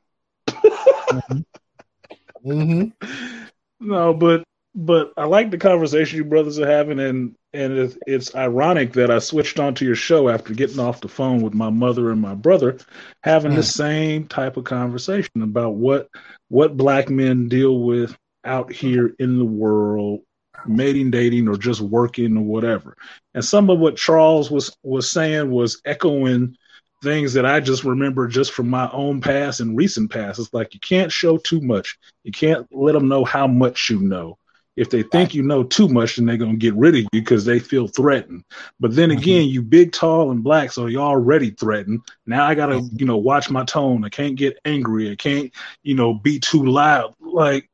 Mm-hmm. No, but but I like the conversation you brothers are having, and and it's, it's ironic that I switched onto your show after getting off the phone with my mother and my brother, having the mm. same type of conversation about what what black men deal with out here in the world, mating, dating, or just working or whatever. And some of what Charles was was saying was echoing things that I just remember just from my own past and recent past. It's like you can't show too much. You can't let them know how much you know. If they think you know too much, then they're gonna get rid of you because they feel threatened. But then Mhm. again, you big, tall, and black, so you're already threatened. Now I gotta, you know, watch my tone. I can't get angry. I can't, you know, be too loud. Like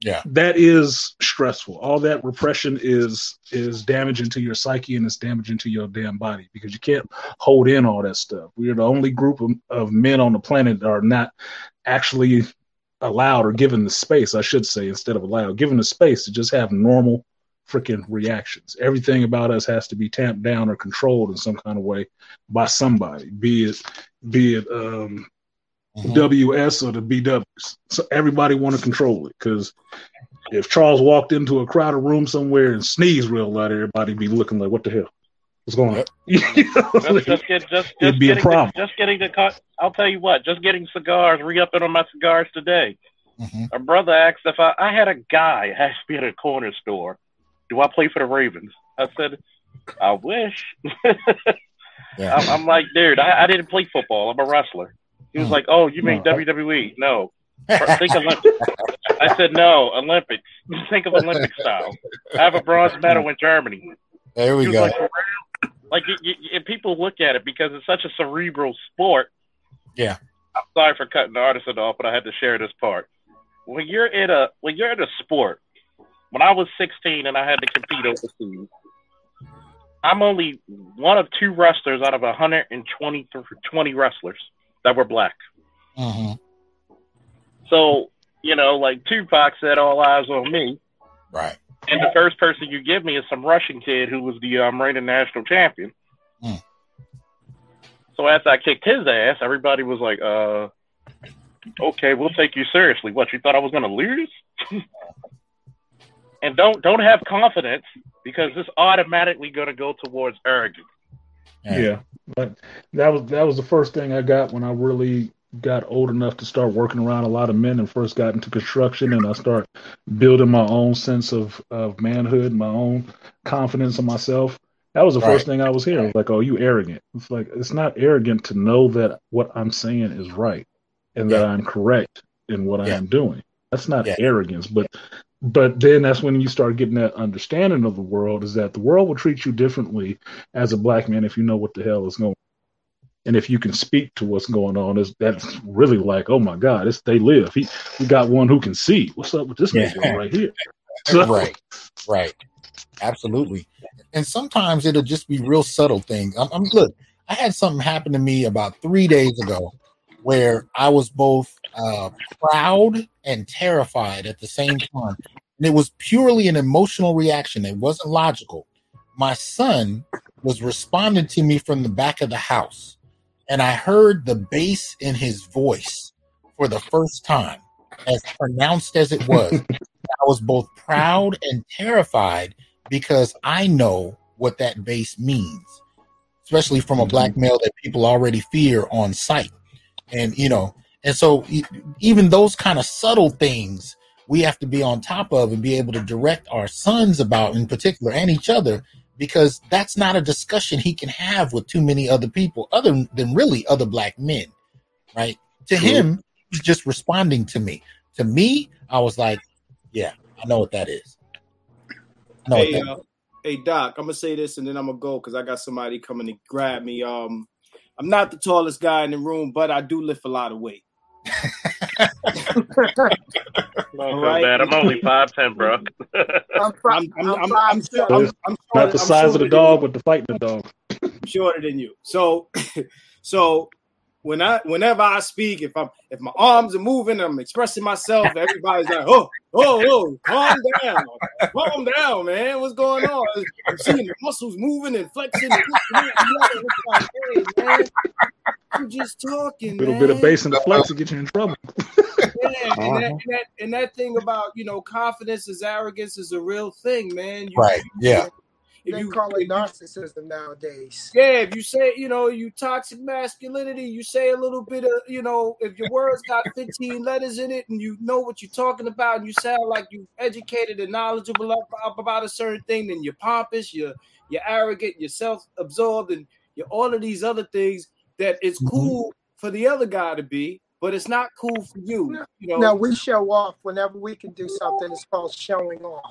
Yeah. that is stressful. All that repression is is damaging to your psyche and it's damaging to your damn body because you can't hold in all that stuff. We are the only group of, of men on the planet that are not actually allowed or given the space, I should say, instead of allowed, given the space to just have normal freaking reactions. Everything about us has to be tamped down or controlled in some kind of way by somebody, be it be it um, Mhm. WS or the BWs. So everybody want to control it because if Charles walked into a crowded room somewhere and sneezed real loud, everybody be looking like, "What the hell? What's going on?" Just, just get just just be a getting problem. The, just getting the co- I'll tell you what, just getting cigars, re-upping on my cigars today. Mhm. A brother asked if I, I had a guy ask me at a corner store, "Do I play for the Ravens?" I said, "I wish." Yeah. I'm, I'm like, dude, I, I didn't play football. I'm a wrestler. He was Hmm. like, "Oh, you mean No. WWE?" No, think Olympics. I said, "No, Olympics. Think of Olympic style." I have a bronze medal in Germany. There we He was go. like, "For real?" Like you, you, and people look at it because it's such a cerebral sport. Yeah. I'm sorry for cutting the artist off, but I had to share this part. When you're in a when you're in a sport, when I was 16 and I had to compete overseas, I'm only one of two wrestlers out of 120 20 wrestlers that were black. Mhm. So you know, like Tupac said, "All eyes on me." Right. And the first person you give me is some Russian kid who was the um, reigning national champion. Hmm. So after I kicked his ass, everybody was like, uh, okay, we'll take you seriously. What, you thought I was going to lose? and don't don't have confidence because it's automatically going to go towards arrogance. Yeah, but that was that was the first thing I got when I really got old enough to start working around a lot of men and first got into construction and I start building my own sense of of manhood, my own confidence in myself. That was the first thing I was hearing. Like, oh, you arrogant. It's like it's not arrogant to know that what I'm saying is right and that I'm correct in what I am doing. That's not Yeah. arrogance, but but then that's when you start getting that understanding of the world is that the world will treat you differently as a black man if you know what the hell is going on. And if you can speak to what's going on, is that's really like, oh my God, it's they live. He we got one who can see. What's up with this Yeah. right here? So- right, right, absolutely. And sometimes it'll just be real subtle things. I'm, I'm look. I had something happen to me about three days ago, where I was both uh, proud and terrified at the same time, and it was purely an emotional reaction. It wasn't logical. My son was responding to me from the back of the house, and I heard the bass in his voice for the first time, as pronounced as it was. I was both proud and terrified because I know what that bass means, especially from a black mm-hmm. male that people already fear on sight. And, you know, and so even those kind of subtle things we have to be on top of and be able to direct our sons about in particular and each other because that's not a discussion he can have with too many other people other than really other black men right to True. him he's just responding to me to me i was like yeah i know what that is I Hey, uh, hey, Doc, I'm gonna say this and then I'm gonna go because I got somebody coming to grab me. Um, I'm not the tallest guy in the room, but I do lift a lot of weight. Don't feel right. bad. I'm only 5'10, bro. I'm, pro- I'm, I'm, I'm I'm, I'm. I'm, I'm Not the size of the dog, you. but the fight the dog. I'm shorter than you. So, so when I, whenever I speak, if I'm, if my arms are moving, I'm expressing myself. Everybody's like, "Oh, oh, oh, calm down, calm down, man. What's going on?" I'm seeing the muscles moving and flexing. And this and that and the other. It's like, hey, man, I'm just talking. A little man. bit of bass in the flex to get you in trouble. Yeah, and, Uh-huh. that, and, that, and that thing about you know confidence is arrogance is a real thing, man. You, right yeah If They you, call it narcissism nowadays. yeah, if you say you know you toxic masculinity, you say a little bit of you know if your words got 15 letters in it and you know what you're talking about and you sound like you educated and knowledgeable up, up about a certain thing, then you're pompous, you're you're arrogant, you're self-absorbed, and you're all of these other things that it's Mhm. cool for the other guy to be, but it's not cool for you. You know, Now we show off whenever we can do something. It's called showing off.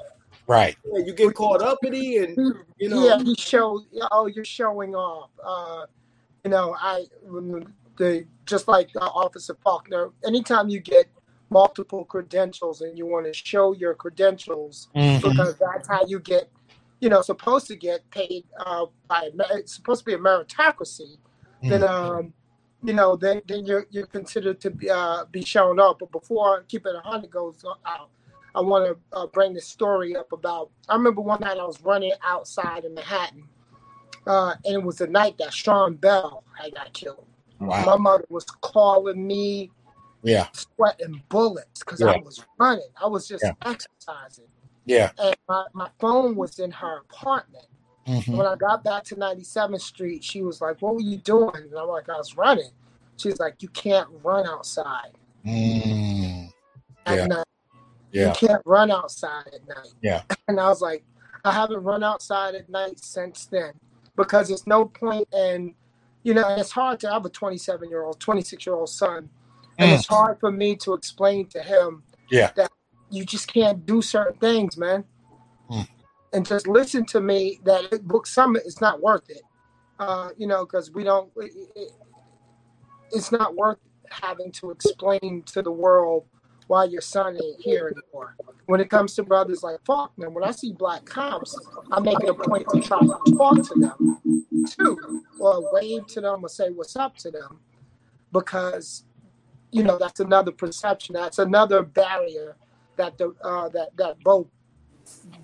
Right Yeah, you get caught up in it, and you know, yeah, he shows. Oh, you're showing off. Uh, you know, I the just like uh, Officer Faulkner. Anytime you get multiple credentials and you want to show your credentials Mhm. because that's how you get, you know, supposed to get paid uh, by it's supposed to be a meritocracy. Then, um, you know, then then you're you're considered to be uh, be shown up. But before keep it a hundred goes out, I want to uh, bring this story up about. I remember one night I was running outside in Manhattan, uh, and it was the night that Sean Bell had got killed. Wow. My mother was calling me, Yeah. sweating bullets because I was running. I was just Yeah. exercising, Yeah. and my, my phone was in her apartment. Mhm. When I got back to 97th Street, she was like, "What were you doing?" And I'm like, "I was running." She's like, "You can't run outside Mm. at Yeah. night. Yeah. You can't run outside at night." Yeah. And I was like, "I haven't run outside at night since then because there's no point in, you know, it's hard to I have a 27 year old, 26 year old son, and Mm. it's hard for me to explain to him Yeah. that you just can't do certain things, man." Mm. and just listen to me that it, book summit is not worth it uh, you know because we don't it, it- it's not worth having to explain to the world why your son ain't here anymore when it comes to brothers like faulkner when i see black cops i make it a point to try to talk to them too or wave to them or say what's up to them because you know that's another perception that's another barrier that the uh, that that both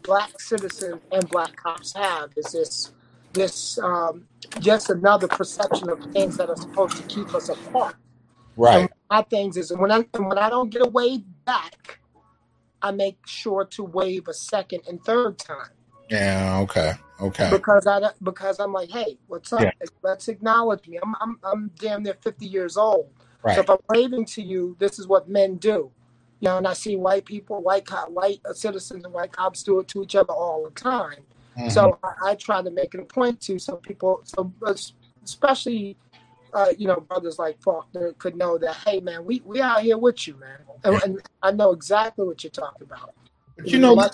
black citizens and black cops have is this this um, just another perception of things that are supposed to keep us apart. Right. And my things is when I when I don't get a wave back, I make sure to wave a second and third time Yeah. Okay. Okay. because I because I'm like, hey, what's up? Yeah. Let's acknowledge me. I'm I'm I'm damn near 50 years old. Right. So if I'm waving to you, this is what men do. You know, and I see white people, white cop, white citizens, and white cops do it to each other all the time. Mhm. So I, I try to make it a point to so people, so especially uh, you know brothers like Faulkner could know that hey man, we we out here with you man, and, and I know exactly what you're talking about. But you know, my-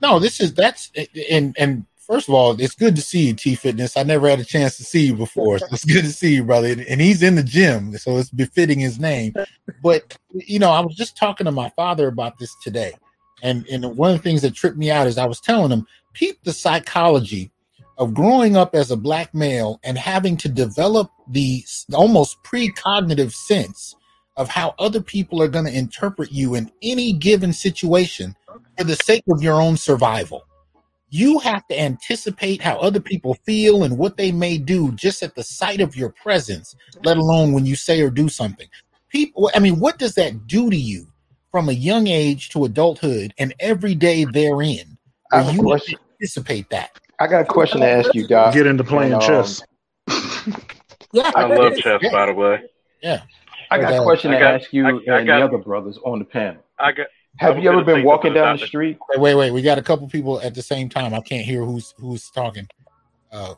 no, this is that's and and first of all, it's good to see you, T Fitness. I never had a chance to see you before, so it's good to see you, brother. And he's in the gym, so it's befitting his name. But you know, I was just talking to my father about this today, and and one of the things that tripped me out is I was telling him, peep the psychology of growing up as a black male and having to develop the almost precognitive sense of how other people are going to interpret you in any given situation for the sake of your own survival. You have to anticipate how other people feel and what they may do just at the sight of your presence, let alone when you say or do something. People, I mean, what does that do to you from a young age to adulthood and every day therein? I have you anticipate that. I got a question to ask you, Doc. Get into playing And, um, chess. yeah, I love chess, by the way. Yeah. I got a question I to got- ask you I- I and got- the other brothers on the panel. I got. Have I you ever been walking down the the- street? Wait, wait, wait. We got a couple people at the same time. I can't hear who's who's talking. Uh,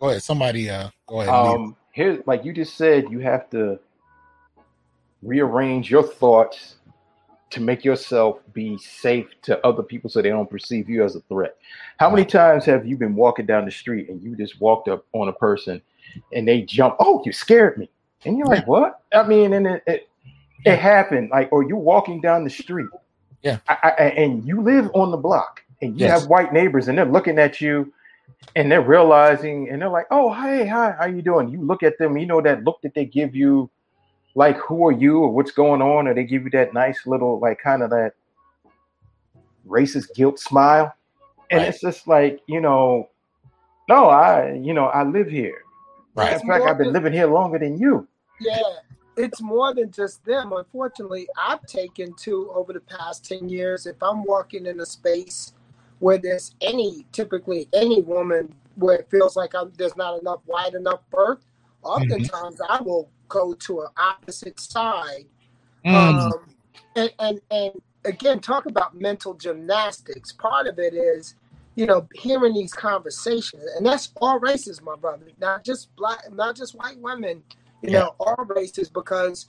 go ahead. Somebody, uh, go ahead. Um, here, like you just said, you have to rearrange your thoughts to make yourself be safe to other people so they don't perceive you as a threat. How many times have you been walking down the street and you just walked up on a person and they jump, oh, you scared me. And you're like, what? I mean, and it, it, it happened. Like, or you're walking down the street. Yeah. I, I, and you live on the block and you Yes. have white neighbors and they're looking at you and they're realizing and they're like, oh, hey, hi, how you doing? You look at them, you know that look that they give you, like, who are you or what's going on? Or they give you that nice little, like, kind of that racist guilt smile. And Right. it's just like, you know, no, I, you know, I live here. Right. In fact, I've been living here longer than you. Yeah, it's more than just them. Unfortunately, I've taken to over the past 10 years, if I'm walking in a space where there's any, typically any woman where it feels like I'm, there's not enough wide enough berth, mm-hmm. oftentimes I will go to an opposite side. Mm. Um, and, and, and again, talk about mental gymnastics. Part of it is, you know, hearing these conversations, and that's all races, my brother, not just black, not just white women, you Yeah. know, all races, because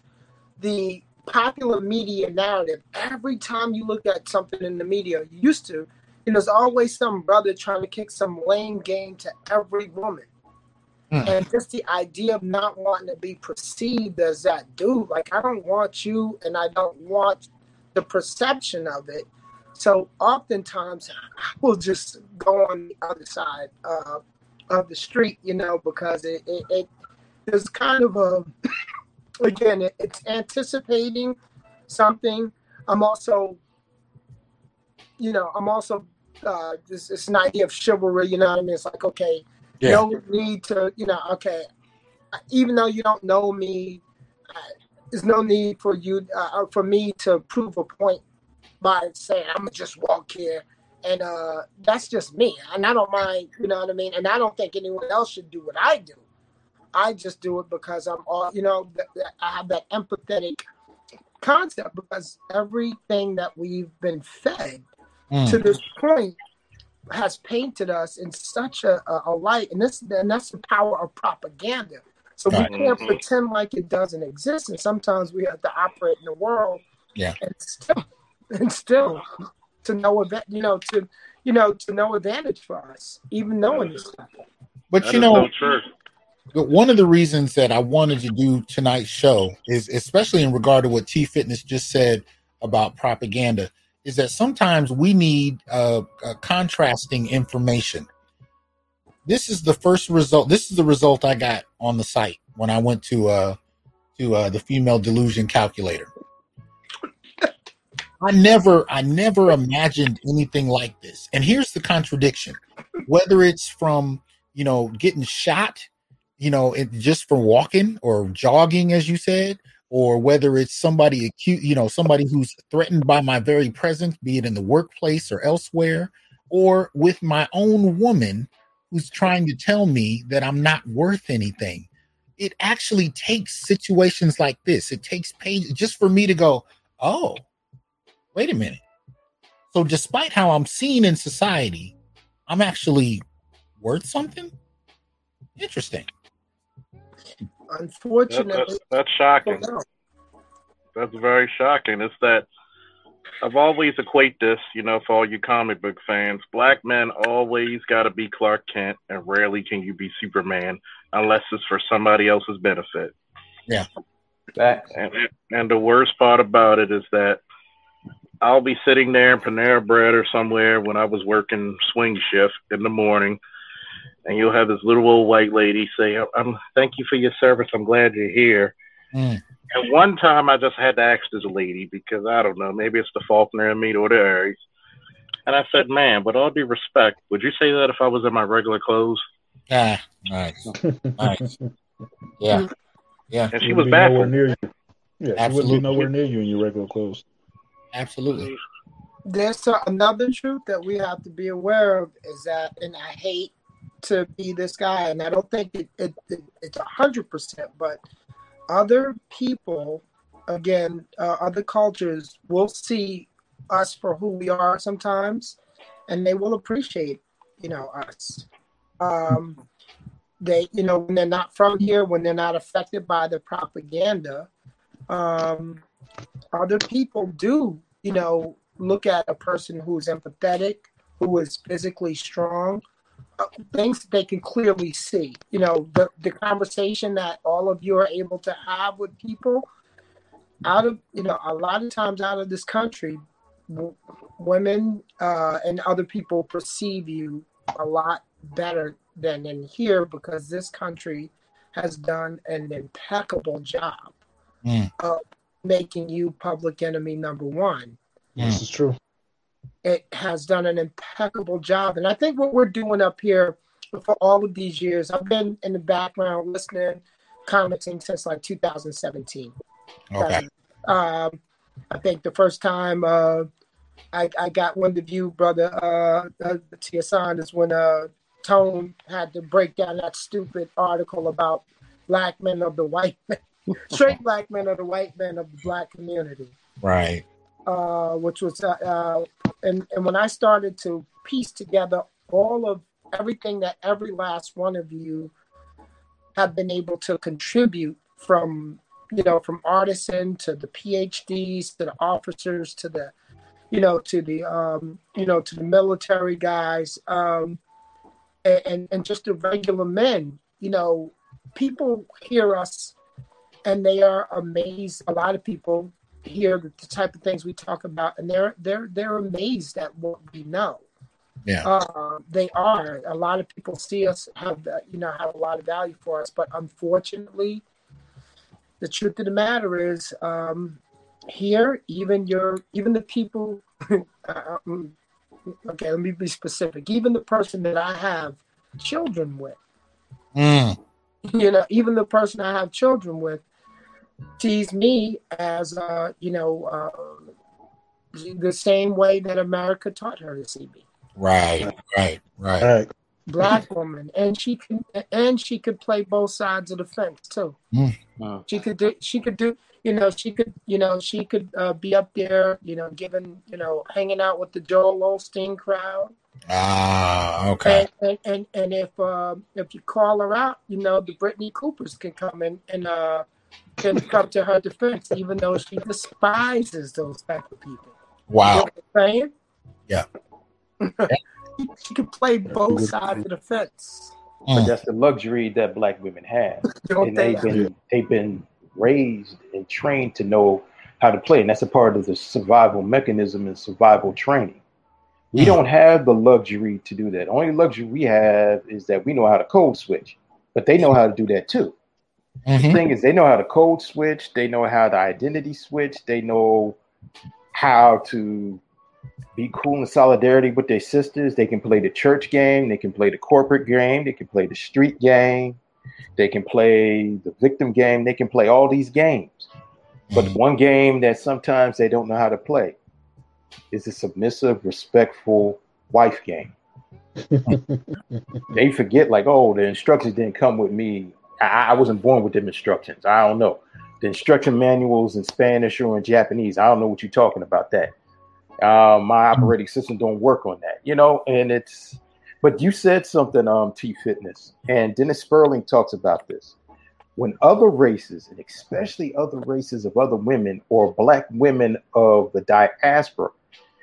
the popular media narrative, every time you look at something in the media, you used to, you know, there's always some brother trying to kick some lame game to every woman. Mm. And just the idea of not wanting to be perceived as that dude, like I don't want you and I don't want the perception of it. So oftentimes I will just go on the other side of the street, you know, because it, it, it there's kind of a again it, it's anticipating something. I'm also, you know, I'm also uh, this it's an idea of chivalry. You know what I mean? It's like okay, Yeah. no need to, you know, okay, even though you don't know me, uh, there's no need for you uh, for me to prove a point by saying I'm gonna just walk here. And uh, that's just me, and I don't mind, you know what I mean. And I don't think anyone else should do what I do. I just do it because I'm all, you know, I have that empathetic concept because everything that we've been fed Mm. to this point has painted us in such a, a, a light, and this and that's the power of propaganda. So Right. we can't Mhm. pretend like it doesn't exist, and sometimes we have to operate in the world, Yeah. and still, and still, to no event, you know, to you know, to no advantage for us, even knowing this stuff. But That you know, so. But one of the reasons that I wanted to do tonight's show is, especially in regard to what T Fitness just said about propaganda, is that sometimes we need uh, uh, contrasting information. This is the first result. This is the result I got on the site when I went to uh, to uh, the female delusion calculator. I never, I never imagined anything like this. And here's the contradiction: whether it's from you know getting shot you know, it, just for walking or jogging, as you said, or whether it's somebody acute, you know, somebody who's threatened by my very presence, be it in the workplace or elsewhere, or with my own woman who's trying to tell me that I'm not worth anything. It actually takes situations like this. It takes pain just for me to go, oh, wait a minute. So, despite how I'm seen in society, I'm actually worth something. Interesting. That, Unfortunately, that's, that's shocking. That's very shocking. It's that I've always equate this, you know, for all you comic book fans. Black men always got to be Clark Kent, and rarely can you be Superman unless it's for somebody else's benefit. Yeah. That And, and the worst part about it is that I'll be sitting there in Panera Bread or somewhere when I was working swing shift in the morning, and you'll have this little old white lady say, "I'm thank you for your service. I'm glad you're here." Mm. And one time I just had to ask this lady because I don't know, maybe it's the Faulkner in me or the Aries. And I said, "Man, with all due respect, would you say that if I was in my regular clothes?" Ah, nice, nice. Yeah, yeah, And she She was would be nowhere baffled. near you. Yeah, she wouldn't Absolutely. be nowhere near you in your regular clothes. absolutely. There's a- another truth that we have to be aware of is that, and I hate to be this guy, and I don't think it, it, it it's a hundred percent, but other people, again, uh, other cultures will see us for who we are sometimes, and they will appreciate, you know, us. Um, they, you know, when they're not from here, when they're not affected by the propaganda, um, other people do, you know, look at a person who's empathetic, who is physically strong, things that they can clearly see. You know, the, the conversation that all of you are able to have with people out of, you know, a lot of times out of this country, w- women uh, and other people perceive you a lot better than in here because this country has done an impeccable job Mm. of making you public enemy number one This is true. It has done an impeccable job. And I think what we're doing up here for all of these years, I've been in the background listening, commenting since like 2017. Okay. Um, I think the first time uh, I, I got wind of you, brother uh, uh, T. Hasan, is when uh, Tone had to break down that stupid article about black men of the white men, straight black men of the white men of the black community Right. uh, which was uh, uh, and and when I started to piece together all of everything that every last one of you have been able to contribute from you know from artisan to the PhDs to the officers to the you know to the um, you know to the military guys um, and and just the regular men you know, people hear us and they are amazed. A lot of people hear the, the type of things we talk about, and they're they're they're amazed at what we know. Yeah. Uh, they are. A lot of people see us have that, you know, have a lot of value for us, but unfortunately, the truth of the matter is, um, here, even your, even the people. uh, um, okay, let me be specific. Even the person that I have children with, Mm. you know, even the person I have children with sees me as, uh, you know, uh, the same way that America taught her to see me. Right, right, right. All right. Black woman, and she can, and she could play both sides of the fence too. Mm. Mm. She could do, she could do, you know, she could, you know, she could uh, be up there, you know, giving, you know, hanging out with the Joel Osteen crowd. Ah, okay. And, and, and, and if uh, if you call her out, you know, the Brittany Coopers can come in and uh, can come to her defense, even though she despises those type of people. You know Wow. what I'm saying? Yeah. she can play both sides of the fence. But Mm. that's the luxury that black women have. Don't and they? they've been they've been raised and trained to know how to play, and that's a part of the survival mechanism and survival training. We Mhm. don't have the luxury to do that. The only luxury we have is that we know how to code switch, but they know how to do that too. The Mhm. thing is, they know how to code switch, they know how to identity switch, they know how to be cool in solidarity with their sisters. They can play the church game, they can play the corporate game, they can play the street game, they can play the victim game, they can play all these games. But Mhm. one game that sometimes they don't know how to play is the submissive, respectful wife game. they forget, like, oh, the instructions didn't come with me. I, I wasn't born with them instructions. I don't know. The instruction manuals in Spanish or in Japanese. I don't know what you're talking about that. Uh, my operating system don't work on that, you know. And it's, but you said something, um, T Fitness, and Dennis Sperling talks about this. When other races, and especially other races of other women or black women of the diaspora,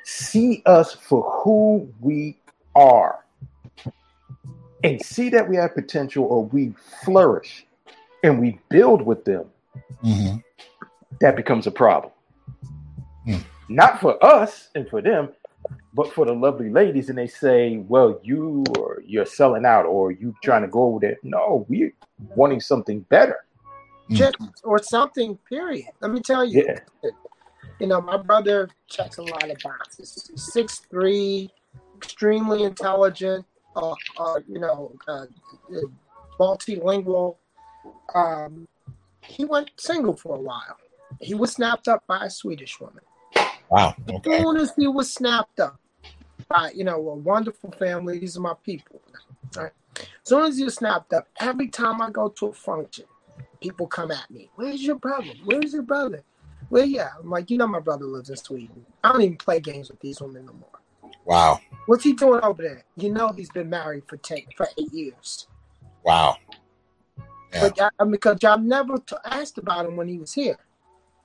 see us for who we are and see that we have potential or we flourish and we build with them, Mhm. that becomes a problem. Hmm. Not for us and for them, but for the lovely ladies. And they say, well, you or you're selling out or you trying to go over there. No, we're wanting something better. Just, or something, period. Let me tell you. Yeah. You know, my brother checks a lot of boxes. Six three, extremely intelligent. Uh, uh, you know, uh, multilingual. Um, he went single for a while. He was snapped up by a Swedish woman. Wow. As Okay. soon as he was snapped up by, you know, a wonderful family. These are my people. Right? As soon as he was snapped up, every time I go to a function, people come at me. Where's your brother? Where's your brother? Well, yeah. I'm like, you know, my brother lives in Sweden. I don't even play games with these women no more. Wow. What's he doing over there? You know, he's been married for ten, for eight years. Wow. Yeah. But I, because y'all never t- asked about him when he was here.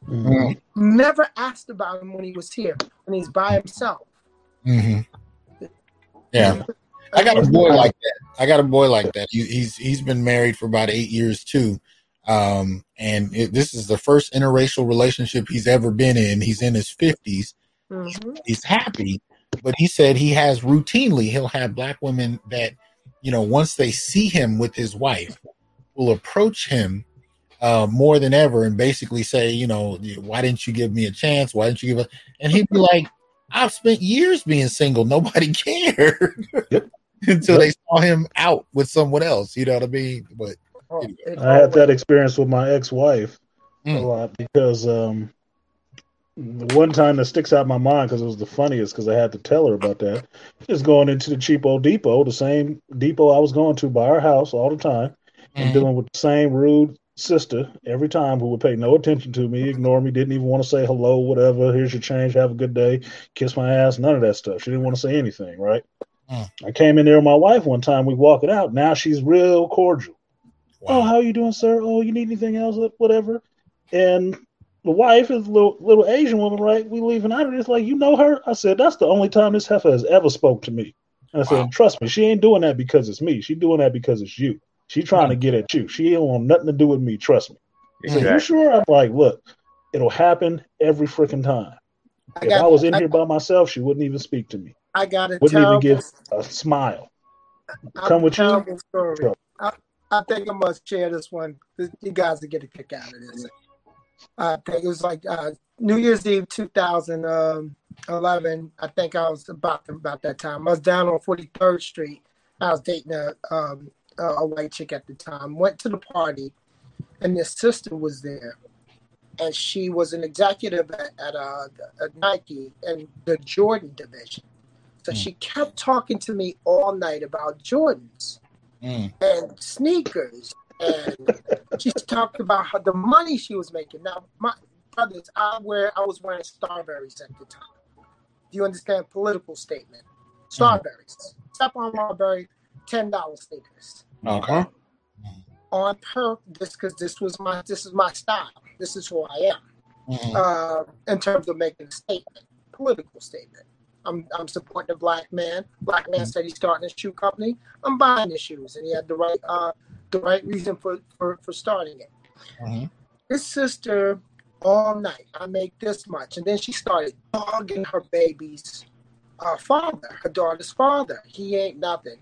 Mhm. Never asked about him when he was here, when he's by himself. Mhm. Yeah. I got a boy like that. I got a boy like that. He, he's he's been married for about eight years too, um, and it, this is the first interracial relationship he's ever been in. He's in his fifties. Mhm. He's happy, but he said he has routinely he'll have black women that you know once they see him with his wife will approach him uh, more than ever and basically say, you know, why didn't you give me a chance? Why didn't you give a? And he'd be like, I've spent years being single. Nobody cared until they saw him out with someone else. You know what I mean? But it I had that experience with my ex-wife a Mm. lot because um, the one time that sticks out in my mind because it was the funniest because I had to tell her about that. Just going into the cheapo depot, the same depot I was going to by our house all the time, and Mhm. dealing with the same rude sister every time who would pay no attention to me, ignore me, didn't even want to say hello, whatever. Here's your change. Have a good day. Kiss my ass. None of that stuff. She didn't want to say anything. Right. Mm. I came in there with my wife one time. We walk it out. Now she's real cordial. Oh, wow. how you doing, sir? Oh, you need anything else? Whatever. And the wife is a little, little Asian woman, right? We leaving out of this like, you know her? I said, that's the only time this heifer has ever spoke to me. And I said, Wow. trust me, she ain't doing that because it's me. She doing that because it's you. She trying to hmm. get at you. She don't want nothing to do with me. Trust me. So you sure? I'm like, look, it'll happen every freaking time. I If got I was in I, here by myself, she wouldn't even speak to me. I got a Wouldn't even give a smile. I Come with you, story. I, I think I must share this one. You guys will get a kick out of this. I think it was like uh, New Year's Eve 2011. I think I was about about that time. I was down on 43rd Street. I was dating a um, a white chick at the time. Went to the party, and this sister was there, and she was an executive at, at, uh, at Nike in the Jordan division. So Mm. she kept talking to me all night about Jordans Mm. and sneakers. And she talked about how the money she was making. Now, my brothers, I wear I was wearing Starburys at the time. Do you understand? Political statement. Starburys. step on Marbury, ten dollars sneakers. Okay. On purpose, because this was my this is my style. This is who I am. Mhm. Uh, in terms of making a statement, political statement. I'm I'm supporting a black man. Black man said he's starting a shoe company. I'm buying the shoes, and he had the right uh the right reason for for, for starting it. Mhm. His sister all night. I make this much, and then she started dogging her baby's uh, father, her daughter's father. He ain't nothing.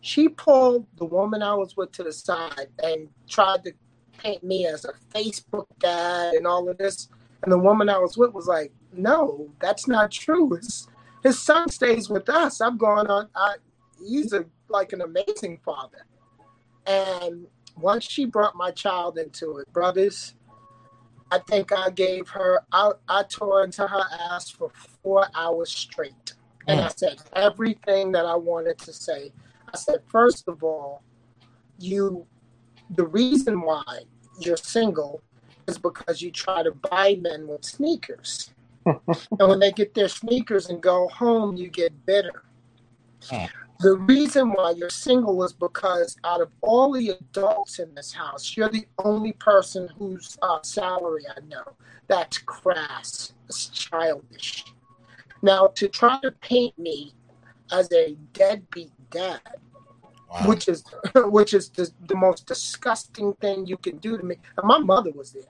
She pulled the woman I was with to the side and tried to paint me as a Facebook dad and all of this. And the woman I was with was like, "No, that's not true. His, his son stays with us. I'm going on. I, he's a like an amazing father." And once she brought my child into it, brothers, I think I gave her. I, I tore into her ass for four hours straight, and I said everything that I wanted to say. I said, first of all, you, the reason why you're single is because you try to buy men with sneakers. and when they get their sneakers and go home, you get bitter. Hmm. The reason why you're single is because out of all the adults in this house, you're the only person whose uh, salary I know. That's crass. It's childish. Now, to try to paint me as a deadbeat dad, Wow. which is which is the, the most disgusting thing you can do to me. And my mother was there.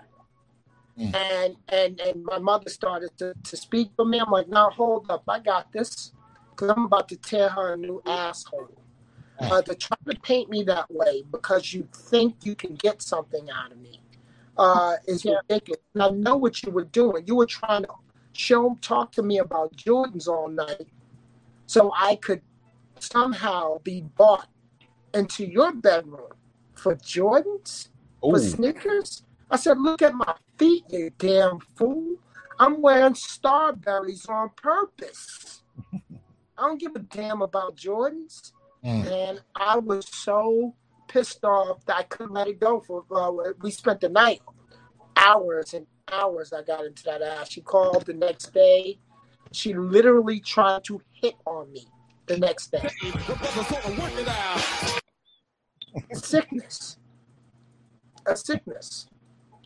Mm. And and and my mother started to, to speak for me. I'm like, now hold up, I got this. Because I'm about to tear her a new asshole. Uh, to try to paint me that way because you think you can get something out of me uh, is ridiculous. And I know what you were doing. You were trying to show, talk to me about Jordans all night so I could somehow be bought into your bedroom for Jordans, for sneakers. I said, look at my feet, you damn fool. I'm wearing Starburys on purpose. I don't give a damn about Jordans. Mm. And I was so pissed off that I couldn't let it go. For uh, we spent the night, hours and hours. I got into that ass. She called the next day. She literally tried to hit on me the next day. sickness, a sickness,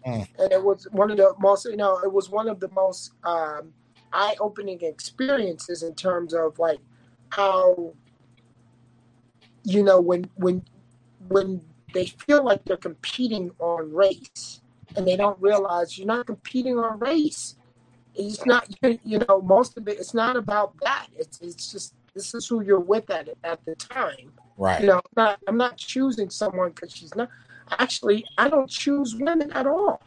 Mm. and it was one of the most. You know, it was one of the most um, eye-opening experiences in terms of like how you know when when when they feel like they're competing on race and they don't realize you're not competing on race. It's not you know most of it it's not about that. It's it's just this is who you're with at at the time. Right. you know I'm not, I'm not choosing someone because she's not. Actually i don't choose women at all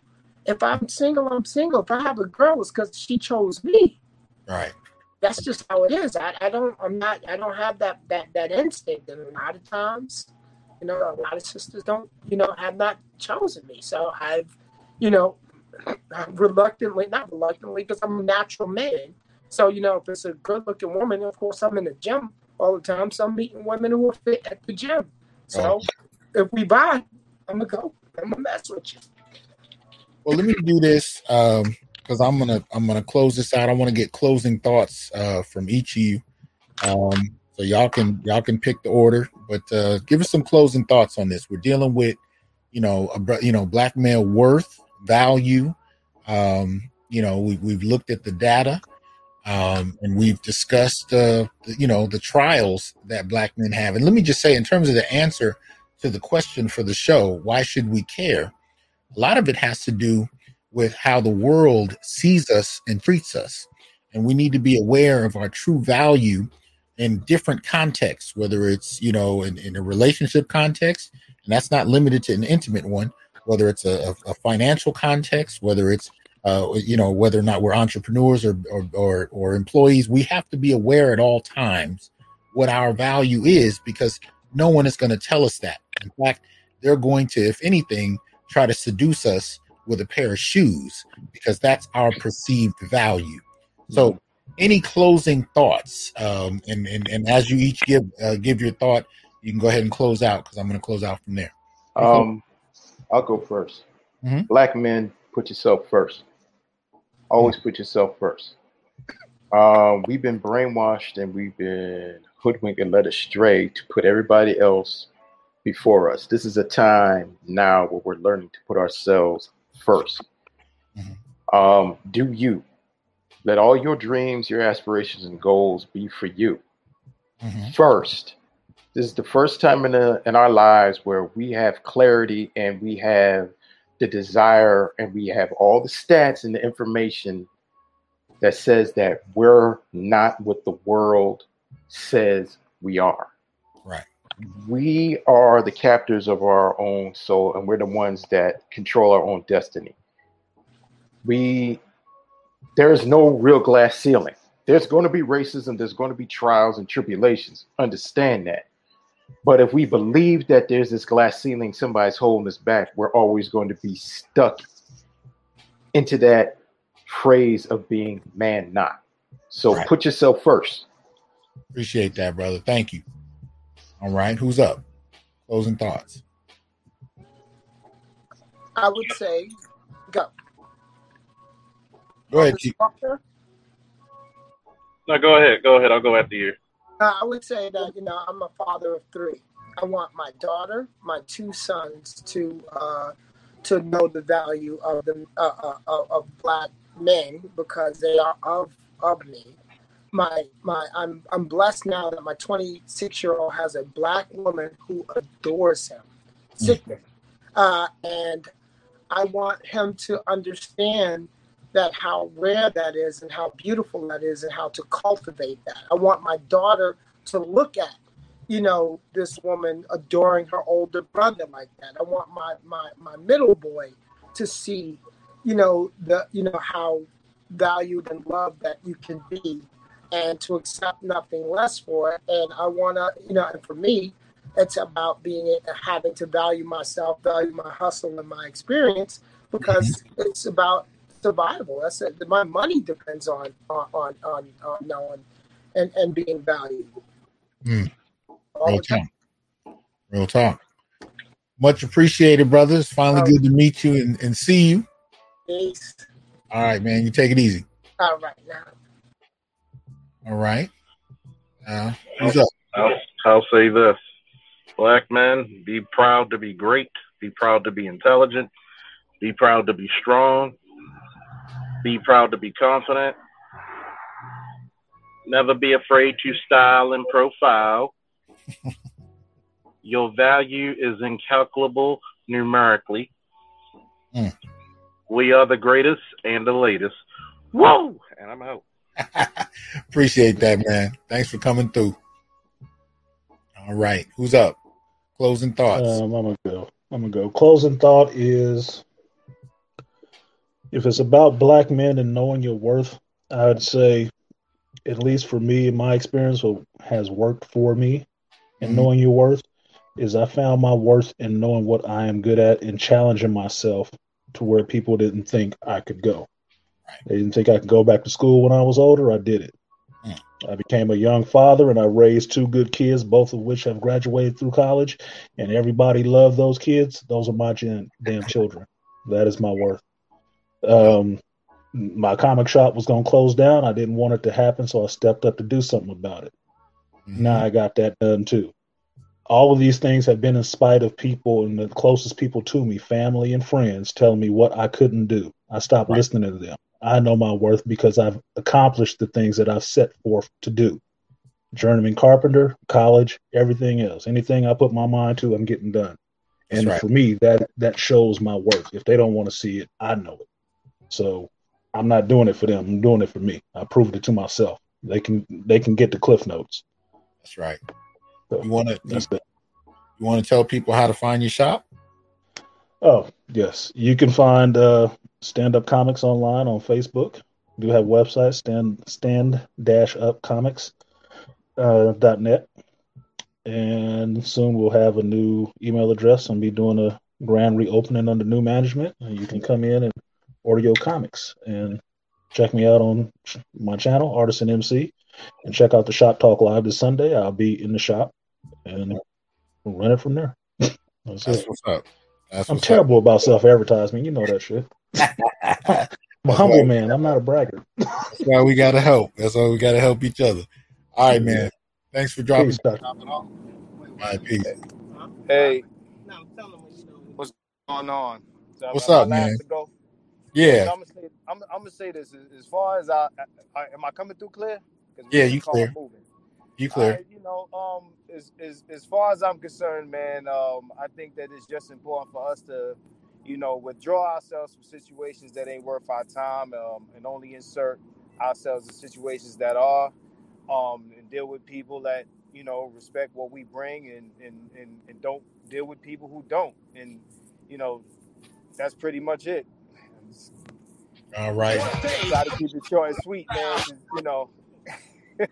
if i'm single i'm single if i have a girl it's because she chose me Right. that's just how it is. I, I don't I'm not I don't have that that that instinct and a lot of times, you know, a lot of sisters don't, you know, have not chosen me. So I've, you know, reluctantly not reluctantly because I'm a natural man. So, you know, if it's a good looking woman, of course I'm in the gym all the time. So I'm meeting women who are fit at the gym. So if we buy, I'm gonna go. I'm gonna mess with you. Well, let me do this because I'm gonna I'm gonna close this out. I want to get closing thoughts uh, from each of you, um, so y'all can y'all can pick the order. But uh, give us some closing thoughts on this. We're dealing with, you know, a, you know, black male worth, value. Um, you know, we, we've looked at the data, um, and we've discussed, uh, the, you know, the trials that black men have. And let me just say, in terms of the answer to the question for the show, why should we care? A lot of it has to do with how the world sees us and treats us. And we need to be aware of our true value in different contexts, whether it's, you know, in, in a relationship context, and that's not limited to an intimate one, whether it's a, a financial context, whether it's, uh, you know, whether or not we're entrepreneurs or, or, or, or employees, we have to be aware at all times what our value is because no one is going to tell us that. In fact, they're going to, if anything, try to seduce us with a pair of shoes because that's our perceived value. So, any closing thoughts? Um, and, and and as you each give uh, give your thought, you can go ahead and close out because I'm going to close out from there. Um, I'll go 1st Mhm. Black men, put yourself first. Always put yourself first. Um, we've been brainwashed and we've been hoodwinked and led astray to put everybody else before us. This is a time now where we're learning to put ourselves 1st mm-hmm. Um, do you let all your dreams, your aspirations, and goals be for you mm-hmm. first. This is the first time in, the, in our lives where we have clarity and we have the desire and we have all the stats and the information that says that we're not what the world says we are. We are the captors of our own soul and we're the ones that control our own destiny. We there is no real glass ceiling. There's going to be racism, there's going to be trials and tribulations. Understand that. But if we believe that there's this glass ceiling, somebody's holding us back, we're always going to be stuck into that phrase of being man not. So Right. put yourself first. Appreciate that, brother. Thank you. All right, who's up? Closing thoughts. I would say go. Go ahead, Chief. No, go ahead. Go ahead. I'll go after you. Uh, I would say that you know I'm a father of three. I want my daughter, my two sons to uh, to know the value of the uh, uh, of, of black men because they are of of me. My my I'm I'm blessed now that my 26 year old has a black woman who adores him, sickening, uh, and I want him to understand that how rare that is and how beautiful that is and how to cultivate that. I want my daughter to look at, you know, this woman adoring her older brother like that. I want my my my middle boy to see, you know, the you know how valued and loved that you can be and to accept nothing less for it. And I want to, you know, and for me, it's about being having to value myself, value my hustle and my experience because it's about survival. That's it. My money depends on on on on, on knowing and and being valued. Mm. Real talk. Real talk. Much appreciated, brothers. Finally good to meet you and, and see you. Peace. All right, man. You take it easy. All right now. All right. Uh, who's up? I'll, I'll say this. Black men, be proud to be great. Be proud to be intelligent. Be proud to be strong. Be proud to be confident. Never be afraid to style and profile. Your value is incalculable numerically. Mm. We are the greatest and the latest. Whoa! And I'm out. Appreciate that, man. Thanks for coming through. All right. Who's up? Closing thoughts. Um, I'm gonna go. I'm gonna go. Closing thought is, if it's about black men and knowing your worth, I'd say, at least for me, my experience, what has worked for me in Mhm. knowing your worth is I found my worth in knowing what I am good at and challenging myself to where people didn't think I could go. They didn't think I could go back to school when I was older. I did it. Mm. I became a young father and I raised two good kids, both of which have graduated through college, and everybody loved those kids. Those are my gen- damn children. That is my worth. Um, my comic shop was going to close down. I didn't want it to happen, so I stepped up to do something about it. Mhm. Now I got that done too. All of these things have been in spite of people and the closest people to me, family and friends, telling me what I couldn't do. I stopped Right. listening to them. I know my worth because I've accomplished the things that I've set forth to do. journeyman carpenter, college, everything else. Anything I put my mind to, I'm getting done. And right. for me, that that shows my worth. If they don't want to see it, I know it. So I'm not doing it for them. I'm doing it for me. I proved it to myself. They can they can get the cliff notes. That's right. So You want to you, you want to tell people how to find your shop? Oh, yes. You can find uh, stand up comics online on Facebook. We do have website stand stand dash up comics uh, dot net. And soon we'll have a new email address and be doing a grand reopening under new management. And you can come in and order your comics and check me out on my channel, Artisan MC, and check out the Shop Talk Live this Sunday. I'll be in the shop and we'll run it from there. That's That's what's up. That's I'm what's terrible about self advertisement. You know that shit. Up. I'm a humble man. I'm not a bragger. That's why we gotta help. That's why we gotta help each other. All right, man. Thanks for dropping. Peace, Doctor. dropping off. All right, peace. Hey, what's going on? What's up, man? Yeah, I'm gonna say, I'm, I'm gonna say this as, as far as I, I, am I coming through clear? Yeah, you clear. moving. you clear. right, you know, um, as, as as far as I'm concerned, man, um, I think that it's just important for us to, you know, withdraw ourselves from situations that ain't worth our time, um, and only insert ourselves in situations that are, um, and deal with people that you know respect what we bring, and and and, and don't deal with people who don't, and you know, that's pretty much it. All right. Try to keep it short and sweet, man. You know.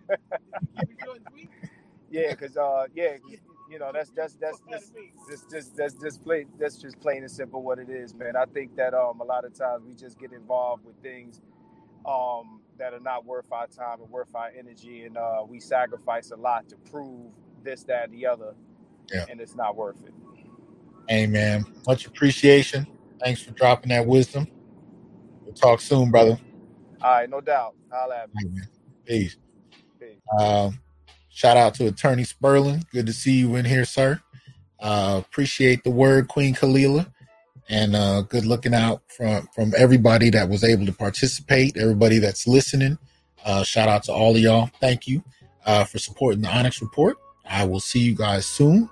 yeah, cause uh, yeah, you know that's that's that's just just just that's just plain that's just plain and simple what it is, man. I think that um a lot of times we just get involved with things um that are not worth our time and worth our energy, and uh, we sacrifice a lot to prove this, that, and the other, Yeah. and it's not worth it. Hey, man. Much appreciation. Thanks for dropping that wisdom. We'll talk soon, brother. All right, no doubt. I'll have man. Peace. Peace. Um, shout out to Attorney Sperling. Good to see you in here, sir. Uh, appreciate the word, Queen Kalila, and uh, good looking out from from everybody that was able to participate. Everybody that's listening. Uh, shout out to all of y'all. Thank you uh, for supporting the Onyx Report. I will see you guys soon.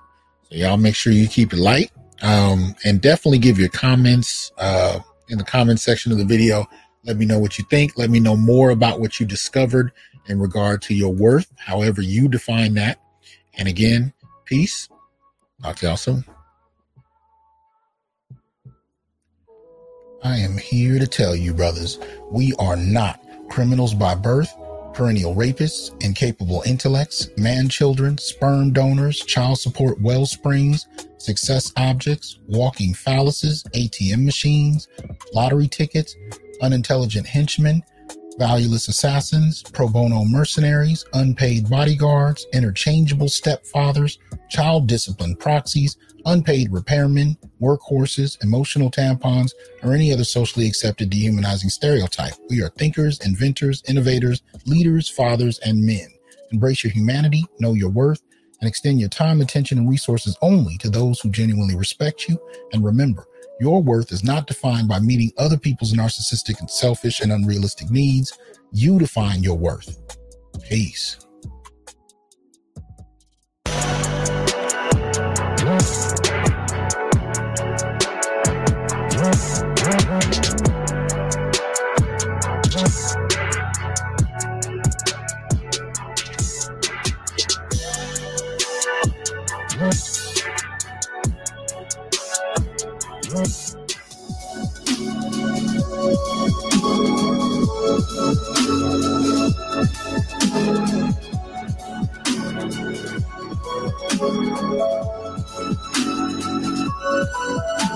So y'all make sure you keep it light, um, and definitely give your comments uh, in the comment section of the video. Let me know what you think. Let me know more about what you discovered in regard to your worth, however you define that. And again, peace. Talk to y'all soon. I am here to tell you, brothers, we are not criminals by birth, perennial rapists, incapable intellects, man children, sperm donors, child support well springs, success objects, walking phalluses, ATM machines, lottery tickets, unintelligent henchmen, valueless assassins, pro bono mercenaries, unpaid bodyguards, interchangeable stepfathers, child discipline proxies, unpaid repairmen, workhorses, emotional tampons, or any other socially accepted dehumanizing stereotype. We are thinkers, inventors, innovators, leaders, fathers, and men. Embrace your humanity, know your worth, and extend your time, attention, and resources only to those who genuinely respect you. And remember, your worth is not defined by meeting other people's narcissistic and selfish and unrealistic needs. You define your worth. Peace.